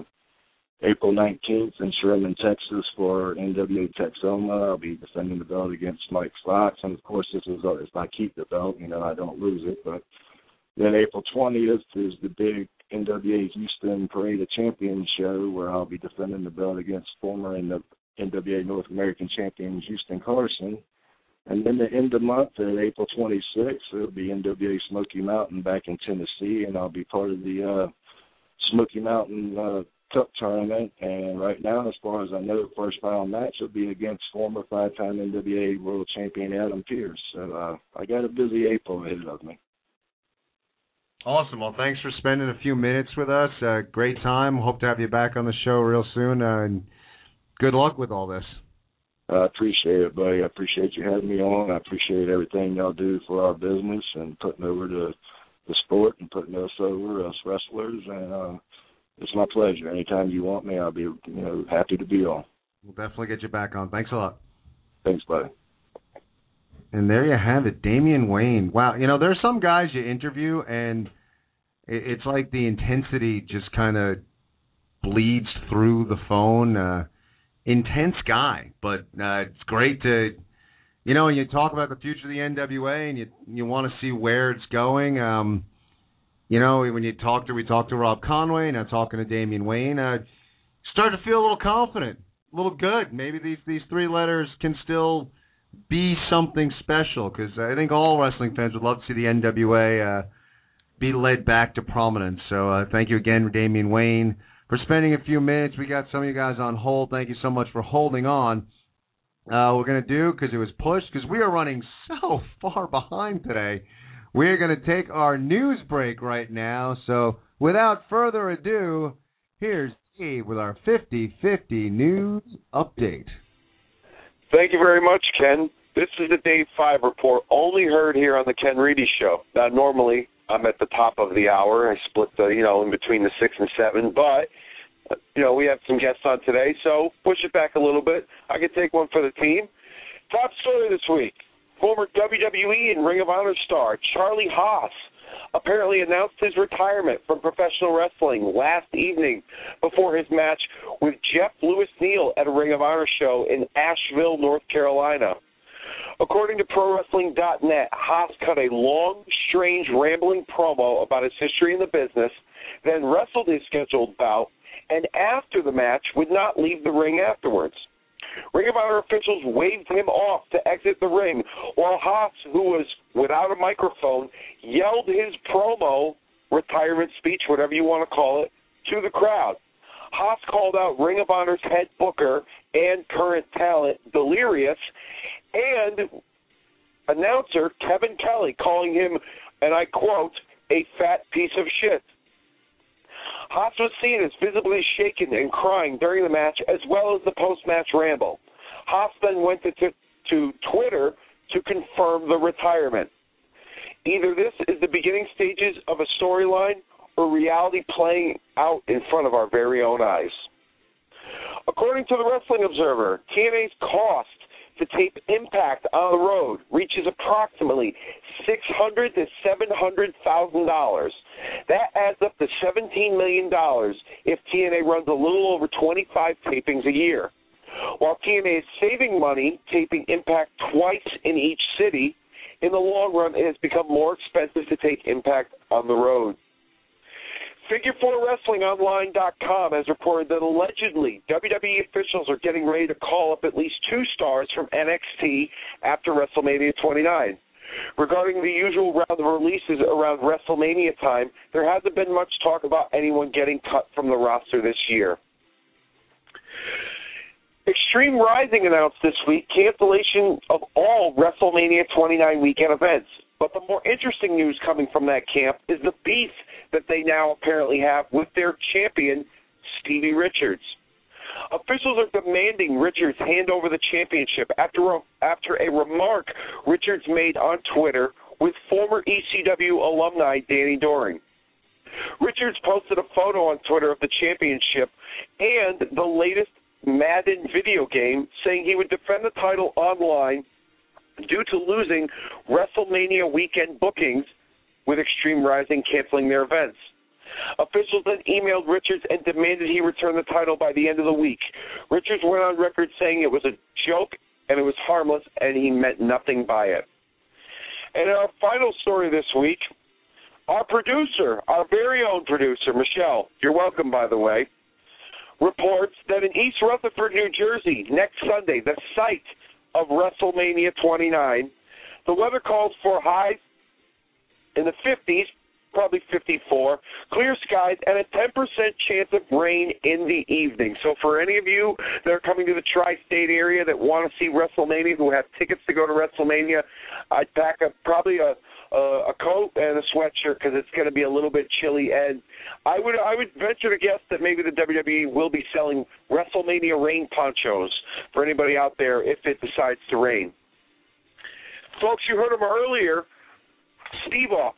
April 19th in Sherman, Texas for NWA Texoma. I'll be defending the belt against Mike Fox. And of course, this is if I keep the belt, you know, I don't lose it. But then April 20th is the big NWA Houston Parade of Champions show where I'll be defending the belt against former NWA North American champion Houston Carson. And then the end of the month, at April 26th, it'll be NWA Smoky Mountain back in Tennessee, and I'll be part of the uh, Smoky Mountain uh, Cup tournament. And right now, as far as I know, the first round match will be against former five-time NWA World Champion Adam Pearce. So uh, I got a busy April ahead of me. Awesome. Well, thanks for spending a few minutes with us. Uh, great time. Hope to have you back on the show real soon. Uh, and good luck with all this. I appreciate it, buddy. I appreciate you having me on. I appreciate everything y'all do for our business and putting over the the sport and putting us over, us wrestlers. And uh, it's my pleasure. Anytime you want me, I'll be you know happy to be on. We'll definitely get you back on. Thanks a lot. Thanks, buddy. And there you have it, Damien Wayne. Wow, you know, there's some guys you interview and it's like the intensity just kind of bleeds through the phone. Uh, intense guy, but uh, it's great to, you know, when you talk about the future of the NWA and you you want to see where it's going. Um, you know, when you talk to we talked to Rob Conway, now talking to Damien Wayne, I start to feel a little confident, a little good. Maybe these these three letters can still be something special because I think all wrestling fans would love to see the NWA uh, be led back to prominence. So uh, thank you again, Damien Wayne, for spending a few minutes. We got some of you guys on hold. Thank you so much for holding on. Uh, we're to do because it was pushed because we are running so far behind today. We're going to take our news break right now. So without further ado, here's Steve with our 50-50 news update. Thank you very much, Ken. This is the Day 5 report, only heard here on the Ken Reedy Show. Now, normally I'm at the top of the hour. I split the, you know, in between the 6 and 7, but you know, we have some guests on today, so push it back a little bit. I can take one for the team. Top story this week. Former WWE and Ring of Honor star Charlie Haas apparently announced his retirement from professional wrestling last evening before his match with Jeff Lewis Neal at a Ring of Honor show in Asheville, North Carolina. According to ProWrestling.net, Haas cut a long, strange, rambling promo about his history in the business, then wrestled his scheduled bout, and after the match would not leave the ring afterwards. Ring of Honor officials waved him off to exit the ring, while Haas, who was without a microphone, yelled his promo, retirement speech, whatever you want to call it, to the crowd. Haas called out Ring of Honor's head booker and current talent, Delirious, and announcer Kevin Kelly, calling him, and I quote, a fat piece of shit. Haas was seen as visibly shaken and crying during the match as well as the post match ramble. Haas then went to, to, to Twitter to confirm the retirement. Either this is the beginning stages of a storyline or reality playing out in front of our very own eyes. According to the Wrestling Observer, TNA's cost to tape Impact on the road reaches approximately six hundred to seven hundred thousand dollars. That adds up to seventeen million dollars if TNA runs a little over twenty five tapings a year. While TNA is saving money taping Impact twice in each city, in the long run it has become more expensive to take Impact on the road. Figure4WrestlingOnline.com has reported that allegedly WWE officials are getting ready to call up at least two stars from NXT after WrestleMania 29. Regarding the usual round of releases around WrestleMania time, there hasn't been much talk about anyone getting cut from the roster this year. Extreme Rising announced this week cancellation of all WrestleMania 29 weekend events. But the more interesting news coming from that camp is the beef that they now apparently have with their champion, Stevie Richards. Officials are demanding Richards hand over the championship after a, after a remark Richards made on Twitter with former ECW alumni Danny Doring. Richards posted a photo on Twitter of the championship and the latest Madden video game saying he would defend the title online due to losing WrestleMania weekend bookings with Extreme Rising canceling their events. Officials then emailed Richards and demanded he return the title by the end of the week. Richards went on record saying it was a joke and it was harmless and he meant nothing by it. And our final story this week, our producer, our very own producer, Michelle, you're welcome by the way, reports that in East Rutherford, New Jersey, next Sunday, the site of WrestleMania 29, the weather calls for highs in the 50s, probably 54, clear skies, and a 10% chance of rain in the evening. So for any of you that are coming to the tri-state area that want to see WrestleMania, who have tickets to go to WrestleMania, I'd pack a probably a a, a coat and a sweatshirt because it's going to be a little bit chilly. And I would I would venture to guess that maybe the WWE will be selling WrestleMania rain ponchos for anybody out there if it decides to rain. Folks, you heard them earlier. Steve Off,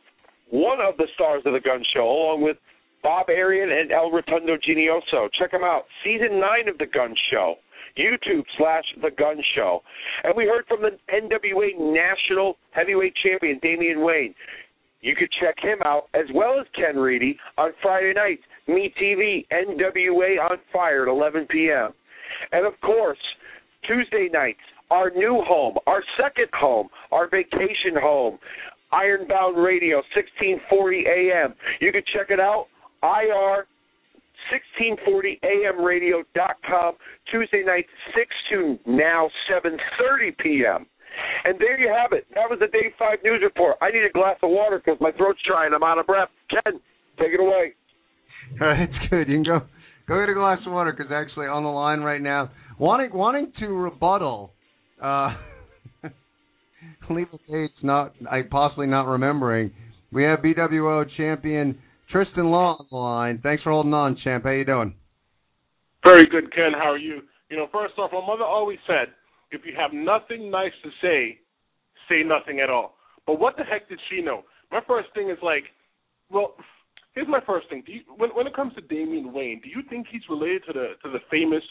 one of the stars of the Gun Show, along with Bob Arian and El Rotundo Genioso. Check them out. Season 9 of The Gun Show. YouTube slash The Gun Show. And we heard from the NWA National Heavyweight Champion, Damien Wayne. You could check him out, as well as Ken Reedy, on Friday nights. Me TV, NWA on Fire at 11 p.m. And of course, Tuesday nights, our new home, our second home, our vacation home, Ironbound Radio, 1640 AM. You can check it out, IR 1640amradio.com, Tuesday night 6 to now 7.30 p.m. And there you have it. That was the Day 5 News Report. I need a glass of water because my throat's dry and I'm out of breath. Ken, take it away. All right, it's good. You can go go get a glass of water because actually on the line right now, wanting wanting to rebuttal, uh, legal dates not I possibly not remembering. We have BWO champion Tristan Law on the line. Thanks for holding on, champ. How you doing? Very good, Ken. How are you? You know, first off, my mother always said, if you have nothing nice to say, say nothing at all. But what the heck did she know? My first thing is like, well, here's my first thing. Do you, when when it comes to Damien Wayne, do you think he's related to the to the famous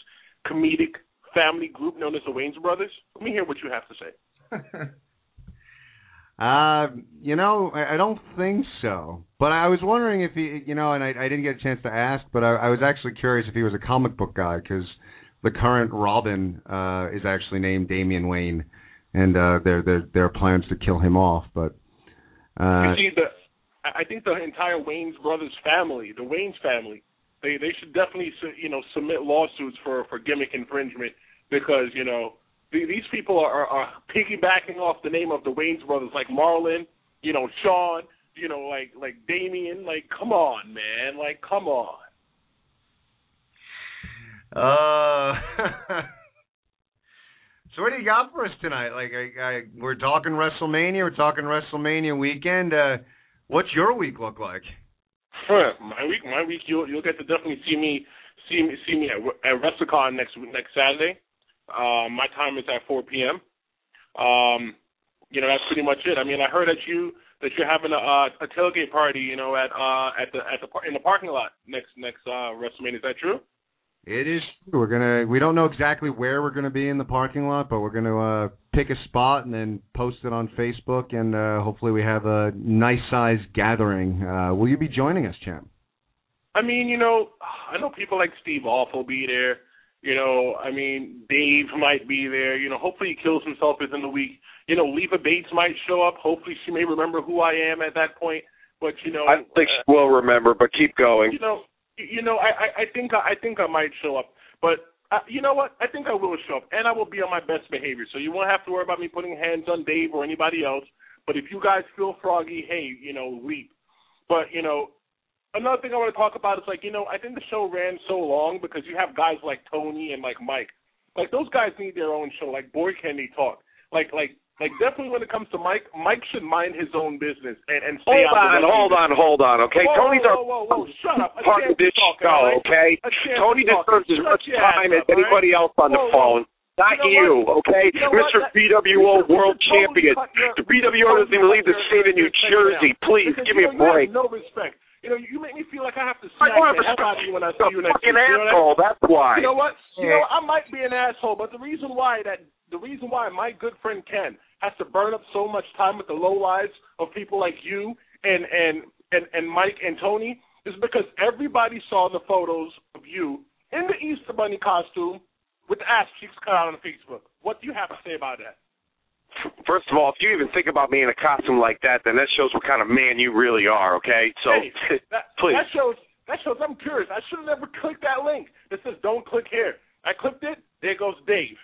comedic family group known as the Wayans Brothers? Let me hear what you have to say. Uh, you know, I, I don't think so. But I was wondering if he, you know, and I, I didn't get a chance to ask, but I, I was actually curious if he was a comic book guy because the current Robin uh, is actually named Damian Wayne, and uh, there there there are plans to kill him off. But uh, the I think the entire Wayans brothers family, the Wayans family, they they should definitely you know submit lawsuits for for gimmick infringement because you know these people are, are piggybacking off the name of the Wayans brothers, like Marlon, you know, Sean, you know, like like Damien. Like, come on, man. Like, come on. Uh. so what do you got for us tonight? Like, I, I, we're talking WrestleMania. We're talking WrestleMania weekend. Uh, what's your week look like? my week, my week, you'll you'll get to definitely see me see me see me at, at WrestleCon next next Saturday. Um, my time is at 4 p.m. Um, you know, that's pretty much it. I mean, I heard that you that you're having a a tailgate party, you know, at uh at the at the in the parking lot next next uh WrestleMania. Is that true? It is. We're gonna. We don't know exactly where we're gonna be in the parking lot, but we're gonna uh, pick a spot and then post it on Facebook, and uh, hopefully we have a nice size gathering. Uh, will you be joining us, champ? I mean, you know, I know people like Steve Off will be there. You know, I mean, Dave might be there. You know, hopefully he kills himself within the week. You know, Leva Bates might show up. Hopefully she may remember who I am at that point. But you know, I don't think she will remember. But keep going. You know, you know, I I think I think I might show up. But uh, you know what? I think I will show up, and I will be on my best behavior. So you won't have to worry about me putting hands on Dave or anybody else. But if you guys feel froggy, hey, you know, leap. But you know, another thing I want to talk about is like you know I think the show ran so long because you have guys like Tony and like Mike, like those guys need their own show. Like boy can they talk. Like like Like definitely when it comes to Mike, Mike should mind his own business and and stay Hold out on, hold on, hold on, okay? Whoa, Tony's whoa, whoa, whoa, whoa, shut up. Part of this talk, show, right? okay? Tony deserves as much time as up, all right? anybody else on the phone. Not You okay? Mr. BWO World Champion. The BWO doesn't even leave the state of New Jersey. Please, give me a break. no respect. You know, you make me feel like I have to I smack don't have the hell out of you when I see you a next week. You know asshole, that's why. You know what? You know, I might be an asshole, but the reason why that the reason why my good friend Ken has to burn up so much time with the low lives of people like you and and and and Mike and Tony is because everybody saw the photos of you in the Easter Bunny costume with the ass cheeks cut out on Facebook. What do you have to say about that? First of all, if you even think about me in a costume like that, then that shows what kind of man you really are, okay? So, hey, that, please. that shows that shows I'm curious. I should have never clicked that link that says "Don't click here." I clicked it. There goes Dave.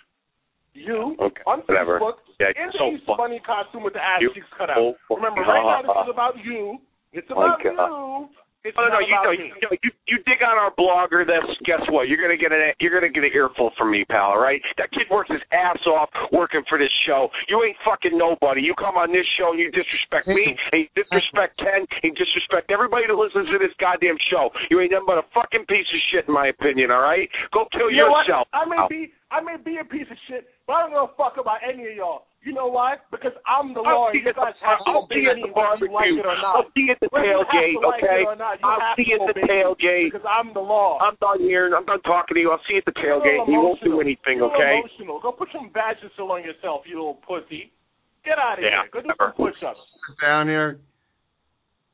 You Okay, on whatever. Facebook Yeah, in the so Easter Bunny costume with the ass You- cheeks cut out. oh, Remember, right now this is about you. It's about you. It's No, no, you know, you, know, you you dig on our blogger. That's guess what? You're gonna get an you're gonna get an earful from me, pal. All right? That kid works his ass off working for this show. You ain't fucking nobody. You come on this show and you disrespect me, and you disrespect Ken, and you disrespect everybody that listens to this goddamn show. You ain't nothing but a fucking piece of shit, in my opinion. All right? Go kill You yourself. I may be I may be a piece of shit, but I don't give a fuck about any of y'all. You know why? Because I'm the I'll law. see You you at guys the- have to I'll obey see at me the whether you like barbecue. it or not. I'll see you at the Whether you have tailgate, okay? it or not, you I'll have see you at the tailgate. Because I'm the law. I'm done here. I'm done talking to you. I'll see you at the tailgate. little You won't do emotional. anything, You're a okay? little emotional. Go put some Vagisil on yourself, you little pussy. Get out of Yeah, here. Go do whatever. some push-ups. Down here.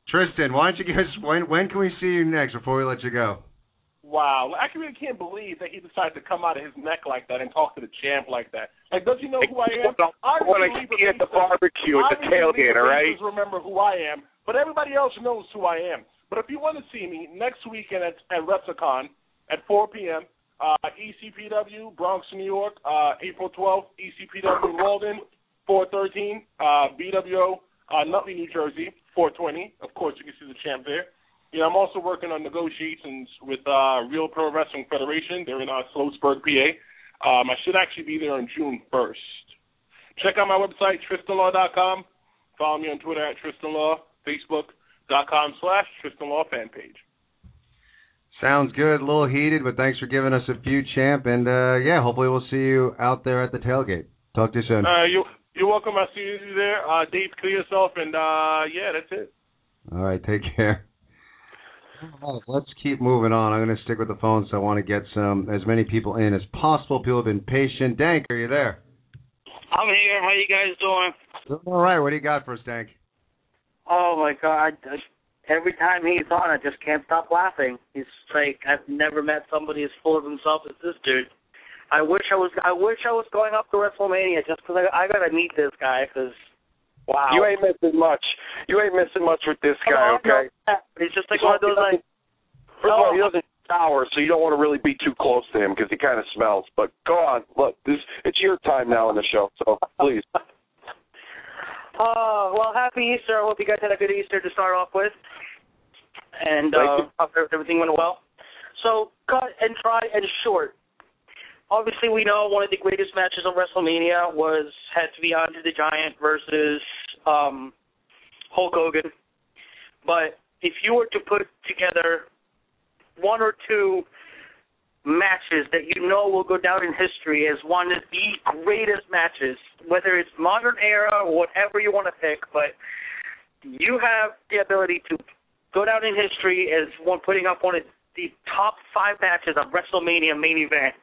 Tristan, why don't you give us when when can we see you next before we let you go? Wow. I really can't believe that he decided to come out of his neck like that and talk to the champ like that. Like, does he know who I am? I want to see at the barbecue at the tailgate, all right? Remember who I am, but everybody else knows who I am. But if you want to see me next weekend at, at WrestleCon at 4 p.m., uh, ECPW, Bronx, New York, uh, April 12th, ECPW, Walden, 413, uh, BWO, uh, Nutley, New Jersey, 420. Of course, you can see the champ there. You know, I'm also working on negotiations with uh, Real Pro Wrestling Federation. They're in uh, Sloatsburg, PA. Um, I should actually be there on June 1st. Check out my website, tristanlaw.com. Follow me on Twitter at tristanlaw, facebook.com slash tristanlaw fan page. Sounds good. A little heated, but thanks for giving us a few, champ. And uh yeah, hopefully we'll see you out there at the tailgate. Talk to you soon. Uh, you, you're welcome. I'll see you there. Uh, Dave, clear yourself, and uh, yeah, that's it. All right, take care. All right, let's keep moving on. I'm going to stick with the phone, so I want to get some as many people in as possible. People have been patient. Dank, are you there? I'm here. How you guys doing? Doing All right. What do you got for us, Dank? Oh my god. Every time he's on, I just can't stop laughing. He's like I've never met somebody as full of himself as this dude. I wish I was. I wish I was going up to WrestleMania just because I, I gotta meet this guy. Because wow, You ain't missing much. You ain't missing much with this guy, okay? He's just like one of those like. First of all, he doesn't shower, so you don't want to really be too close to him because he kind of smells. But go on, look, this it's your time now in the show, so please. Oh well, happy Easter. I hope you guys had a good Easter to start off with, and uh, hope everything went well. So cut and try and short. Obviously, we know one of the greatest matches of WrestleMania was had to be Andre the Giant versus um, Hulk Hogan. But if you were to put together one or two matches that you know will go down in history as one of the greatest matches, whether it's modern era or whatever you want to pick, but you have the ability to go down in history as one putting up one of the top five matches of WrestleMania main event.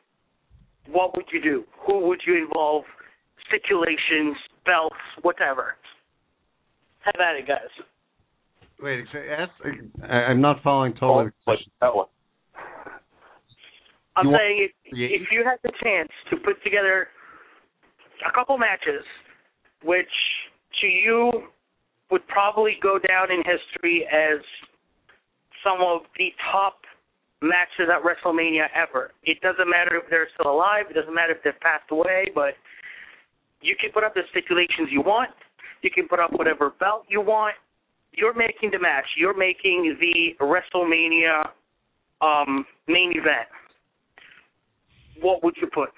What would you do? Who would you involve? Stipulations, belts, whatever. Have at it, guys. Wait, say- ask, I, I'm not following totally. the question. Oh, I'm You saying if, if you had the chance to put together a couple matches, which to you would probably go down in history as some of the top matches at WrestleMania ever. It doesn't matter if they're still alive. It doesn't matter if they've passed away, but you can put up the stipulations you want. You can put up whatever belt you want. You're making the match. You're making the WrestleMania um, main event. What would you put?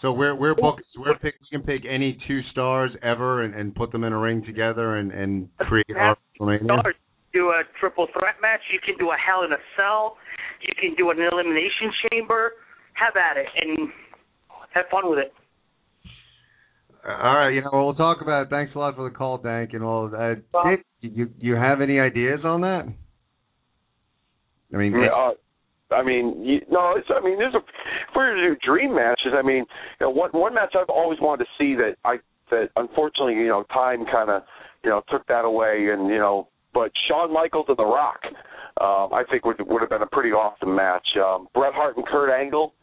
So we're we're booked. We're pick, we can pick any two stars ever and, and put them in a ring together and and create our WrestleMania. Stars. Do a triple threat match. You can do a Hell in a Cell. You can do an Elimination Chamber. Have at it and have fun with it. All right, you know we'll talk about. It. Thanks a lot for the call, Dank, and all. Uh, Dick, you you have any ideas on that? I mean, Yeah, uh, I mean, you, no, it's. I mean, there's a. If we were to do dream matches, I mean, you know, one one match I've always wanted to see that I that unfortunately, you know, time kind of, you know, took that away, and you know, but Shawn Michaels and The Rock, um, I think would would have been a pretty awesome match. Um, Bret Hart and Kurt Angle.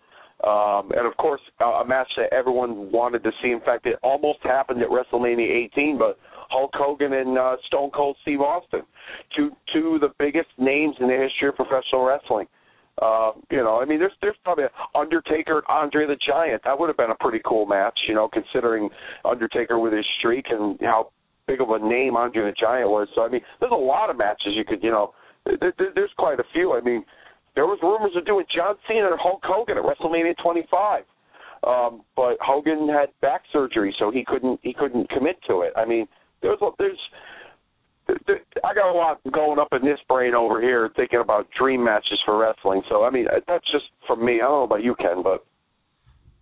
Um, and of course, uh, a match that everyone wanted to see. In fact, it almost happened at WrestleMania 18, but Hulk Hogan and uh, Stone Cold Steve Austin, two two of the biggest names in the history of professional wrestling. Uh, you know, I mean, there's there's probably Undertaker and Andre the Giant. That would have been a pretty cool match, you know, considering Undertaker with his streak and how big of a name Andre the Giant was. So I mean, there's a lot of matches you could, you know, there, there, there's quite a few. I mean, there was rumors of doing John Cena and Hulk Hogan at WrestleMania 25. Um, but Hogan had back surgery, so he couldn't he couldn't commit to it. I mean, there's there's there, I got a lot going up in this brain over here thinking about dream matches for wrestling. So I mean, that's just from me. I don't know about you, Ken, but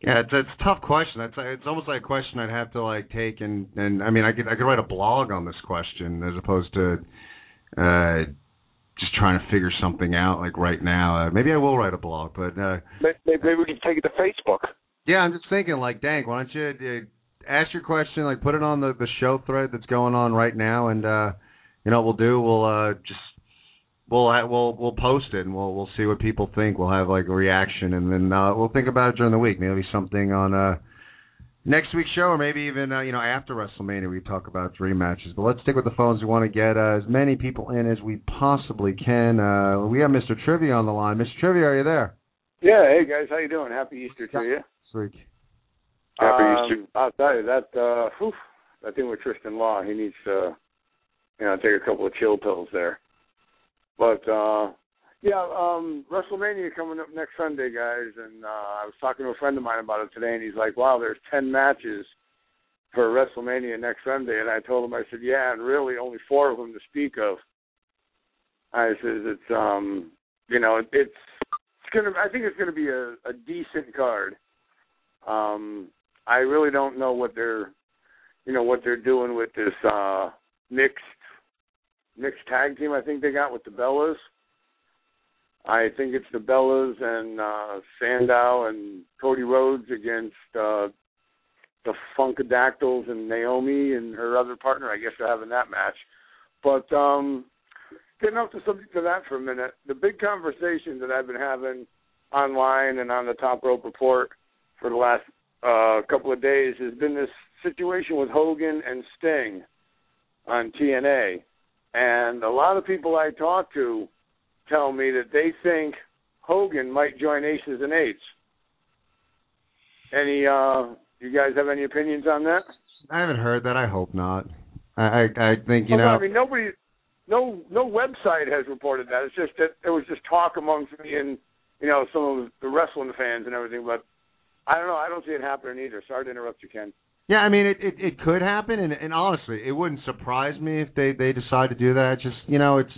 Yeah, it's, it's a tough question. It's it's almost like a question I'd have to like take and and I mean I could I could write a blog on this question as opposed to uh just trying to figure something out like right now. Uh, maybe I will write a blog, but uh maybe, maybe we can take it to Facebook. yeah, I'm just thinking like, dang, why don't you uh, ask your question, like put it on the the show thread that's going on right now, and uh you know what we'll do, we'll uh just we'll ha- we'll we'll post it and we'll we'll see what people think. We'll have like a reaction, and then uh we'll think about it during the week. Maybe something on uh next week's show, or maybe even uh, you know after WrestleMania we talk about dream matches. But let's stick with the phones. We want to get uh, as many people in as we possibly can. Uh We have Mr. Trivia on the line. Mr. Trivia, are you there? Yeah, hey guys, how you doing? Happy Easter to you. Sweet. Happy um, Easter. I'll tell you that uh whew, that thing with Tristan Law, he needs to you know, take a couple of chill pills there. But uh yeah, um WrestleMania coming up next Sunday, guys, and uh I was talking to a friend of mine about it today and he's like, Wow, there's ten matches for WrestleMania next Sunday and I told him I said, Yeah, and really only four of them to speak of. I says it's um you know, it's it's gonna I think it's gonna be a, a decent card. Um I really don't know what they're you know, what they're doing with this uh mixed mixed tag team I think they got with the Bellas. I think it's the Bellas and uh Sandow and Cody Rhodes against uh the Funkadactyls and Naomi and her other partner. I guess they're having that match. But um getting off the subject of that for a minute, the big conversation that I've been having online and on the Top Rope Report for the last uh, couple of days has been this situation with Hogan and Sting on TNA. And a lot of people I talk to tell me that they think Hogan might join Aces and Eights. Any uh you guys have any opinions on that? I haven't heard that. I hope not. I I, I think you Oh, know. I mean nobody no no website has reported that. It's just that there was just talk amongst me and you know some of the wrestling fans and everything, but I don't know. I don't see it happening either. Sorry to interrupt you, Ken. Yeah, I mean it, it it could happen, and and honestly, it wouldn't surprise me if they they decide to do that. Just you know, it's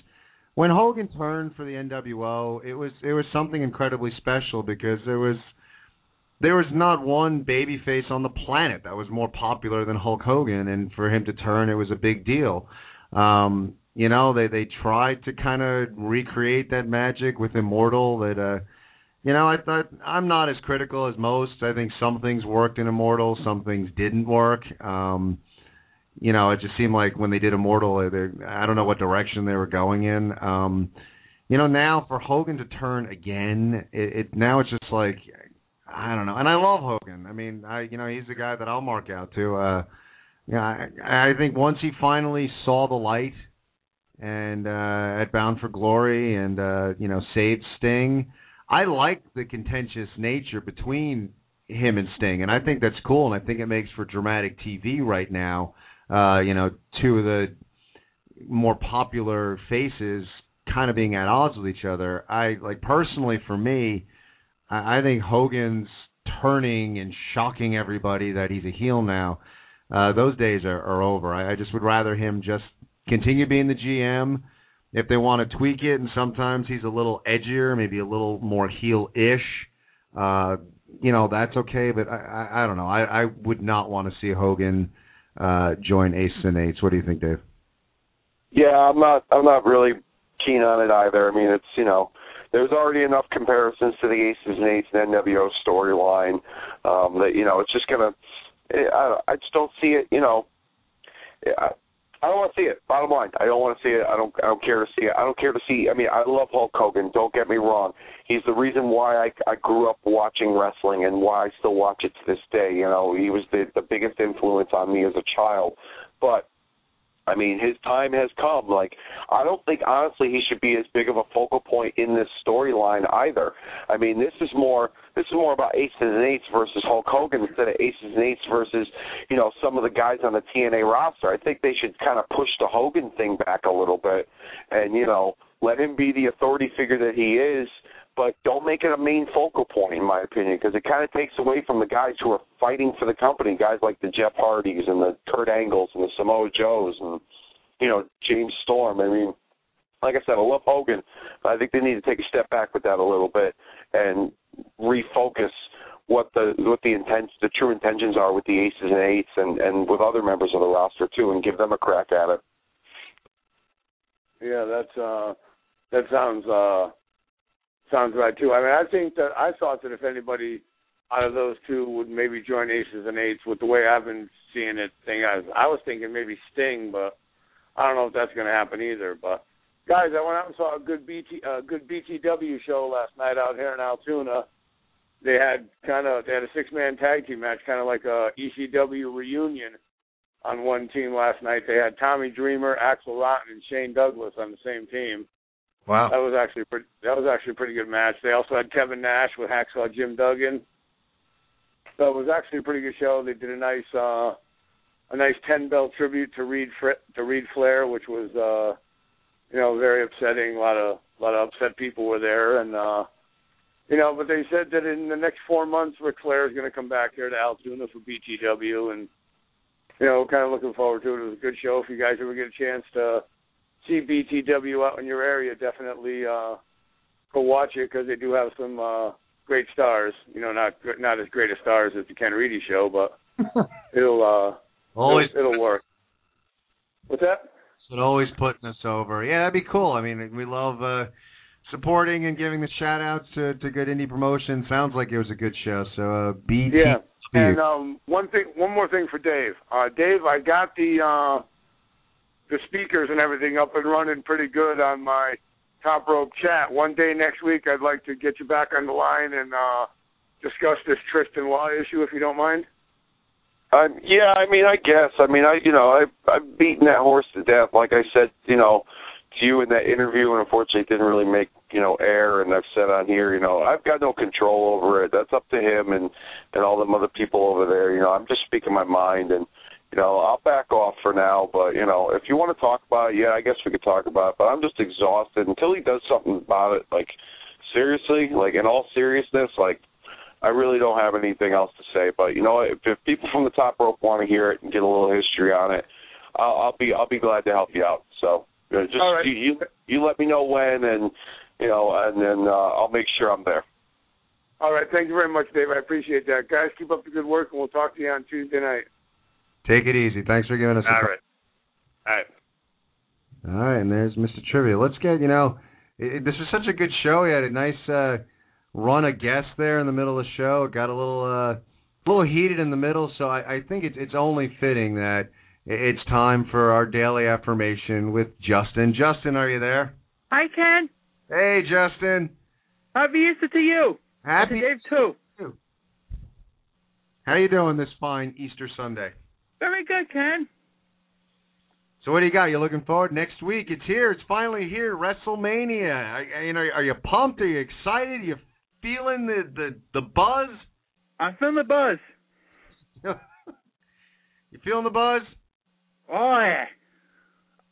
when Hogan turned for the NWO, it was it was something incredibly special because there was there was not one babyface on the planet that was more popular than Hulk Hogan, and for him to turn, it was a big deal. Um, you know, they they tried to kind of recreate that magic with Immortal. That uh, you know, I thought I'm not as critical as most. I think some things worked in Immortal, some things didn't work. Um, you know, it just seemed like when they did Immortal, they, I don't know what direction they were going in. Um, you know, now for Hogan to turn again, it, it now it's just like I don't know. And I love Hogan. I mean, I you know he's the guy that I'll mark out to. Uh, yeah, I, I think once he finally saw the light and uh, at Bound for Glory and uh, you know saved Sting, I like the contentious nature between him and Sting, and I think that's cool, and I think it makes for dramatic TV right now. Uh, you know, two of the more popular faces kind of being at odds with each other. I like personally for me, I, I think Hogan's turning and shocking everybody that he's a heel now. Uh, those days are, are over. I, I just would rather him just continue being the GM. If they want to tweak it, and sometimes he's a little edgier, maybe a little more heel-ish, uh, you know, that's okay. But I, I, I don't know. I, I would not want to see Hogan uh, join Aces and Eights. What do you think, Dave? Yeah, I'm not. I'm not really keen on it either. I mean, it's you know, there's already enough comparisons to the Aces and Eights and NWO storyline um, that you know it's just gonna. I, I just don't see it. You know, I, don't want to see it. Bottom line, I don't want to see it. I don't. I don't care to see it. I don't care to see. I mean, I love Hulk Hogan. Don't get me wrong. He's the reason why I I grew up watching wrestling and why I still watch it to this day. You know, he was the the biggest influence on me as a child. But I mean, his time has come. Like, I don't think honestly he should be as big of a focal point in this storyline either. I mean, this is more this is more about aces and eights versus Hulk Hogan instead of aces and eights versus you know some of the guys on the TNA roster. I think they should kind of push the Hogan thing back a little bit, and you know let him be the authority figure that he is but don't make it a main focal point, in my opinion, because it kind of takes away from the guys who are fighting for the company, guys like the Jeff Hardys and the Kurt Angles and the Samoa Joes and you know James Storm. I mean, like I said, I love Hogan, but I think they need to take a step back with that a little bit and refocus what the what the intents, the true intentions are with the aces and eights, and and with other members of the roster too, and give them a crack at it. Yeah, that's uh, that sounds uh, sounds right too. I mean, I think that I thought that if anybody out of those two would maybe join Aces and Eights, with the way I've been seeing it, thing I was, I was thinking maybe Sting, but I don't know if that's going to happen either. But guys, I went out and saw a good BT uh, good BTW show last night out here in Altoona. They had kind of they had a six man tag team match, kind of like a ECW reunion on one team last night. They had Tommy Dreamer, Axl Rotten, and Shane Douglas on the same team. Wow. That was actually pretty, that was actually a pretty good match. They also had Kevin Nash with Hacksaw Jim Duggan. So it was actually a pretty good show. They did a nice uh a nice ten bell tribute to Reid to Reid Flair, which was uh you know very upsetting. A lot of a lot of upset people were there, and uh you know, but they said that in the next four months, Ric Flair is going to come back here to Altoona for BTW, and you know, kind of looking forward to it. It was a good show. If you guys ever get a chance to see BTW out in your area, definitely uh, go watch it because they do have some uh, great stars. You know, not not as great as stars as the Ken Reedy show, but it'll uh, Always- it'll, it'll work. What's that? But always putting us over. Yeah, that'd be cool. I mean, we love uh supporting and giving the shout outs to to good indie promotion. Sounds like it was a good show. So uh BT Yeah. And um, one thing, one more thing for Dave. Uh, Dave, I got the uh, the speakers and everything up and running pretty good on my top rope chat. One day next week, I'd like to get you back on the line and uh, discuss this Tristan Law issue, if you don't mind. Um, yeah, I mean, I guess. I mean, I you know, I I've beaten that horse to death. Like I said, you know, to you in that interview, and unfortunately, it didn't really make you know air. And I've said on here, you know, I've got no control over it. That's up to him and and all them other people over there. You know, I'm just speaking my mind, and you know, I'll back off for now. But you know, if you want to talk about it, yeah, I guess we could talk about it. But I'm just exhausted until he does something about it. Like seriously, like in all seriousness, like I really don't have anything else to say. But you know, if, if people from the top rope want to hear it and get a little history on it, I'll, I'll be I'll be glad to help you out. So you know, just right. you, you you let me know when, and you know, and then uh, I'll make sure I'm there. All right, thank you very much, Dave. I appreciate that, guys. Keep up the good work, and we'll talk to you on Tuesday night. Take it easy. Thanks for giving us a All right. All right. All right, and there's Mr. Trivia. Let's get, you know, it, this is such a good show. We had a nice uh, run of guests there in the middle of the show. It got a little uh, a little heated in the middle, so I, I think it's it's only fitting that it's time for our daily affirmation with Justin. Justin, are you there? Hi, Ken. Hey, Justin. Happy Easter to you. Happy And to Dave too. How you doing this fine Easter Sunday? Very good, Ken. So what do you got? You looking forward next week? It's here. It's finally here. WrestleMania. I, I, you know, are you pumped? Are you excited? Are you feeling the the the buzz? I'm feeling the buzz. You feeling the buzz? Oh yeah.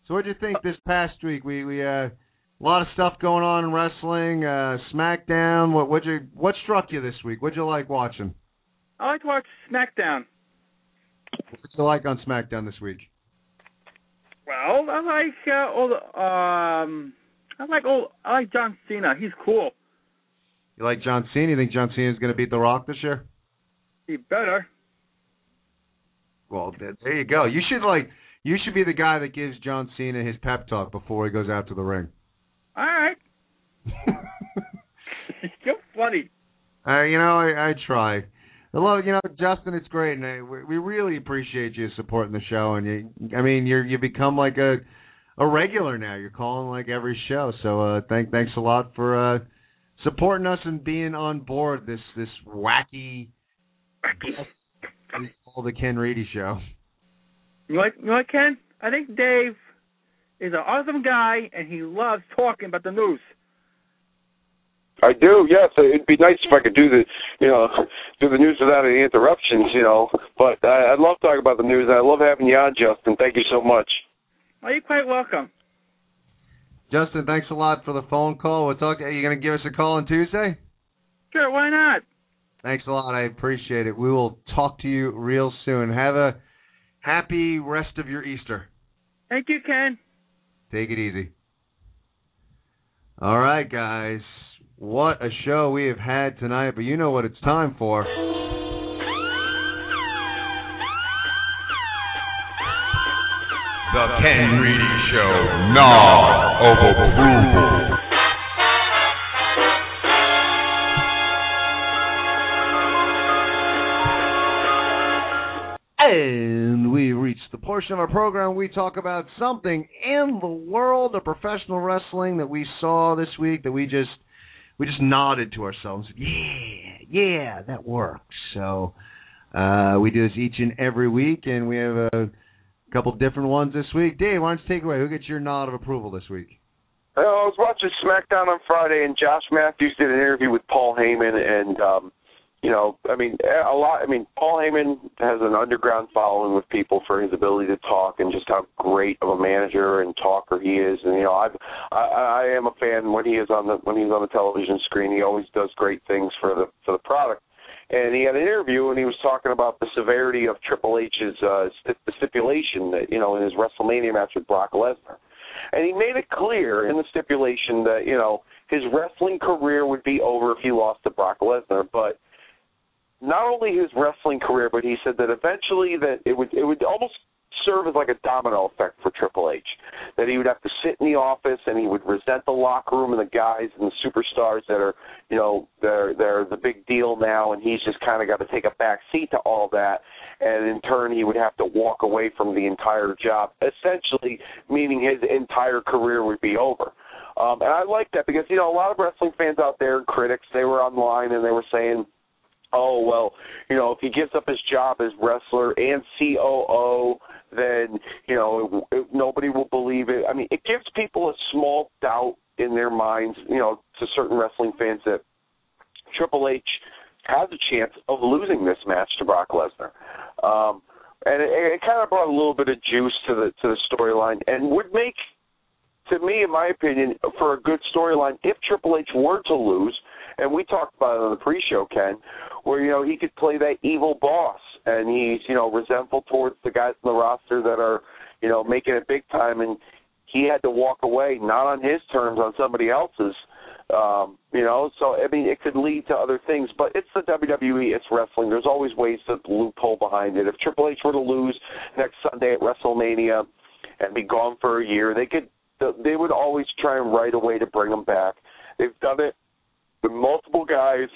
So what would you think this past week? We we uh a lot of stuff going on in wrestling. Uh SmackDown. What what you what struck you this week? What'd you like watching? I like to watch SmackDown. What's it like on SmackDown this week? Well, I like uh, all the um, I like all I like John Cena. He's cool. You like John Cena? You think John Cena is going to beat The Rock this year? He better. Well, there you go. You should like you should be the guy that gives John Cena his pep talk before he goes out to the ring. All right. You're funny. Uh, you know, I, I try. Love, you know, Justin. It's great, and we we really appreciate you supporting the show. And you, I mean, you're you become like a a regular now. You're calling like every show. So uh, thank thanks a lot for uh, supporting us and being on board this this wacky. we call the Ken Reedy Show. You know what, you know what, Ken? I think Dave is an awesome guy, and he loves talking about the news. I do, yes. It'd be nice if I could do the, you know, do the news without any interruptions, you know. But I, I love talking about the news, and I love having you on, Justin. Thank you so much. Well, you're quite welcome. Justin, thanks a lot for the phone call. We'll talk. Are you going to give us a call on Tuesday? Sure, why not? Thanks a lot. I appreciate it. We will talk to you real soon. Have a happy rest of your Easter. Thank you, Ken. Take it easy. All right, guys. What a show we have had tonight, but you know what it's time for. The Ken Reedy Show. Now of approval. And we reached the portion of our program we talk about something in the world of professional wrestling that we saw this week that we just we just nodded to ourselves. Yeah, yeah, that works. So uh, we do this each and every week, and we have a couple different ones this week. Dave, why don't you take away? Who gets your nod of approval this week? Uh, I was watching SmackDown on Friday, and Josh Matthews did an interview with Paul Heyman, and um, you know, I mean, a lot. I mean, Paul Heyman has an underground following with people for his ability to talk and just how great of a manager and talker he is. And you know, I've, I I am a fan when he is on the when he's on the television screen. He always does great things for the for the product. And he had an interview and he was talking about the severity of Triple H's uh, the stipulation that you know in his WrestleMania match with Brock Lesnar, and he made it clear in the stipulation that you know his wrestling career would be over if he lost to Brock Lesnar, but not only his wrestling career, but he said that eventually that it would it would almost serve as like a domino effect for Triple H. That he would have to sit in the office and he would resent the locker room and the guys and the superstars that are, you know, they're they're the big deal now and he's just kind of got to take a back seat to all that and in turn he would have to walk away from the entire job, essentially meaning his entire career would be over. Um, and I like that because you know a lot of wrestling fans out there, and critics, they were online and they were saying, oh well, you know, if he gives up his job as wrestler and COO, then you know it, it, nobody will believe it. I mean, it gives people a small doubt in their minds, you know, to certain wrestling fans that Triple H has a chance of losing this match to Brock Lesnar. Um, and it, it kind of brought a little bit of juice to the to the storyline, and would make, to me, in my opinion, for a good storyline, if Triple H were to lose, and we talked about it on the pre-show, Ken, where you know he could play that evil boss, and he's you know resentful towards the guys in the roster that are you know making it big time, and he had to walk away not on his terms, on somebody else's. Um, you know, so I mean, it could lead to other things, but it's the WWE, it's wrestling. There's always ways to loophole behind it. If Triple H were to lose next Sunday at WrestleMania and be gone for a year, they could, they would always try and write a way to bring him back. They've done it multiple guys,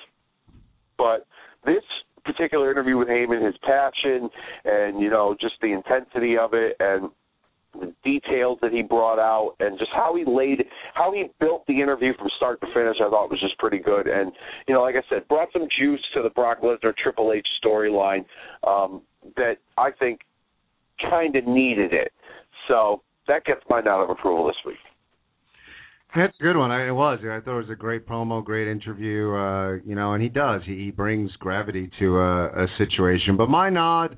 but this particular interview with Heyman, his passion and you know just the intensity of it and the details that he brought out and just how he laid how he built the interview from start to finish I thought was just pretty good. And you know like I said brought some juice to the Brock Lesnar Triple H storyline um that I think kind of needed it. So that gets my nod of approval this week that's a good one. I, it was. I thought it was a great promo, great interview. Uh, you know, and he does. He, he brings gravity to a, a situation. But my nod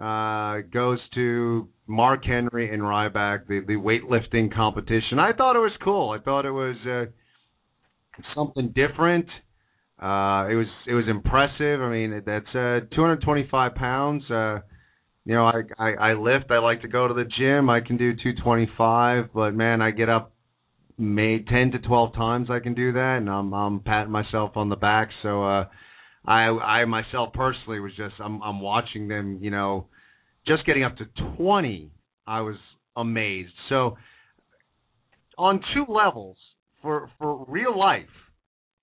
uh, goes to Mark Henry and Ryback, the the weightlifting competition. I thought it was cool. I thought it was uh, something different. Uh, it was it was impressive. I mean, that's uh, 225 pounds. Uh, you know, I, I I lift. I like to go to the gym. I can do 225, but man, I get up may 10 to 12 times. I can do that, and I'm I'm patting myself on the back. So uh, I I myself personally was just I'm I'm watching them. You know, just getting up to 20. I was amazed. So on two levels for for real life,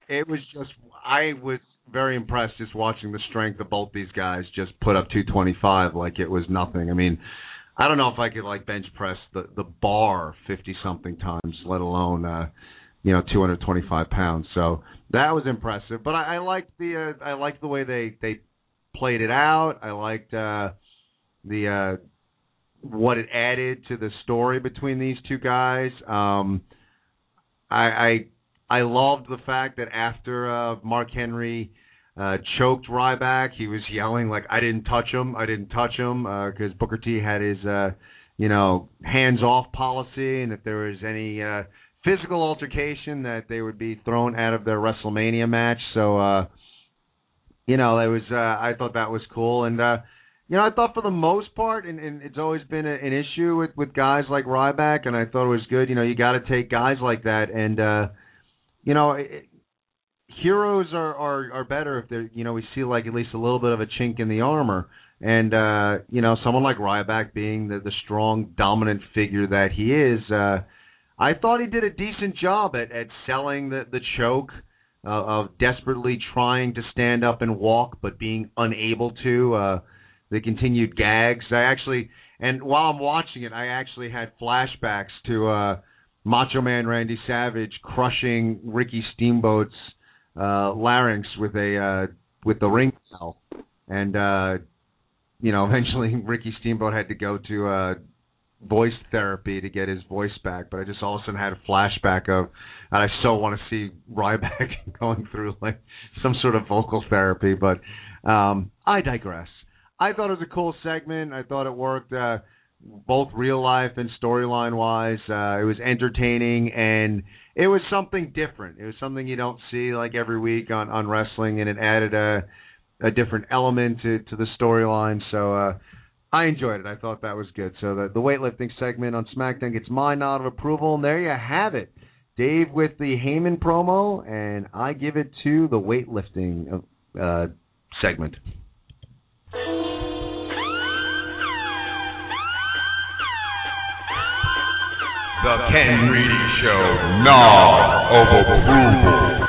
it was just I was very impressed just watching the strength of both these guys just put up 225 like it was nothing. I mean, I don't know if I could like bench press the the bar 50 something times, let alone uh, you know 225 pounds. So that was impressive. But I, I liked the uh, I liked the way they they played it out. I liked uh, the uh, what it added to the story between these two guys. Um, I, I I loved the fact that after uh, Mark Henry uh, choked Ryback, he was yelling like, "I didn't touch him, I didn't touch him," because uh, Booker T had his, uh, you know, hands-off policy, and if there was any uh, physical altercation, that they would be thrown out of their WrestleMania match. So, uh, you know, it was. Uh, I thought that was cool, and uh, you know, I thought for the most part, and, and it's always been a, an issue with with guys like Ryback, and I thought it was good. You know, you got to take guys like that, and uh, you know, it, heroes are, are are better if they you know we see like at least a little bit of a chink in the armor, and uh, you know, someone like Ryback being the the strong dominant figure that he is, uh, I thought he did a decent job at at selling the the choke. Uh, of desperately trying to stand up and walk, but being unable to. Uh, the continued gags. I actually, and while I'm watching it, I actually had flashbacks to uh, Macho Man Randy Savage crushing Ricky Steamboat's uh, larynx with a uh, with the ring bell, and uh, you know, eventually Ricky Steamboat had to go to uh, voice therapy to get his voice back. But I just all of a sudden had a flashback of, and I so want to see Ryback going through like some sort of vocal therapy. But um, I digress. I thought it was a cool segment. I thought it worked uh, both real life and storyline wise. Uh, it was entertaining and it was something different. It was something you don't see like every week on on wrestling, and it added a a different element to to the storyline. So. uh I enjoyed it. I thought that was good. So the the weightlifting segment on SmackDown gets my nod of approval, and there you have it. Dave with the Heyman promo, and I give it to the weightlifting uh, segment. The Ken Reedy Show, Nod of Approval.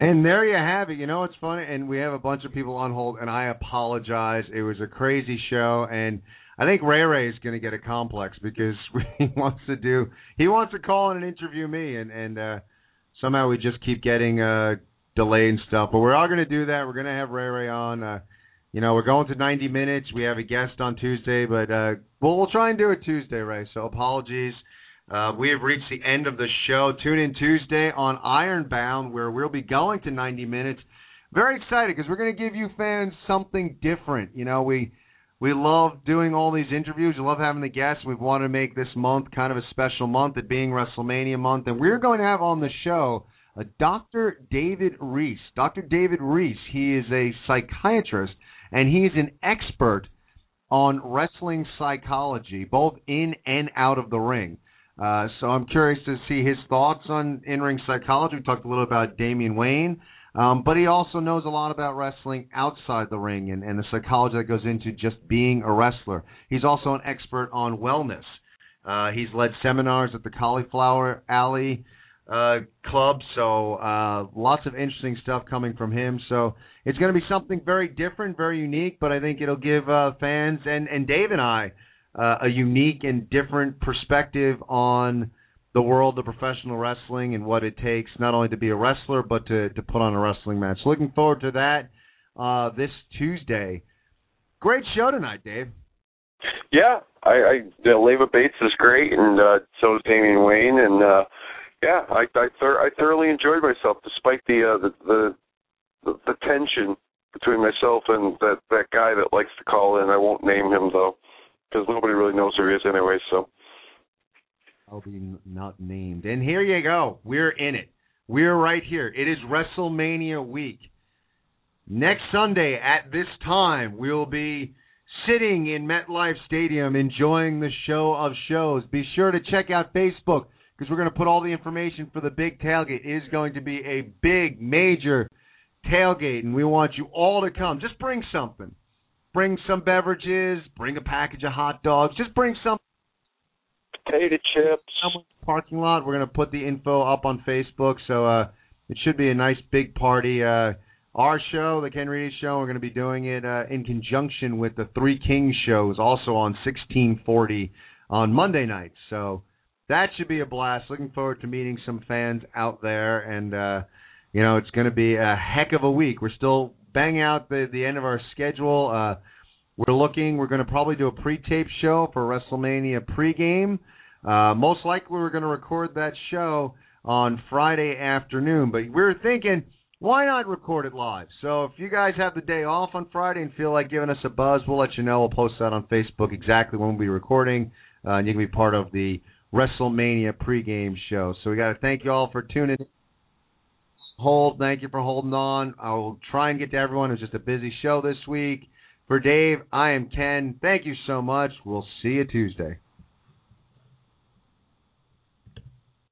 And there you have it. You know it's funny? And we have a bunch of people on hold, and I apologize. It was a crazy show, and I think Ray Ray is going to get a complex because he wants to do. He wants to call in and interview me, and and uh, somehow we just keep getting uh, delay and stuff. But we're all going to do that. We're going to have Ray Ray on. Uh, you know, we're going to 90 minutes. We have a guest on Tuesday, but uh, we'll we'll try and do it Tuesday, Ray. So apologies. Uh, we have reached the end of the show. Tune in Tuesday on Ironbound, where we'll be going to 90 minutes. Very excited because we're going to give you fans something different. You know, we we love doing all these interviews. We love having the guests. We've wanted to make this month kind of a special month, it being WrestleMania month, and we're going to have on the show uh, Dr. David Reese. Dr. David Reese, he is a psychiatrist and he's an expert on wrestling psychology, both in and out of the ring. Uh, so I'm curious to see his thoughts on in-ring psychology. We talked a little about Damian Wayne, um, but he also knows a lot about wrestling outside the ring and, and the psychology that goes into just being a wrestler. He's also an expert on wellness. Uh, he's led seminars at the Cauliflower Alley uh, club. So uh, lots of interesting stuff coming from him. So it's going to be something very different, very unique. But I think it'll give uh, fans and and Dave and I uh, a unique and different perspective on the world of professional wrestling and what it takes not only to be a wrestler but to to put on a wrestling match. Looking forward to that uh, this Tuesday. Great show tonight, Dave. Yeah, I, I uh, Leva Bates is great, and uh, so is Damien Wayne, and uh, yeah, I I, thor- I thoroughly enjoyed myself despite the uh, the, the the the tension between myself and that that guy that likes to call in. I won't name him though. because nobody really knows who he is anyway. So I'll be not named. And here you go. We're in it. We're right here. It is WrestleMania week. Next Sunday at this time, we'll be sitting in MetLife Stadium enjoying the show of shows. Be sure to check out Facebook because we're going to put all the information for the big tailgate. It is going to be a big, major tailgate, and we want you all to come. Just bring something. Bring some beverages, bring a package of hot dogs, just bring some potato chips. Parking lot. We're going to put the info up on Facebook, so uh, it should be a nice big party. Uh, our show, the Ken Reedy Show, we're going to be doing it uh, in conjunction with the Three Kings shows, also on 1640 on Monday nights. So that should be a blast. Looking forward to meeting some fans out there, and uh, you know it's going to be a heck of a week. We're still banging out the the end of our schedule. Uh, we're looking. We're going to probably do a pre-tape show for WrestleMania pregame. Uh, most likely, we're going to record that show on Friday afternoon. But we're thinking, why not record it live? So if you guys have the day off on Friday and feel like giving us a buzz, we'll let you know. We'll post that on Facebook exactly when we'll be recording, uh, and you can be part of the WrestleMania pregame show. So we got to thank you all for tuning in. Hold, thank you for holding on. I will try and get to everyone. It was just a busy show this week. For Dave, I am Ken. Thank you so much. We'll see you Tuesday.